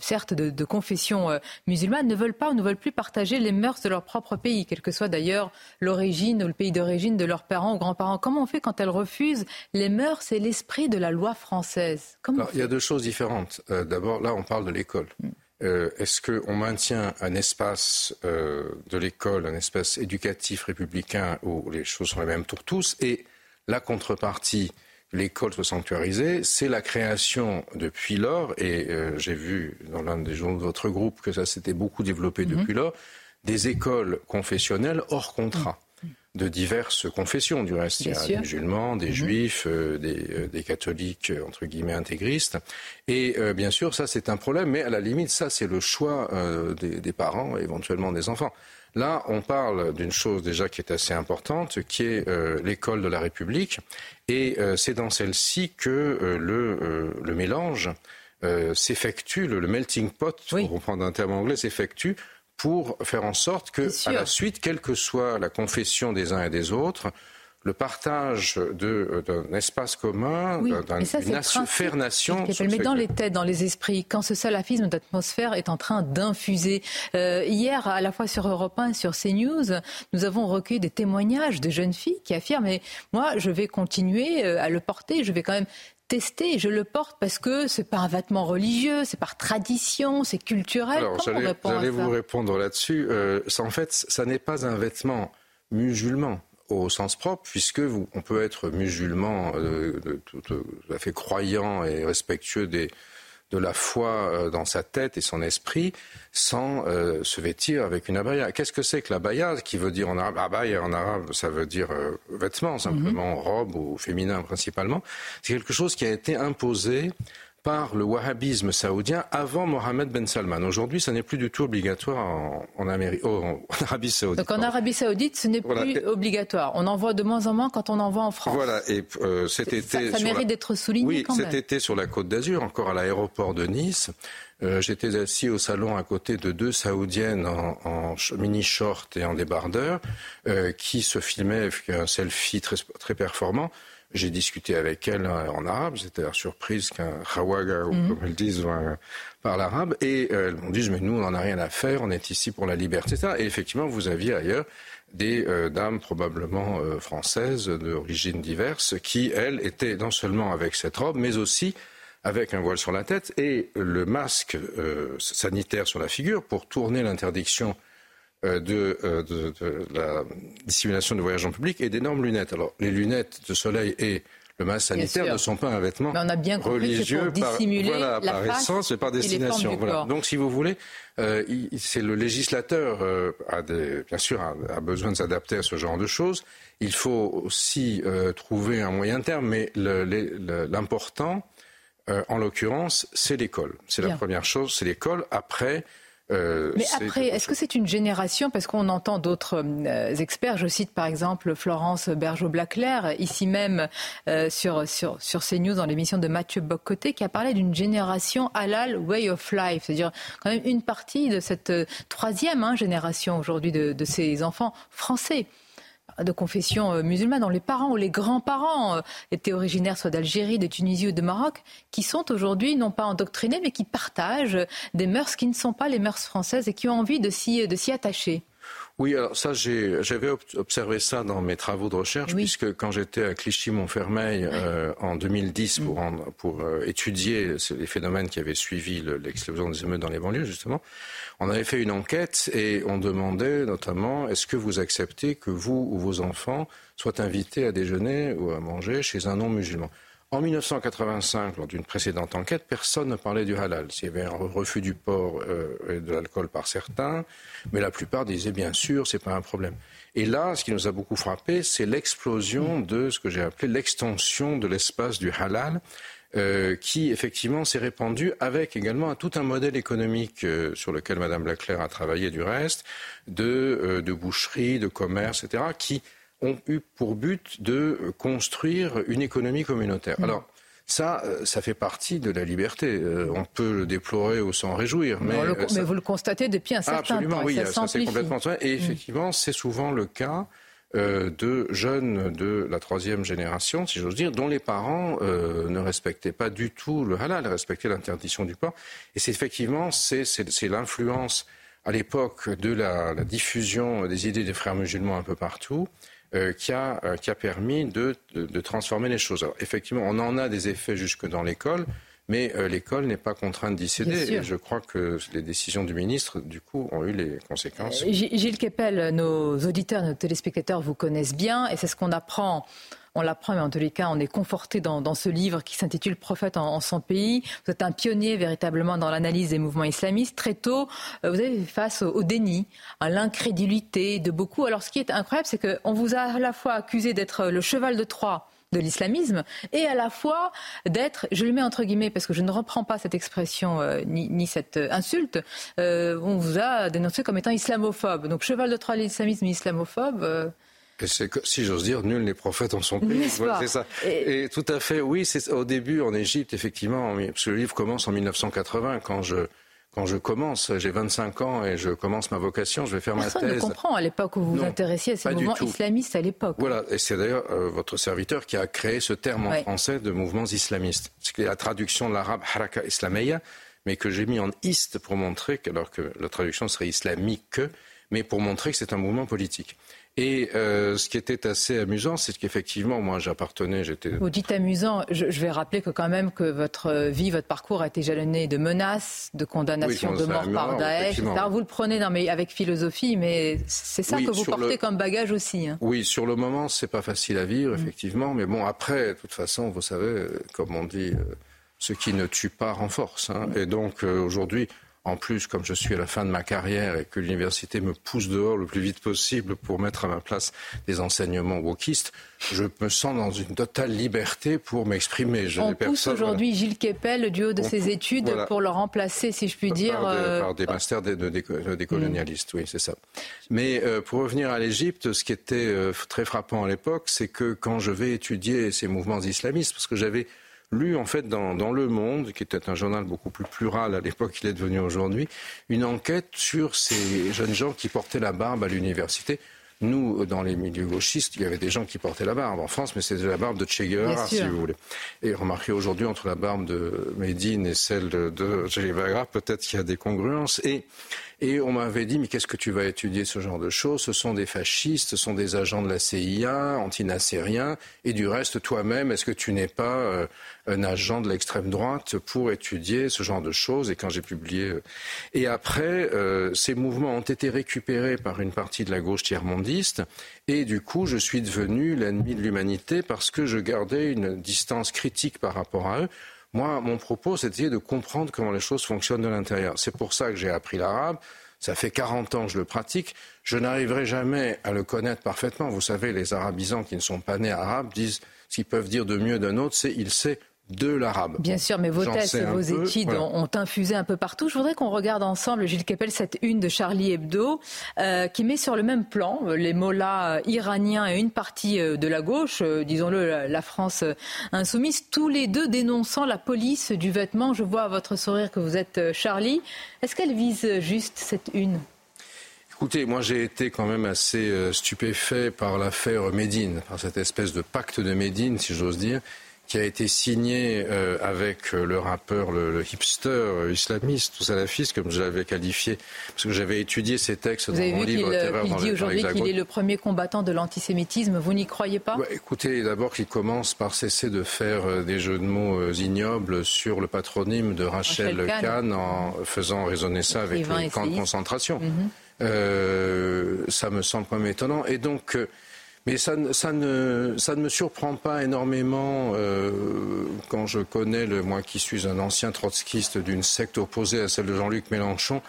certes de, confession euh, musulmane, ne veulent pas ou ne veulent plus partager les mœurs de leur propre pays, quelle que soit d'ailleurs l'origine ou le pays d'origine de leurs parents ou grands-parents. Comment on fait quand elles refusent les mœurs et l'esprit de la loi française? Il y a deux choses différentes. Euh, d'abord, là, on parle de l'école. Mm. Est-ce qu'on maintient un espace de l'école, un espace éducatif républicain où les choses sont les mêmes pour tous et la contrepartie l'école soit sanctuarisée, c'est la création depuis lors, et euh, j'ai vu dans l'un des journaux de votre groupe que ça s'était beaucoup développé mhm. depuis lors, des écoles confessionnelles hors contrat. Mhm. De diverses confessions, du reste. Il y a des musulmans, des mhm. juifs, euh, euh, des, catholiques, entre guillemets, intégristes. Et bien sûr, ça, c'est un problème, mais à la limite, ça, c'est le choix des, des parents, éventuellement des enfants. Là, on parle d'une chose déjà qui est assez importante, qui est euh, l'école de la République. Et euh, c'est dans celle-ci que euh, le, mélange s'effectue, le, melting pot, pour reprendre un terme anglais, s'effectue pour faire en sorte que, à la suite, quelle que soit la confession des uns et des autres, le partage euh, d'un espace commun, d'une faire nation. Mais dans les têtes, dans les esprits, quand ce salafisme d'atmosphère est en train d'infuser. Euh, hier, à la fois sur Europe 1 et sur CNews, nous avons recueilli des témoignages de jeunes filles qui affirment mais moi, je vais continuer euh, à le porter, je vais quand même tester. Je le porte parce que c'est pas un vêtement religieux, c'est par tradition, c'est culturel. Alors, j'allais vous répondre là-dessus. en fait, ça n'est pas un vêtement musulman au sens propre, puisque vous, on peut être musulman, euh, tout, à fait croyant et respectueux des, de la foi euh, dans sa tête et son esprit, sans euh, se vêtir avec une abaya. Qu'est-ce que c'est que l'abaya Qui veut dire en arabe? Abaya en arabe, ça veut dire vêtement simplement, mhm. robe ou féminin principalement. C'est quelque chose qui a été imposé par le wahhabisme saoudien avant Mohamed Ben Salman. Aujourd'hui, ça n'est plus du tout obligatoire en, Amérique, oh, en Arabie saoudite. Donc en Arabie saoudite, ce n'est plus obligatoire. On en voit de moins en moins quand on en voit en France. Voilà, et euh, cet été... Ça, mérite d'être souligné oui, quand même. cet été sur la côte d'Azur, encore à l'aéroport de Nice, euh, j'étais assis au salon à côté de deux Saoudiennes en, mini-short et en débardeur euh, qui se filmaient avec un selfie très, très performant. J'ai discuté avec elle euh, en arabe, j'étais surprise qu'un khawaga, ou mhm. comme elles disent, par l'arabe, et euh, elles m'ont dit, mais nous, on n'en a rien à faire, on est ici pour la liberté. Et effectivement, vous aviez ailleurs des euh, dames probablement françaises d'origine diverse qui, elles, étaient non seulement avec cette robe, mais aussi avec un voile sur la tête et le masque sanitaire sur la figure pour tourner l'interdiction euh, euh, de, la dissimulation de voyage en public et d'énormes lunettes. Alors, les lunettes de soleil et le masque sanitaire ne sont pas un vêtement religieux par, voilà, par essence et par destination. Donc, si vous voulez, euh, c'est le législateur a bien sûr a, besoin de s'adapter à ce genre de choses. Il faut aussi trouver un moyen terme, mais l'important, en l'occurrence, c'est l'école. C'est la première chose, c'est l'école. Après, euh, Mais après, est-ce que c'est une génération Parce qu'on entend d'autres euh, experts. Je cite par exemple Florence Bergeau-Blaclair, ici même euh, sur, sur, sur CNews dans l'émission de Mathieu Boccoté, qui a parlé d'une génération halal way of life. C'est-à-dire quand même une partie de cette troisième hein, génération aujourd'hui de, de ces enfants français de confession euh, musulmane, dont les parents ou les grands-parents euh, étaient originaires soit d'Algérie, de Tunisie ou de Maroc, qui sont aujourd'hui non pas endoctrinés, mais qui partagent des mœurs qui ne sont pas les mœurs françaises et qui ont envie de s'y attacher. Oui, alors ça, j'avais observé ça dans mes travaux de recherche, puisque quand j'étais à Clichy-Montfermeil euh, en 2010 pour, mm. pour euh, étudier les phénomènes qui avaient suivi l'explosion des émeutes dans les banlieues, justement, on avait fait une enquête et on demandait notamment est-ce que vous acceptez que vous ou vos enfants soient invités à déjeuner ou à manger chez un non-musulman? En 1985, lors d'une précédente enquête, personne ne parlait du halal. Il y avait un refus du porc euh, et de l'alcool par certains, mais la plupart disaient bien sûr, c'est pas un problème. Et là, ce qui nous a beaucoup frappé, c'est l'explosion de ce que j'ai appelé l'extension de l'espace du halal. Euh, qui effectivement s'est répandu avec également tout un modèle économique euh, sur lequel Madame Leclerc a travaillé du reste, de, de boucherie, de commerce, etc., qui ont eu pour but de construire une économie communautaire. Mm. Alors, ça, euh, ça fait partie de la liberté. Euh, on peut le déplorer ou s'en réjouir. Mais, Non, le- euh, ça- mais vous le constatez depuis un certain Absolument, temps. et oui, ça ça, c'est complètement vrai. Et Mm. effectivement, c'est souvent le cas euh, de jeunes de la troisième génération, si j'ose dire, dont les parents euh, ne respectaient pas du tout le halal, respectaient l'interdiction du porc. Et c'est effectivement, c'est, l'influence à l'époque de la, la diffusion des idées des frères musulmans un peu partout. Euh, qui, a, euh, qui a permis de, de, de transformer les choses. Alors, effectivement, on en a des effets jusque dans l'école, mais euh, l'école n'est pas contrainte d'y céder. Et je crois que les décisions du ministre, du coup, ont eu les conséquences. Gilles Kepel, nos auditeurs, nos téléspectateurs vous connaissent bien et c'est ce qu'on apprend. On l'apprend, mais en tous les cas, on est conforté dans, ce livre qui s'intitule Prophète en, en son pays. Vous êtes un pionnier véritablement dans l'analyse des mouvements islamistes. Très tôt, euh, vous avez fait face au, déni, à l'incrédulité de beaucoup. Alors, ce qui est incroyable, c'est qu'on vous a à la fois accusé d'être le cheval de Troie de l'islamisme et à la fois d'être, je le mets entre guillemets parce que je ne reprends pas cette expression euh, ni, cette insulte, euh, on vous a dénoncé comme étant islamophobe. Donc cheval de Troie de l'islamisme et islamophobe. Et c'est que, si j'ose dire, nul n'est prophète en son pays. Voilà, c'est ça. Et... tout à fait, oui, c'est au début en Égypte, effectivement, en- parce que le livre commence en 1980, quand je, quand je commence, j'ai 25 ans et je commence ma vocation, je vais faire Personne ma ne thèse. comprend à l'époque où vous vous Non, intéressiez à ces mouvements islamistes à l'époque. Voilà, et c'est d'ailleurs euh, votre serviteur qui a créé ce terme en français de mouvements islamistes. C'est la traduction de l'arabe haraka islameya, mais que j'ai mis en iste pour montrer, que, alors que la traduction serait islamique, mais pour montrer que c'est un mouvement politique. Et euh, ce qui était assez amusant, c'est qu'effectivement, moi j'appartenais, j'étais Vous dites amusant, je, je vais rappeler que quand même que votre vie, votre parcours a été jalonné de menaces, de condamnations, Oui, de c'est mort un par Daesh. etc. Vous le prenez non, mais avec philosophie, mais c'est ça Oui, que vous portez le- comme bagage aussi. hein. Oui, sur le moment, c'est pas facile à vivre, Mm. effectivement. Mais bon, après, de toute façon, vous savez, euh, comme on dit, euh, ce qui ne tue pas renforce. hein. Et donc, euh, aujourd'hui, en plus, comme je suis à la fin de ma carrière et que l'université me pousse dehors le plus vite possible pour mettre à ma place des enseignements wokistes, je me sens dans une totale liberté pour m'exprimer. Je On pousse aujourd'hui Gilles Kepel du haut de On ses études voilà. pour le remplacer, si je puis dire. Par des, euh, par des masters de, oui, c'est ça. Mais euh, pour revenir à l'Égypte, ce qui était euh, très frappant à l'époque, c'est que quand je vais étudier ces mouvements islamistes, parce que j'avais lu en fait dans, dans Le Monde, qui était un journal beaucoup plus plural à l'époque qu'il est devenu aujourd'hui, une enquête sur ces jeunes gens qui portaient la barbe à l'université. Nous, dans les milieux gauchistes, il y avait des gens qui portaient la barbe en France, mais c'était la barbe de Che Guevara, si vous voulez. Et remarquez aujourd'hui, entre la barbe de Médine et celle de Che Guevara, peut-être qu'il y a des congruences. Et, et on m'avait dit, mais qu'est-ce que tu vas étudier ce genre de choses? Ce sont des fascistes, ce sont des agents de la CIA, antinassériens. Et du reste, toi-même, est-ce que tu n'es pas euh, un agent de l'extrême droite pour étudier ce genre de choses? Et quand j'ai publié... euh, Et après, euh, ces mouvements ont été récupérés par une partie de la gauche tiers-mondiste. Et du coup, je suis devenu l'ennemi de l'humanité parce que je gardais une distance critique par rapport à eux. Moi, mon propos, c'était de comprendre comment les choses fonctionnent de l'intérieur. C'est pour ça que j'ai appris l'arabe. Ça fait 40 ans que je le pratique. Je n'arriverai jamais à le connaître parfaitement. Vous savez, les arabisants qui ne sont pas nés arabes disent, s'ils peuvent dire de mieux d'un autre, c'est il sait de l'arabe. Bien sûr, mais vos sais et vos peu, études voilà. ont, infusé un peu partout. Je voudrais qu'on regarde ensemble, Gilles Kepel, cette une de Charlie Hebdo, euh, qui met sur le même plan euh, les mollahs euh, iraniens et une partie de la gauche, euh, disons-le, la, France insoumise, tous les deux dénonçant la police du vêtement. Je vois à votre sourire que vous êtes Charlie. Est-ce qu'elle vise juste cette une? Écoutez, moi j'ai été quand même assez stupéfait par l'affaire Médine, par cette espèce de pacte de Médine, si j'ose dire, qui a été signé euh, avec euh, le rappeur, le, le hipster euh, islamiste ou salafiste, comme je l'avais qualifié, parce que j'avais étudié ces textes Vous dans avez mon livre Terreur qu'il dans dit le- aujourd'hui qu'il est le premier combattant de l'antisémitisme. Vous n'y croyez pas? Écoutez, d'abord qu'il commence par cesser de faire des jeux de mots ignobles sur le patronyme de Rachel, Rachel Kahn. Kahn en faisant résonner ça avec les camps de concentration. Mhm. Euh, ça me semble quand même étonnant. Et donc, Mais ça, ça, ne, ça ne me surprend pas énormément euh, quand je connais, le, moi qui suis un ancien trotskiste d'une secte opposée à celle de Jean-Luc Mélenchon,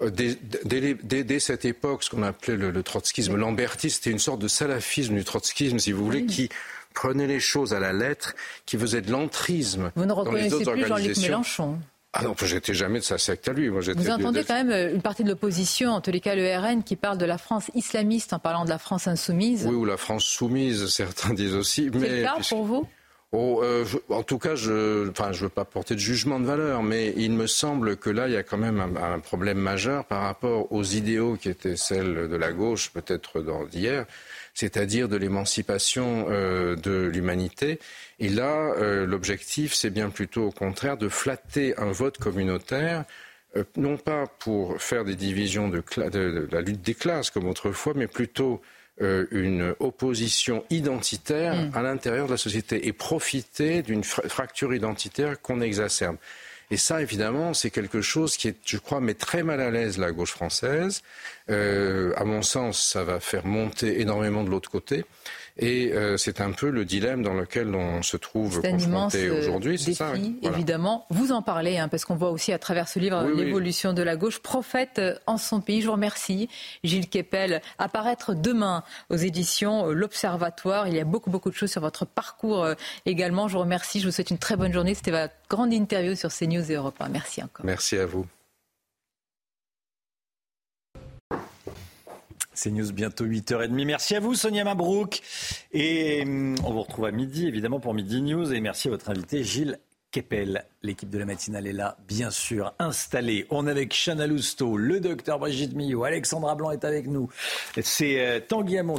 euh, Dès, dès, dès, dès, cette époque, ce qu'on appelait le, le trotskisme lambertiste, c'était une sorte de salafisme du trotskisme, si vous voulez, qui prenait les choses à la lettre, qui faisait de l'entrisme. Vous ne dans les reconnaissez plus Jean-Luc Mélenchon ah non, j'étais jamais de sa secte à lui. Moi, Vous entendez quand même euh, une partie de l'opposition, en tous les cas le RN, qui parle de la France islamiste en parlant de la France insoumise. Oui, ou la France soumise, certains disent aussi. C'est le cas pour vous? Oh, euh, je, en tout cas, je ne veux pas porter de jugement de valeur, mais il me semble que là, il y a quand même un, un problème majeur par rapport aux idéaux qui étaient celles de la gauche, peut-être d'hier, c'est-à-dire de l'émancipation euh, de l'humanité. Et là, euh, l'objectif, c'est bien plutôt au contraire de flatter un vote communautaire euh, non pas pour faire des divisions de, de, de, la lutte des classes comme autrefois, mais plutôt euh, une opposition identitaire mmh. à l'intérieur de la société et profiter d'une fra fracture identitaire qu'on exacerbe. Et ça, évidemment, c'est quelque chose qui je crois, met très mal à l'aise la gauche française. Euh, à mon sens, ça va faire monter énormément de l'autre côté. Et euh, c'est un peu le dilemme dans lequel on se trouve confronté aujourd'hui. C'est ça, oui. voilà. évidemment. Vous en parlez, hein, parce qu'on voit aussi à travers ce livre oui, l'évolution oui. de la gauche. Prophète en son pays. Je vous remercie, Gilles Kepel. Apparaître demain aux éditions L'Observatoire. Il y a beaucoup, beaucoup de choses sur votre parcours euh, également. Je vous remercie. Je vous souhaite une très bonne journée. C'était votre grande interview sur CNews et Europe 1. Merci encore. Merci à vous. C'est News bientôt 8h30. Merci à vous, Sonia Mabrouk. Et hum, on vous retrouve à midi, évidemment, pour Midi News. Et merci à votre invité, Gilles Kepel. L'équipe de la matinale est là, bien sûr, installée. On est avec Chana Lousteau, le docteur Brigitte Millot, Alexandra Blanc est avec nous. C'est euh,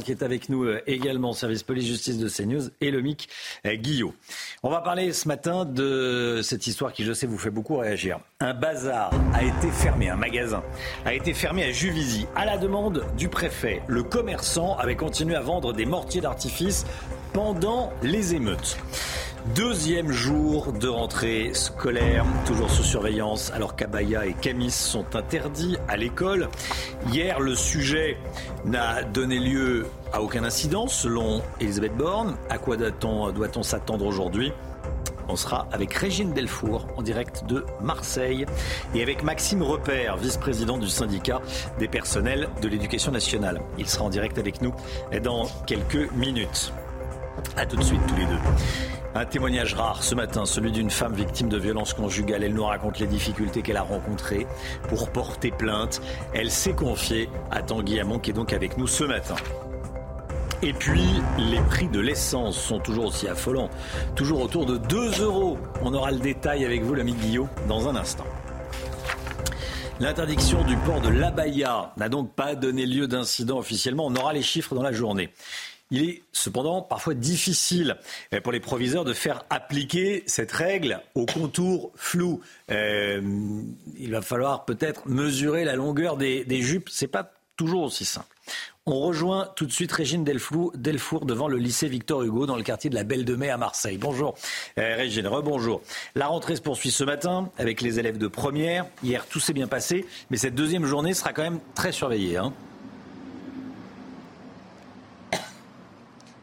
qui est avec nous euh, également, service police-justice de CNews, et le MIC euh, Guillot. On va parler ce matin de cette histoire qui, je sais, vous fait beaucoup réagir. Un bazar a été fermé, un magasin a été fermé à Juvisy, à la demande du préfet. Le commerçant avait continué à vendre des mortiers d'artifice pendant les émeutes. Deuxième jour de rentrée scolaire, toujours sous surveillance, alors qu'Abaya et Camis sont interdits à l'école. Hier, le sujet n'a donné lieu à aucun incident, selon Elisabeth Borne. À quoi doit-on doit s'attendre aujourd'hui? On sera avec Régine Delfour en direct de Marseille et avec Maxime Repère, vice-président du syndicat des personnels de l'éducation nationale. Il sera en direct avec nous dans quelques minutes. A tout de suite tous les deux. Un témoignage rare ce matin, celui d'une femme victime de violences conjugales. Elle nous raconte les difficultés qu'elle a rencontrées pour porter plainte. Elle s'est confiée à Tanguy Hamon qui est donc avec nous ce matin. Et puis, les prix de l'essence sont toujours aussi affolants, toujours autour de 2 euros. On aura le détail avec vous, l'ami Guillot, dans un instant. L'interdiction du port de l'abaya n'a donc pas donné lieu d'incident officiellement. On aura les chiffres dans la journée. Il est cependant parfois difficile pour les proviseurs de faire appliquer cette règle au contour flou. Euh, il va falloir peut-être mesurer la longueur des, des jupes. C'est pas toujours aussi simple. On rejoint tout de suite Régine Delfour, Delfour devant le lycée Victor Hugo dans le quartier de la Belle de Mai à Marseille. Bonjour euh, Régine, rebonjour. La rentrée se poursuit ce matin avec les élèves de première. Hier tout s'est bien passé, mais cette deuxième journée sera quand même très surveillée. Hein.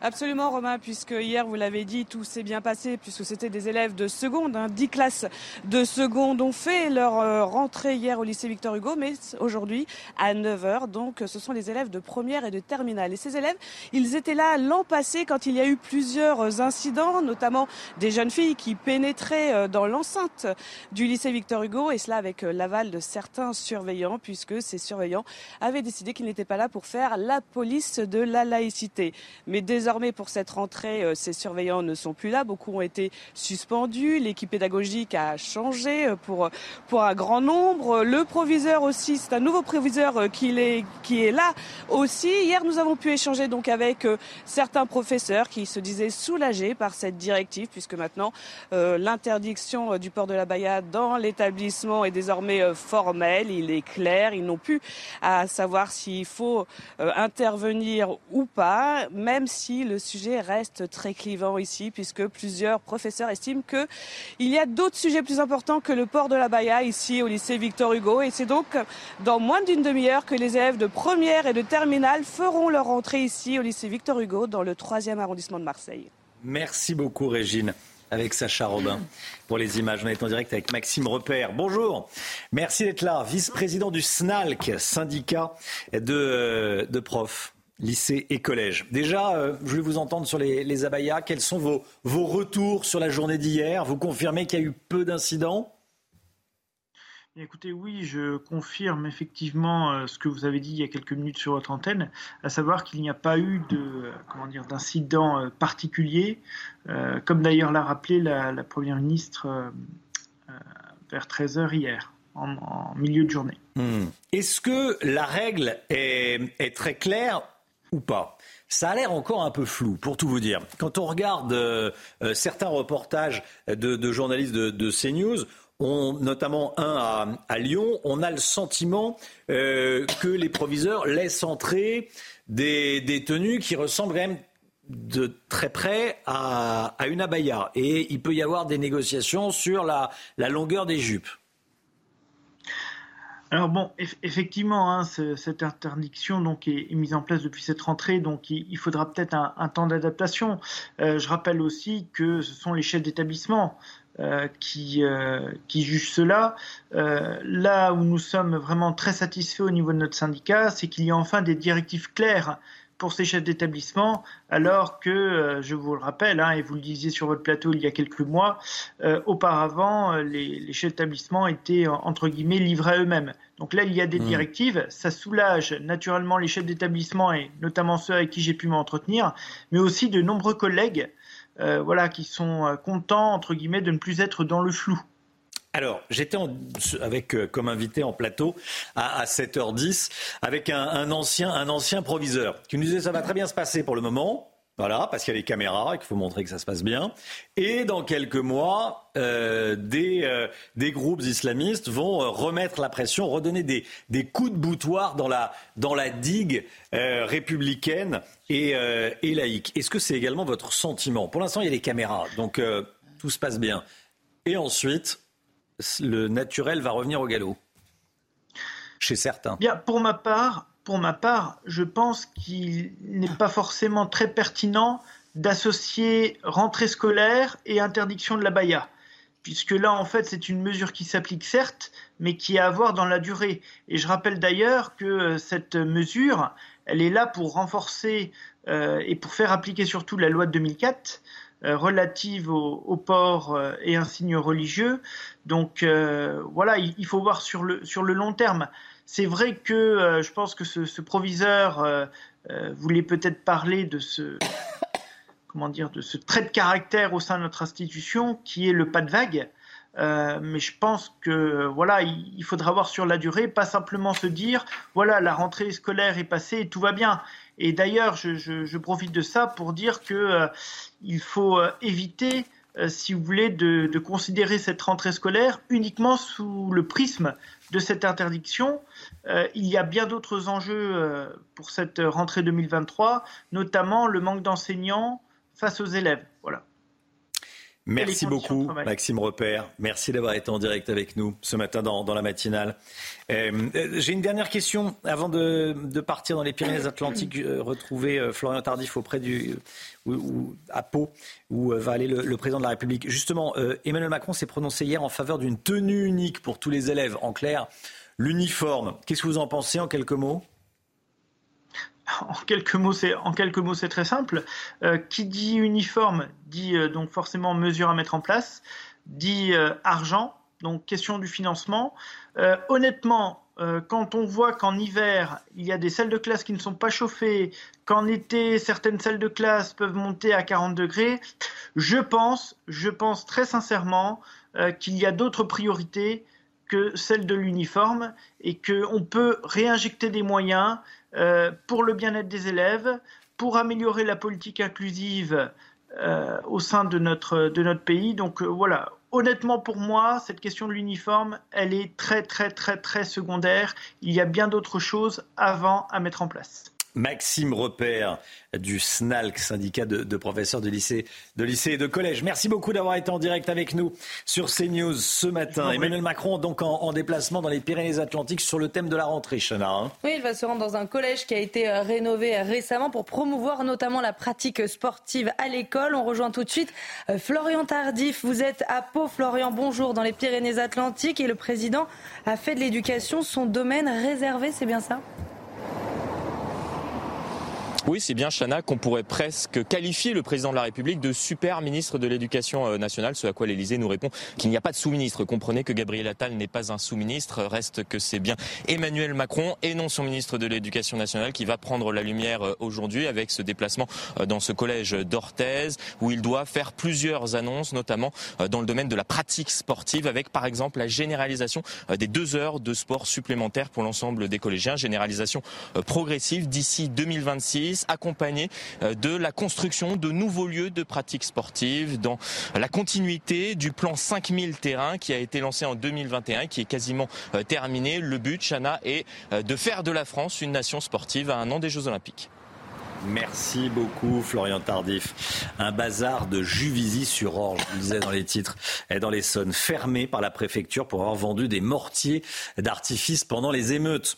Absolument, Romain, puisque hier, vous l'avez dit, tout s'est bien passé, puisque c'était des élèves de seconde. Hein, 10 classes de seconde ont fait leur euh, rentrée hier au lycée Victor Hugo, mais aujourd'hui, à 9h. Donc, ce sont les élèves de première et de terminale. Et ces élèves, ils étaient là l'an passé quand il y a eu plusieurs incidents, notamment des jeunes filles qui pénétraient euh, dans l'enceinte du lycée Victor Hugo, et cela avec euh, l'aval de certains surveillants, puisque ces surveillants avaient décidé qu'ils n'étaient pas là pour faire la police de la laïcité. Mais désormais, Pour cette rentrée, euh, ces surveillants ne sont plus là. Beaucoup ont été suspendus. L'équipe pédagogique a changé euh, pour, pour un grand nombre. Le proviseur aussi, c'est un nouveau proviseur euh, qui est, qui est là aussi. Hier, nous avons pu échanger donc avec certains professeurs qui se disaient soulagés par cette directive, puisque maintenant, euh, l'interdiction du port de la Baïa dans l'établissement est désormais formelle. Il est clair. Ils n'ont plus à savoir s'il faut euh, intervenir ou pas, même si le sujet reste très clivant ici, puisque plusieurs professeurs estiment qu'il y a d'autres sujets plus importants que le port de la baya ici au lycée Victor Hugo. Et c'est donc dans moins d'une demi-heure que les élèves de première et de terminale feront leur entrée ici au lycée Victor Hugo dans le 3e arrondissement de Marseille. Merci beaucoup, Régine avec Sacha Robin pour les images. On est en direct avec Maxime Repère. Bonjour. Merci d'être là. Vice-président du SNALC, syndicat de, de profs lycée et collège. Déjà, euh, je voulais vous entendre sur les, les abayas. Quels sont vos, vos retours sur la journée d'hier? Vous confirmez qu'il y a eu peu d'incidents? Écoutez, oui, je confirme effectivement euh, ce que vous avez dit il y a quelques minutes sur votre antenne, à savoir qu'il n'y a pas eu de comment dire d'incident euh, particulier, euh, comme d'ailleurs l'a rappelé la, première ministre vers 13 h hier, en, milieu de journée. Hmm. Est-ce que la règle est, très claire ou pas ça a l'air encore un peu flou, pour tout vous dire. Quand on regarde certains reportages de, journalistes de, de CNews, notamment un à, Lyon, on a le sentiment euh, que les proviseurs laissent entrer des détenus qui ressemblent quand même de très près à, une abaya. Et il peut y avoir des négociations sur la, longueur des jupes. Alors bon, effectivement, hein, cette interdiction donc est, mise en place depuis cette rentrée, donc il, faudra peut-être un, temps d'adaptation. Euh, je rappelle aussi que ce sont les chefs d'établissement euh, qui, euh, qui juge cela. Là où nous sommes vraiment très satisfaits au niveau de notre syndicat, c'est qu'il y a enfin des directives claires pour ces chefs d'établissement, alors que, je vous le rappelle, hein, et vous le disiez sur votre plateau il y a quelques mois, auparavant, les, les chefs d'établissement étaient, entre guillemets, livrés à eux-mêmes. Donc là, il y a des mmh. directives, ça soulage naturellement les chefs d'établissement et notamment ceux avec qui j'ai pu m'entretenir, mais aussi de nombreux collègues euh, voilà, qui sont euh, contents, entre guillemets, de ne plus être dans le flou. Alors, j'étais avec euh, comme invité en plateau à, 7h10 avec un, ancien, un ancien proviseur qui nous disait ça va très bien se passer pour le moment. Voilà, parce qu'il y a les caméras et qu'il faut montrer que ça se passe bien. Et dans quelques mois, euh, des, euh, des groupes islamistes vont remettre la pression, redonner des, coups de boutoir dans la, digue républicaine et laïque. Est-ce que c'est également votre sentiment? Pour l'instant, il y a les caméras, donc tout se passe bien. Et ensuite, le naturel va revenir au galop chez certains. Pour ma part, pour ma part, je pense qu'il n'est pas forcément très pertinent d'associer rentrée scolaire et interdiction de la baya. Puisque là, en fait, c'est une mesure qui s'applique certes, mais qui est à voir dans la durée. Et je rappelle d'ailleurs que euh, cette mesure, elle est là pour renforcer euh, et pour faire appliquer surtout la loi de 2004 euh, relative au, port et insignes religieux. Donc voilà, il, faut voir sur le, sur le long terme. C'est vrai que euh, je pense que ce, proviseur euh, euh, voulait peut-être parler de ce comment dire de ce trait de caractère au sein de notre institution qui est le pas de vague. mais je pense que voilà, il, faudra voir sur la durée, pas simplement se dire voilà la rentrée scolaire est passée et tout va bien. Et d'ailleurs, je, profite de ça pour dire que il faut éviter si vous voulez, de, considérer cette rentrée scolaire uniquement sous le prisme de cette interdiction, euh, il y a bien d'autres enjeux euh, pour cette rentrée 2023, notamment le manque d'enseignants face aux élèves. Voilà. Merci beaucoup, Maxime Repère. Merci d'avoir été en direct avec nous ce matin dans, la matinale. Euh, j'ai une dernière question avant de, partir dans les Pyrénées-Atlantiques, retrouver Florian Tardif auprès du ou, à Pau, où va aller le, le, président de la République. Justement, Emmanuel Macron s'est prononcé hier en faveur d'une tenue unique pour tous les élèves. En clair, L'uniforme, qu'est-ce que vous en pensez en quelques mots? En quelques mots, c'est très simple. Euh, qui dit uniforme dit euh, donc forcément mesure à mettre en place, dit euh, argent, donc question du financement. honnêtement, quand on voit qu'en hiver il y a des salles de classe qui ne sont pas chauffées, qu'en été certaines salles de classe peuvent monter à 40 degrés, je pense, je pense très sincèrement qu'il y a d'autres priorités que celle de l'uniforme et qu'on peut réinjecter des moyens pour le bien-être des élèves, pour améliorer la politique inclusive euh, au sein de notre, de notre pays. Donc euh, voilà, honnêtement pour moi, cette question de l'uniforme, elle est très très très très secondaire. Il y a bien d'autres choses avant à mettre en place. Maxime Repère du SNALC, syndicat de, professeurs de lycée, de lycée et de collège. Merci beaucoup d'avoir été en direct avec nous sur CNews ce matin. Emmanuel Macron, donc en, déplacement dans les Pyrénées-Atlantiques sur le thème de la rentrée, Chana. Hein. oui, il va se rendre dans un collège qui a été euh, rénové récemment pour promouvoir notamment la pratique sportive à l'école. On rejoint tout de suite euh, Florian Tardif. Vous êtes à Pau, Florian, bonjour, dans les Pyrénées-Atlantiques et le président a fait de l'éducation son domaine réservé, c'est bien ça? Oui, c'est bien, Chana, qu'on pourrait presque qualifier le président de la République de super ministre de l'Éducation euh, nationale, ce à quoi l'Élysée nous répond qu'il n'y a pas de sous-ministre. Comprenez que Gabriel Attal n'est pas un sous-ministre, reste que c'est bien Emmanuel Macron et non son ministre de l'Éducation nationale qui va prendre la lumière euh, aujourd'hui avec ce déplacement euh, dans ce collège d'Orthez où il doit faire plusieurs annonces, notamment dans le domaine de la pratique sportive, avec par exemple la généralisation des deux heures de sport supplémentaires pour l'ensemble des collégiens, généralisation progressive d'ici 2026 accompagné euh, de la construction de nouveaux lieux de pratique sportive dans la continuité du plan 5000 terrains qui a été lancé en 2021 qui est quasiment euh, terminé. Le but, Chana, est euh, de faire de la France une nation sportive à un an des Jeux Olympiques. Merci beaucoup, Florian Tardif. Un bazar de Juvisy-sur-Orge, je disais dans les titres, et dans les zones fermé par la préfecture pour avoir vendu des mortiers d'artifice pendant les émeutes.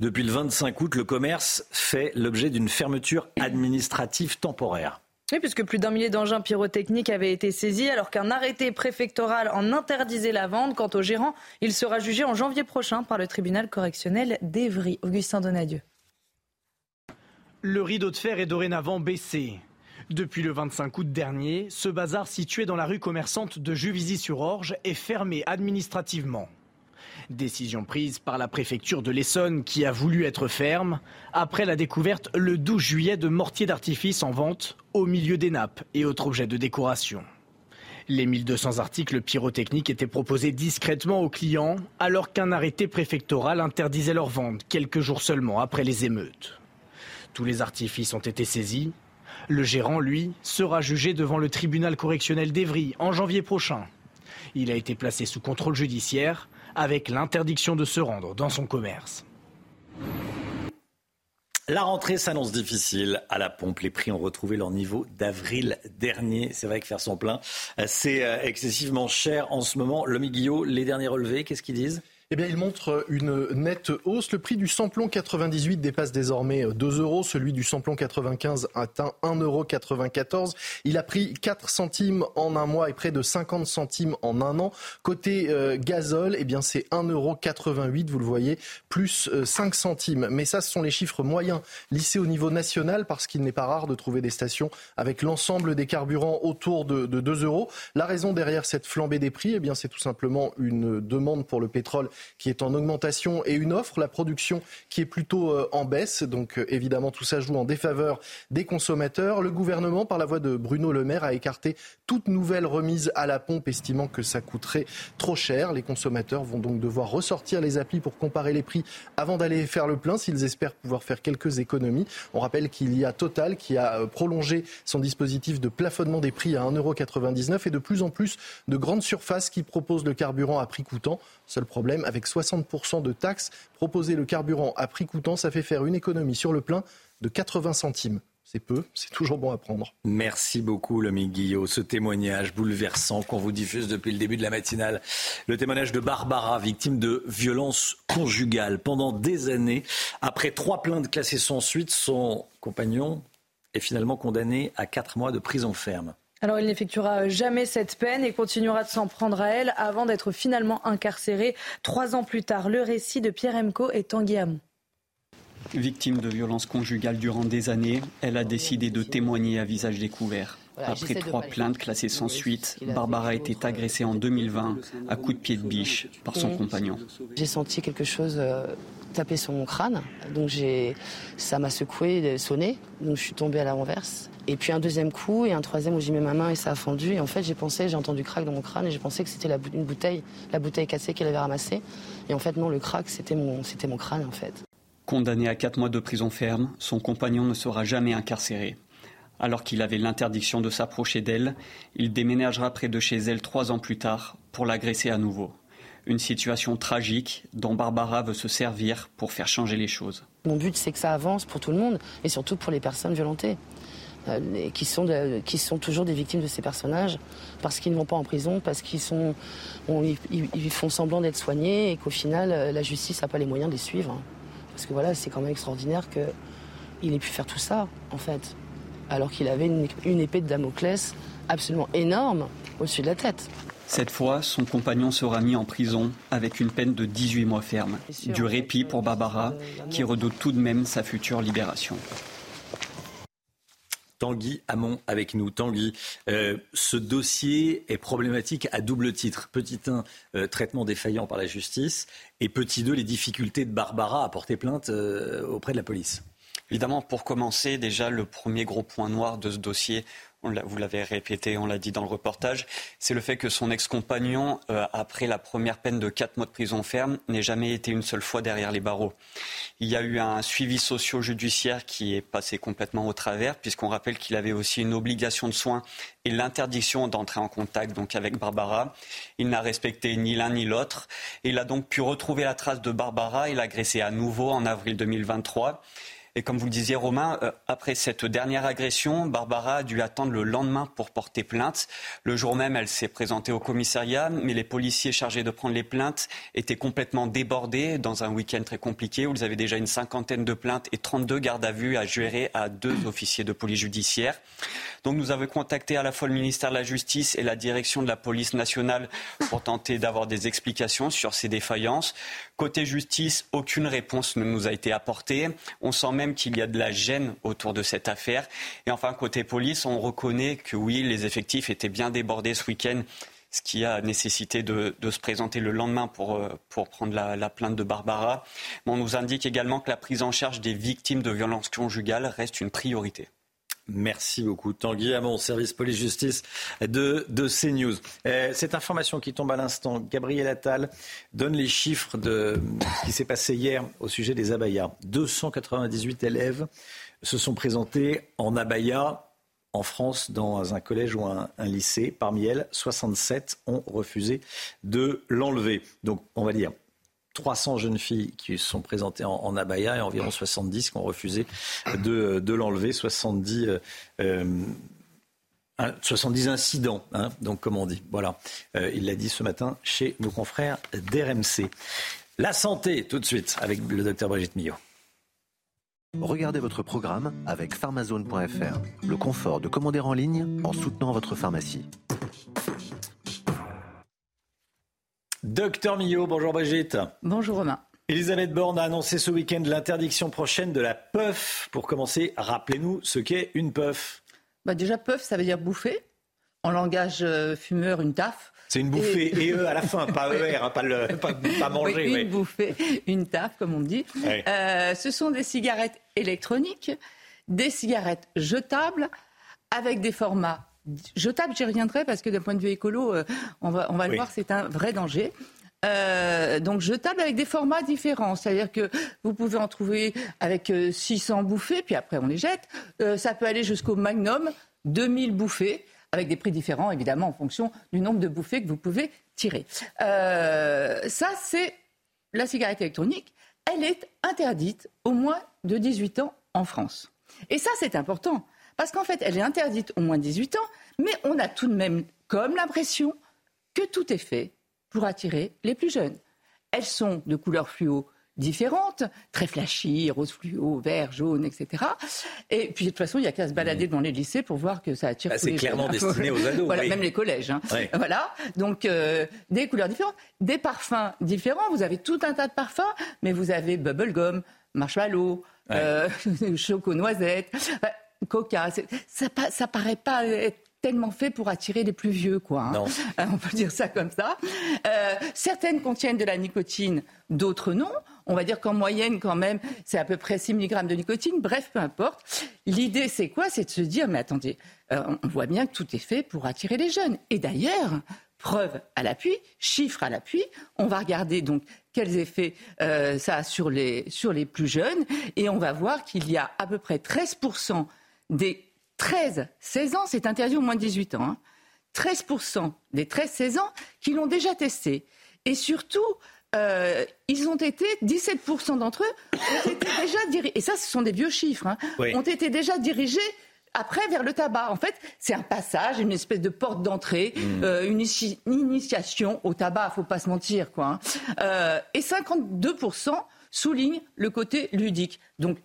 Depuis le 25 août, le commerce fait l'objet d'une fermeture administrative temporaire. Oui, puisque plus d'un millier d'engins pyrotechniques avaient été saisis, alors qu'un arrêté préfectoral en interdisait la vente. Quant au gérant, il sera jugé en janvier prochain par le tribunal correctionnel d'Evry. Augustin Donadieu. Le rideau de fer est dorénavant baissé. Depuis le 25 août dernier, ce bazar situé dans la rue commerçante de Juvisy-sur-Orge est fermé administrativement. Décision prise par la préfecture de l'Essonne qui a voulu être ferme après la découverte le 12 juillet de mortiers d'artifice en vente au milieu des nappes et autres objets de décoration. Les 1200 articles pyrotechniques étaient proposés discrètement aux clients alors qu'un arrêté préfectoral interdisait leur vente quelques jours seulement après les émeutes. Tous les artifices ont été saisis. Le gérant, lui, sera jugé devant le tribunal correctionnel d'Evry en janvier prochain. Il a été placé sous contrôle judiciaire avec l'interdiction de se rendre dans son commerce. La rentrée s'annonce difficile à la pompe. Les prix ont retrouvé leur niveau d'avril dernier. C'est vrai que faire son plein, c'est euh, excessivement cher en ce moment. Le Guillot, les derniers relevés, qu'est-ce qu'ils disent? Eh bien, il montre une nette hausse. Le prix du samplon 98 dépasse désormais 2 euros. Celui du samplon 95 atteint 1,94 euros. Il a pris 4 centimes en un mois et près de 50 centimes en un an. Côté euh, gazole, eh bien, c'est 1,88 euros. Vous le voyez, plus 5 euh, centimes. Mais ça, ce sont les chiffres moyens lissés au niveau national parce qu'il n'est pas rare de trouver des stations avec l'ensemble des carburants autour de, de 2 euros. La raison derrière cette flambée des prix, eh bien, c'est tout simplement une demande pour le pétrole qui est en augmentation et une offre, la production qui est plutôt euh, en baisse. Donc euh, évidemment, tout ça joue en défaveur des consommateurs. Le gouvernement, par la voix de Bruno Le Maire, a écarté toute nouvelle remise à la pompe, estimant que ça coûterait trop cher. Les consommateurs vont donc devoir ressortir les applis pour comparer les prix avant d'aller faire le plein s'ils espèrent pouvoir faire quelques économies. On rappelle qu'il y a Total qui a euh, prolongé son dispositif de plafonnement des prix à 1,99€ et de plus en plus de grandes surfaces qui proposent le carburant à prix coûtant. Seul problème, avec 60% de taxes, proposer le carburant à prix coûtant, ça fait faire une économie sur le plein de 80 centimes. C'est peu, c'est toujours bon à prendre. Merci beaucoup, Lomi Guillot. Ce témoignage bouleversant qu'on vous diffuse depuis le début de la matinale. Le témoignage de Barbara, victime de violences conjugales pendant des années. Après trois plaintes classées sans suite, son compagnon est finalement condamné à quatre mois de prison ferme. Alors il n'effectuera jamais cette peine et continuera de s'en prendre à elle avant d'être finalement incarcéré trois ans plus tard. Le récit de Pierre Emco et Tanguy Hamon. Victime de violences conjugales durant des années, elle a décidé de témoigner à visage découvert. Après trois plaintes classées sans suite, Barbara a été agressée en 2020 à coups de pied de biche par son compagnon. J'ai senti quelque chose taper sur mon crâne, donc ça m'a secoué, sonné, donc je suis tombée à la renverse. Et puis un deuxième coup et un troisième où j'ai mis ma main et ça a fondu. Et en fait, j'ai pensé, j'ai entendu crack dans mon crâne et j'ai pensé que c'était la, une bouteille, la bouteille cassée qu'elle avait ramassée. Et en fait, non, le crack, c'était mon, c'était mon crâne en fait. Condamné à quatre mois de prison ferme, son compagnon ne sera jamais incarcéré. Alors qu'il avait l'interdiction de s'approcher d'elle, il déménagera près de chez elle trois ans plus tard pour l'agresser à nouveau. Une situation tragique dont Barbara veut se servir pour faire changer les choses. Mon but, c'est que ça avance pour tout le monde et surtout pour les personnes violentées. Euh, qui, sont toujours des victimes de ces personnages parce qu'ils ne vont pas en prison, parce qu'ils font semblant d'être soignés et qu'au final, euh, la justice n'a pas les moyens de les suivre. Hein. Parce que voilà, c'est quand même extraordinaire qu'il ait pu faire tout ça, en fait, alors qu'il avait une épée de Damoclès absolument énorme au-dessus de la tête. Cette fois, son compagnon sera mis en prison avec une peine de 18 mois ferme. Du répit pour Barbara, qui redoute tout de même sa future libération. Tanguy Hamon avec nous. Tanguy, euh, ce dossier est problématique à double titre. Petit 1, euh, traitement défaillant par la justice. Et petit 2, les difficultés de Barbara à porter plainte euh, auprès de la police. Évidemment, pour commencer, déjà, le premier gros point noir de ce dossier, vous l'avez répété, on l'a dit dans le reportage, c'est le fait que son ex-compagnon, euh, après la première peine de 4 mois de prison ferme, n'ait jamais été une seule fois derrière les barreaux. Il y a eu un suivi socio-judiciaire qui est passé complètement au travers, puisqu'on rappelle qu'il avait aussi une obligation de soins et l'interdiction d'entrer en contact donc avec Barbara. Il n'a respecté ni l'un ni l'autre. Il a donc pu retrouver la trace de Barbara et l'agresser à nouveau en avril 2023. Et comme vous le disiez, Romain, euh, après cette dernière agression, Barbara a dû attendre le lendemain pour porter plainte. Le jour même, elle s'est présentée au commissariat, mais les policiers chargés de prendre les plaintes étaient complètement débordés dans un week-end très compliqué où ils avaient déjà une cinquantaine de plaintes et 32 gardes à vue à gérer à deux officiers de police judiciaire. Donc nous avons contacté à la fois le ministère de la Justice et la direction de la police nationale pour tenter d'avoir des explications sur ces défaillances. Côté justice, aucune réponse ne nous a été apportée. On sent même qu'il y a de la gêne autour de cette affaire. Et enfin, côté police, on reconnaît que oui, les effectifs étaient bien débordés ce week-end ce qui a nécessité de, se présenter le lendemain pour, euh, prendre la, plainte de Barbara. Mais on nous indique également que la prise en charge des victimes de violences conjugales reste une priorité. Merci beaucoup. Tanguy mon service police-justice de, de CNews. Euh, cette information qui tombe à l'instant, Gabriel Attal donne les chiffres de ce qui s'est passé hier au sujet des abayas. 298 élèves se sont présentés en abaya en France dans un collège ou un, un lycée. Parmi elles, 67 ont refusé de l'enlever. Donc, on va dire 300 jeunes filles qui sont présentées en, abaya et environ 70 qui ont refusé de, de l'enlever. 70, euh, 70 incidents, hein, donc comme on dit. Voilà, euh, il l'a dit ce matin chez nos confrères d'RMC. La santé, tout de suite, avec le docteur Brigitte Millot. Regardez votre programme avec pharmazone.fr. Le confort de commander en ligne en soutenant votre pharmacie. Docteur Millot, bonjour Brigitte. Bonjour Romain. Elisabeth Borne a annoncé ce week-end l'interdiction prochaine de la puff. Pour commencer, rappelez-nous ce qu'est une puff. Bah déjà, puff, ça veut dire bouffer. En langage euh, fumeur, une taf. C'est une bouffée et... E à la fin, pas ER, hein, pas, le, pas, manger. une bouffée, une taf, comme on dit. Euh, ce sont des cigarettes électroniques, des cigarettes jetables avec des formats Jetable, j'y reviendrai parce que d'un point de vue écolo, euh, on va, on va le voir, c'est un vrai danger. Euh, donc jetable avec des formats différents, c'est-à-dire que vous pouvez en trouver avec 600 euh, bouffées, puis après on les jette. ça peut aller jusqu'au magnum, 2000 bouffées, avec des prix différents évidemment en fonction du nombre de bouffées que vous pouvez tirer. ça, c'est la cigarette électronique. Elle est interdite au moins de 18 ans en France. Et ça, c'est important. Parce qu'en fait, elle est interdite au moins de 18 ans, mais on a tout de même comme l'impression que tout est fait pour attirer les plus jeunes. Elles sont de couleur fluo différentes, très flashy, rose fluo, vert, jaune, etc. Et puis de toute façon, il n'y a qu'à se balader dans les lycées pour voir que ça attire ah, jeunes. C'est clairement destiné aux ados. voilà, même les collèges. Hein. Voilà, donc euh, des couleurs différentes, des parfums différents. Vous avez tout un tas de parfums, mais vous avez bubblegum, marshmallow, euh, choco noisette. Coca. Ça, ça paraît pas être tellement fait pour attirer les plus vieux, quoi. Hein. Euh, on peut dire ça comme ça. Euh, certaines contiennent de la nicotine, d'autres non. On va dire qu'en moyenne, quand même, c'est à peu près 6 mg de nicotine. Bref, peu importe. L'idée, c'est quoi? C'est de se dire, mais attendez, euh, on voit bien que tout est fait pour attirer les jeunes. Et d'ailleurs, preuve à l'appui, chiffres à l'appui, on va regarder donc quels effets ça a sur les, sur les plus jeunes. Et on va voir qu'il y a à peu près 13 des 13-16 ans, c'est interdit au moins de 18 ans, 13% hein. des 13-16 ans qui l'ont déjà testé. Et surtout, euh, ils ont été, 17% d'entre eux ont été déjà dirigés, et ça ce sont des vieux chiffres, hein, ont été déjà dirigés après vers le tabac. En fait, c'est un passage, une espèce de porte d'entrée, mmh. euh, une, initiation au tabac, faut pas se mentir, quoi. Hein. Euh, et 52% soulignent le côté ludique. Donc,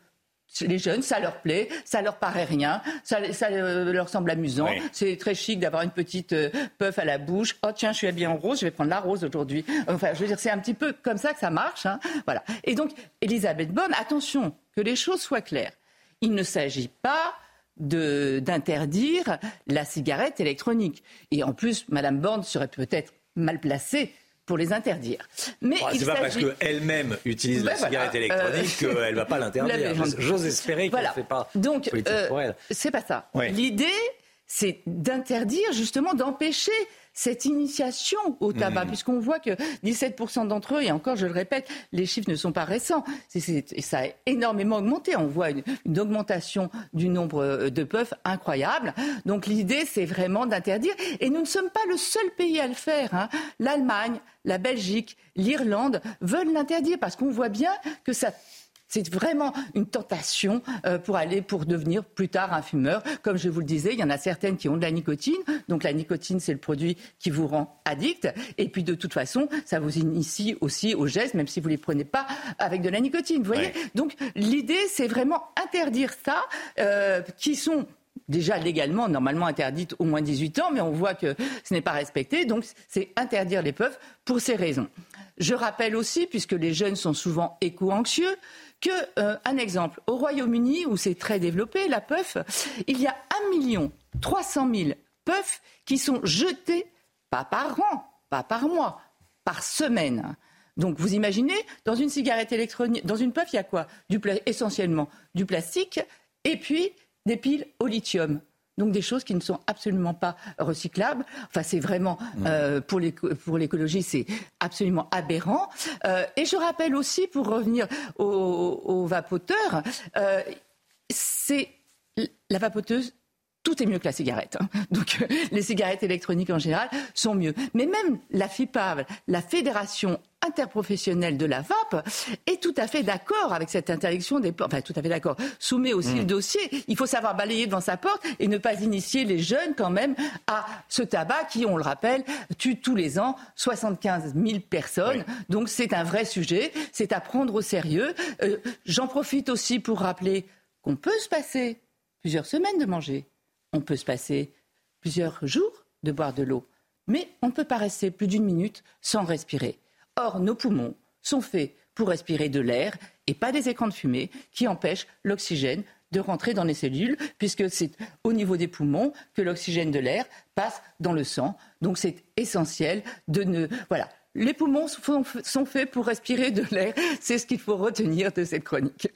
les jeunes, ça leur plaît, ça leur paraît rien, ça, euh, leur semble amusant. C'est très chic d'avoir une petite euh, puff à la bouche. Oh tiens, je suis habillée en rose, je vais prendre la rose aujourd'hui. Enfin, je veux dire, c'est un petit peu comme ça que ça marche. Hein. Voilà. Et donc, Elisabeth Bonne, attention, que les choses soient claires. Il ne s'agit pas d'interdire la cigarette électronique. Et en plus, Madame Borne serait peut-être mal placée pour les interdire. Mais oh, c'est pas parce qu'elle-même utilise la ben cigarette électronique euh, qu'elle ne va pas l'interdire. J'ose espérer qu'elle ne fait pas Donc, euh, c'est pas ça. L'idée, c'est d'interdire justement, d'empêcher cette initiation au tabac, mmh. puisqu'on voit que 17% d'entre eux, et encore je le répète, les chiffres ne sont pas récents, et ça a énormément augmenté. On voit une, augmentation du nombre euh, de puffs incroyable. Donc l'idée, c'est vraiment d'interdire. Et nous ne sommes pas le seul pays à le faire. Hein. L'Allemagne, la Belgique, l'Irlande veulent l'interdire parce qu'on voit bien que ça c'est vraiment une tentation euh, pour aller, pour devenir plus tard un fumeur. Comme je vous le disais, il y en a certaines qui ont de la nicotine. Donc la nicotine, c'est le produit qui vous rend addict. Et puis de toute façon, ça vous initie aussi aux gestes, même si vous ne les prenez pas avec de la nicotine. Vous voyez Donc l'idée, c'est vraiment interdire ça, euh, qui sont déjà légalement, normalement interdites au moins 18 ans, mais on voit que ce n'est pas respecté. Donc c'est interdire les puffs pour ces raisons. Je rappelle aussi, puisque les jeunes sont souvent éco-anxieux, que, euh, un exemple, au Royaume-Uni, où c'est très développé, la puff, il y a 1 million 300 000 puffs qui sont jetés, pas par an, pas par mois, par semaine. Donc vous imaginez, dans une cigarette électronique, dans une puff, il y a quoi? Essentiellement du plastique et puis des piles au lithium donc des choses qui ne sont absolument pas recyclables. Enfin, c'est vraiment, mmh. euh, pour l'écologie, c'est absolument aberrant. Euh, et je rappelle aussi, pour revenir au, vapoteur, euh, c'est la vapoteuse tout est mieux que la cigarette. Hein. Donc les cigarettes électroniques en général sont mieux. Mais même la FIPAV, la Fédération interprofessionnelle de la VAP, est tout à fait d'accord avec cette interdiction des Enfin, tout à fait d'accord. Soumet aussi le mmh. dossier. Il faut savoir balayer devant sa porte et ne pas initier les jeunes quand même à ce tabac qui, on le rappelle, tue tous les ans 75 000 personnes. Donc c'est un vrai sujet. C'est à prendre au sérieux. Euh, j'en profite aussi pour rappeler qu'on peut se passer plusieurs semaines de manger on peut se passer plusieurs jours de boire de l'eau, mais on ne peut pas rester plus d'une minute sans respirer. Or, nos poumons sont faits pour respirer de l'air et pas des écrans de fumée qui empêchent l'oxygène de rentrer dans les cellules, puisque c'est au niveau des poumons que l'oxygène de l'air passe dans le sang. Donc c'est essentiel de ne... Voilà. Les poumons sont faits pour respirer de l'air. C'est ce qu'il faut retenir de cette chronique.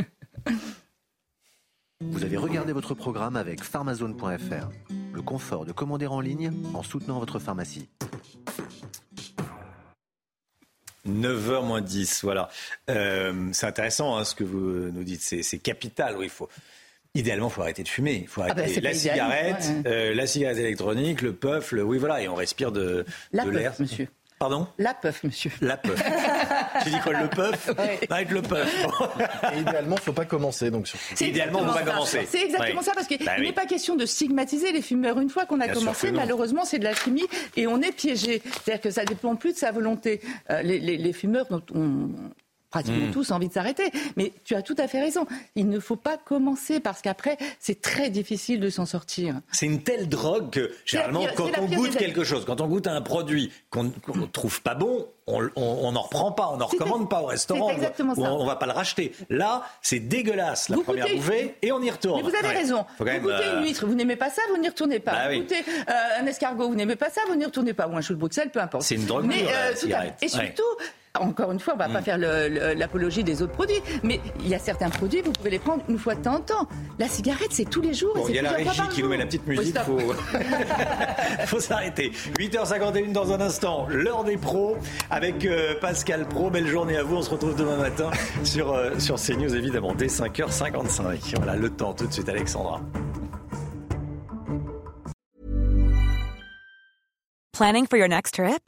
Vous avez regardé votre programme avec pharmazone.fr. Le confort de commander en ligne en soutenant votre pharmacie. 9h moins 10, voilà. Euh, c'est intéressant hein, ce que vous nous dites, c'est capital. Oui, il faut. Idéalement, il faut arrêter de fumer. Il faut ah bah, arrêter la cigarette, euh, la cigarette électronique, le puff, le oui, voilà, et on respire de, de l'air. Monsieur. Pardon La puff, monsieur. La puff. J'ai dit quoi, le puff Avec le puff. idéalement, il ne faut pas commencer. Donc, idéalement, on va commencer. C'est exactement ça, parce qu'il bah n'est pas question de stigmatiser les fumeurs. Une fois qu'on a commencé, malheureusement, c'est de la chimie et on est piégé. C'est-à-dire que ça dépend plus de sa volonté. Euh, les, les, fumeurs dont on, pratiquement hmm. tous envie de s'arrêter. Mais tu as tout à fait raison. Il ne faut pas commencer parce qu'après, c'est très difficile de s'en sortir. C'est une telle drogue que, généralement, quand on goûte quelque chose, quand on goûte un produit qu'on ne trouve pas bon, on n'en reprend pas, on n'en recommande pas au restaurant, on, ne va pas le racheter. Là, c'est dégueulasse la première bouffée et on y retourne. Mais vous avez raison. vous goûtez une euh, huître, vous n'aimez pas ça, vous n'y retournez pas. Bah vous goûtez euh, un escargot, vous n'aimez pas ça, vous n'y retournez pas. Ou un chou de Bruxelles, peu importe. C'est une drogue Mais, euh, Et surtout, encore une fois, on ne va pas mm. faire l'apologie des autres produits, mais il y a certains produits, vous pouvez les prendre une fois de temps en temps. La cigarette, c'est tous les jours. il y a la régie qui nous met la petite musique, il faut, faut s'arrêter. 8h51 dans un instant, l'heure des pros avec euh, Pascal Pro. Belle journée à vous, on se retrouve demain matin sur, euh, sur CNews, évidemment, dès 5h55. Voilà le temps, tout de suite, Alexandra. Planning for your next trip?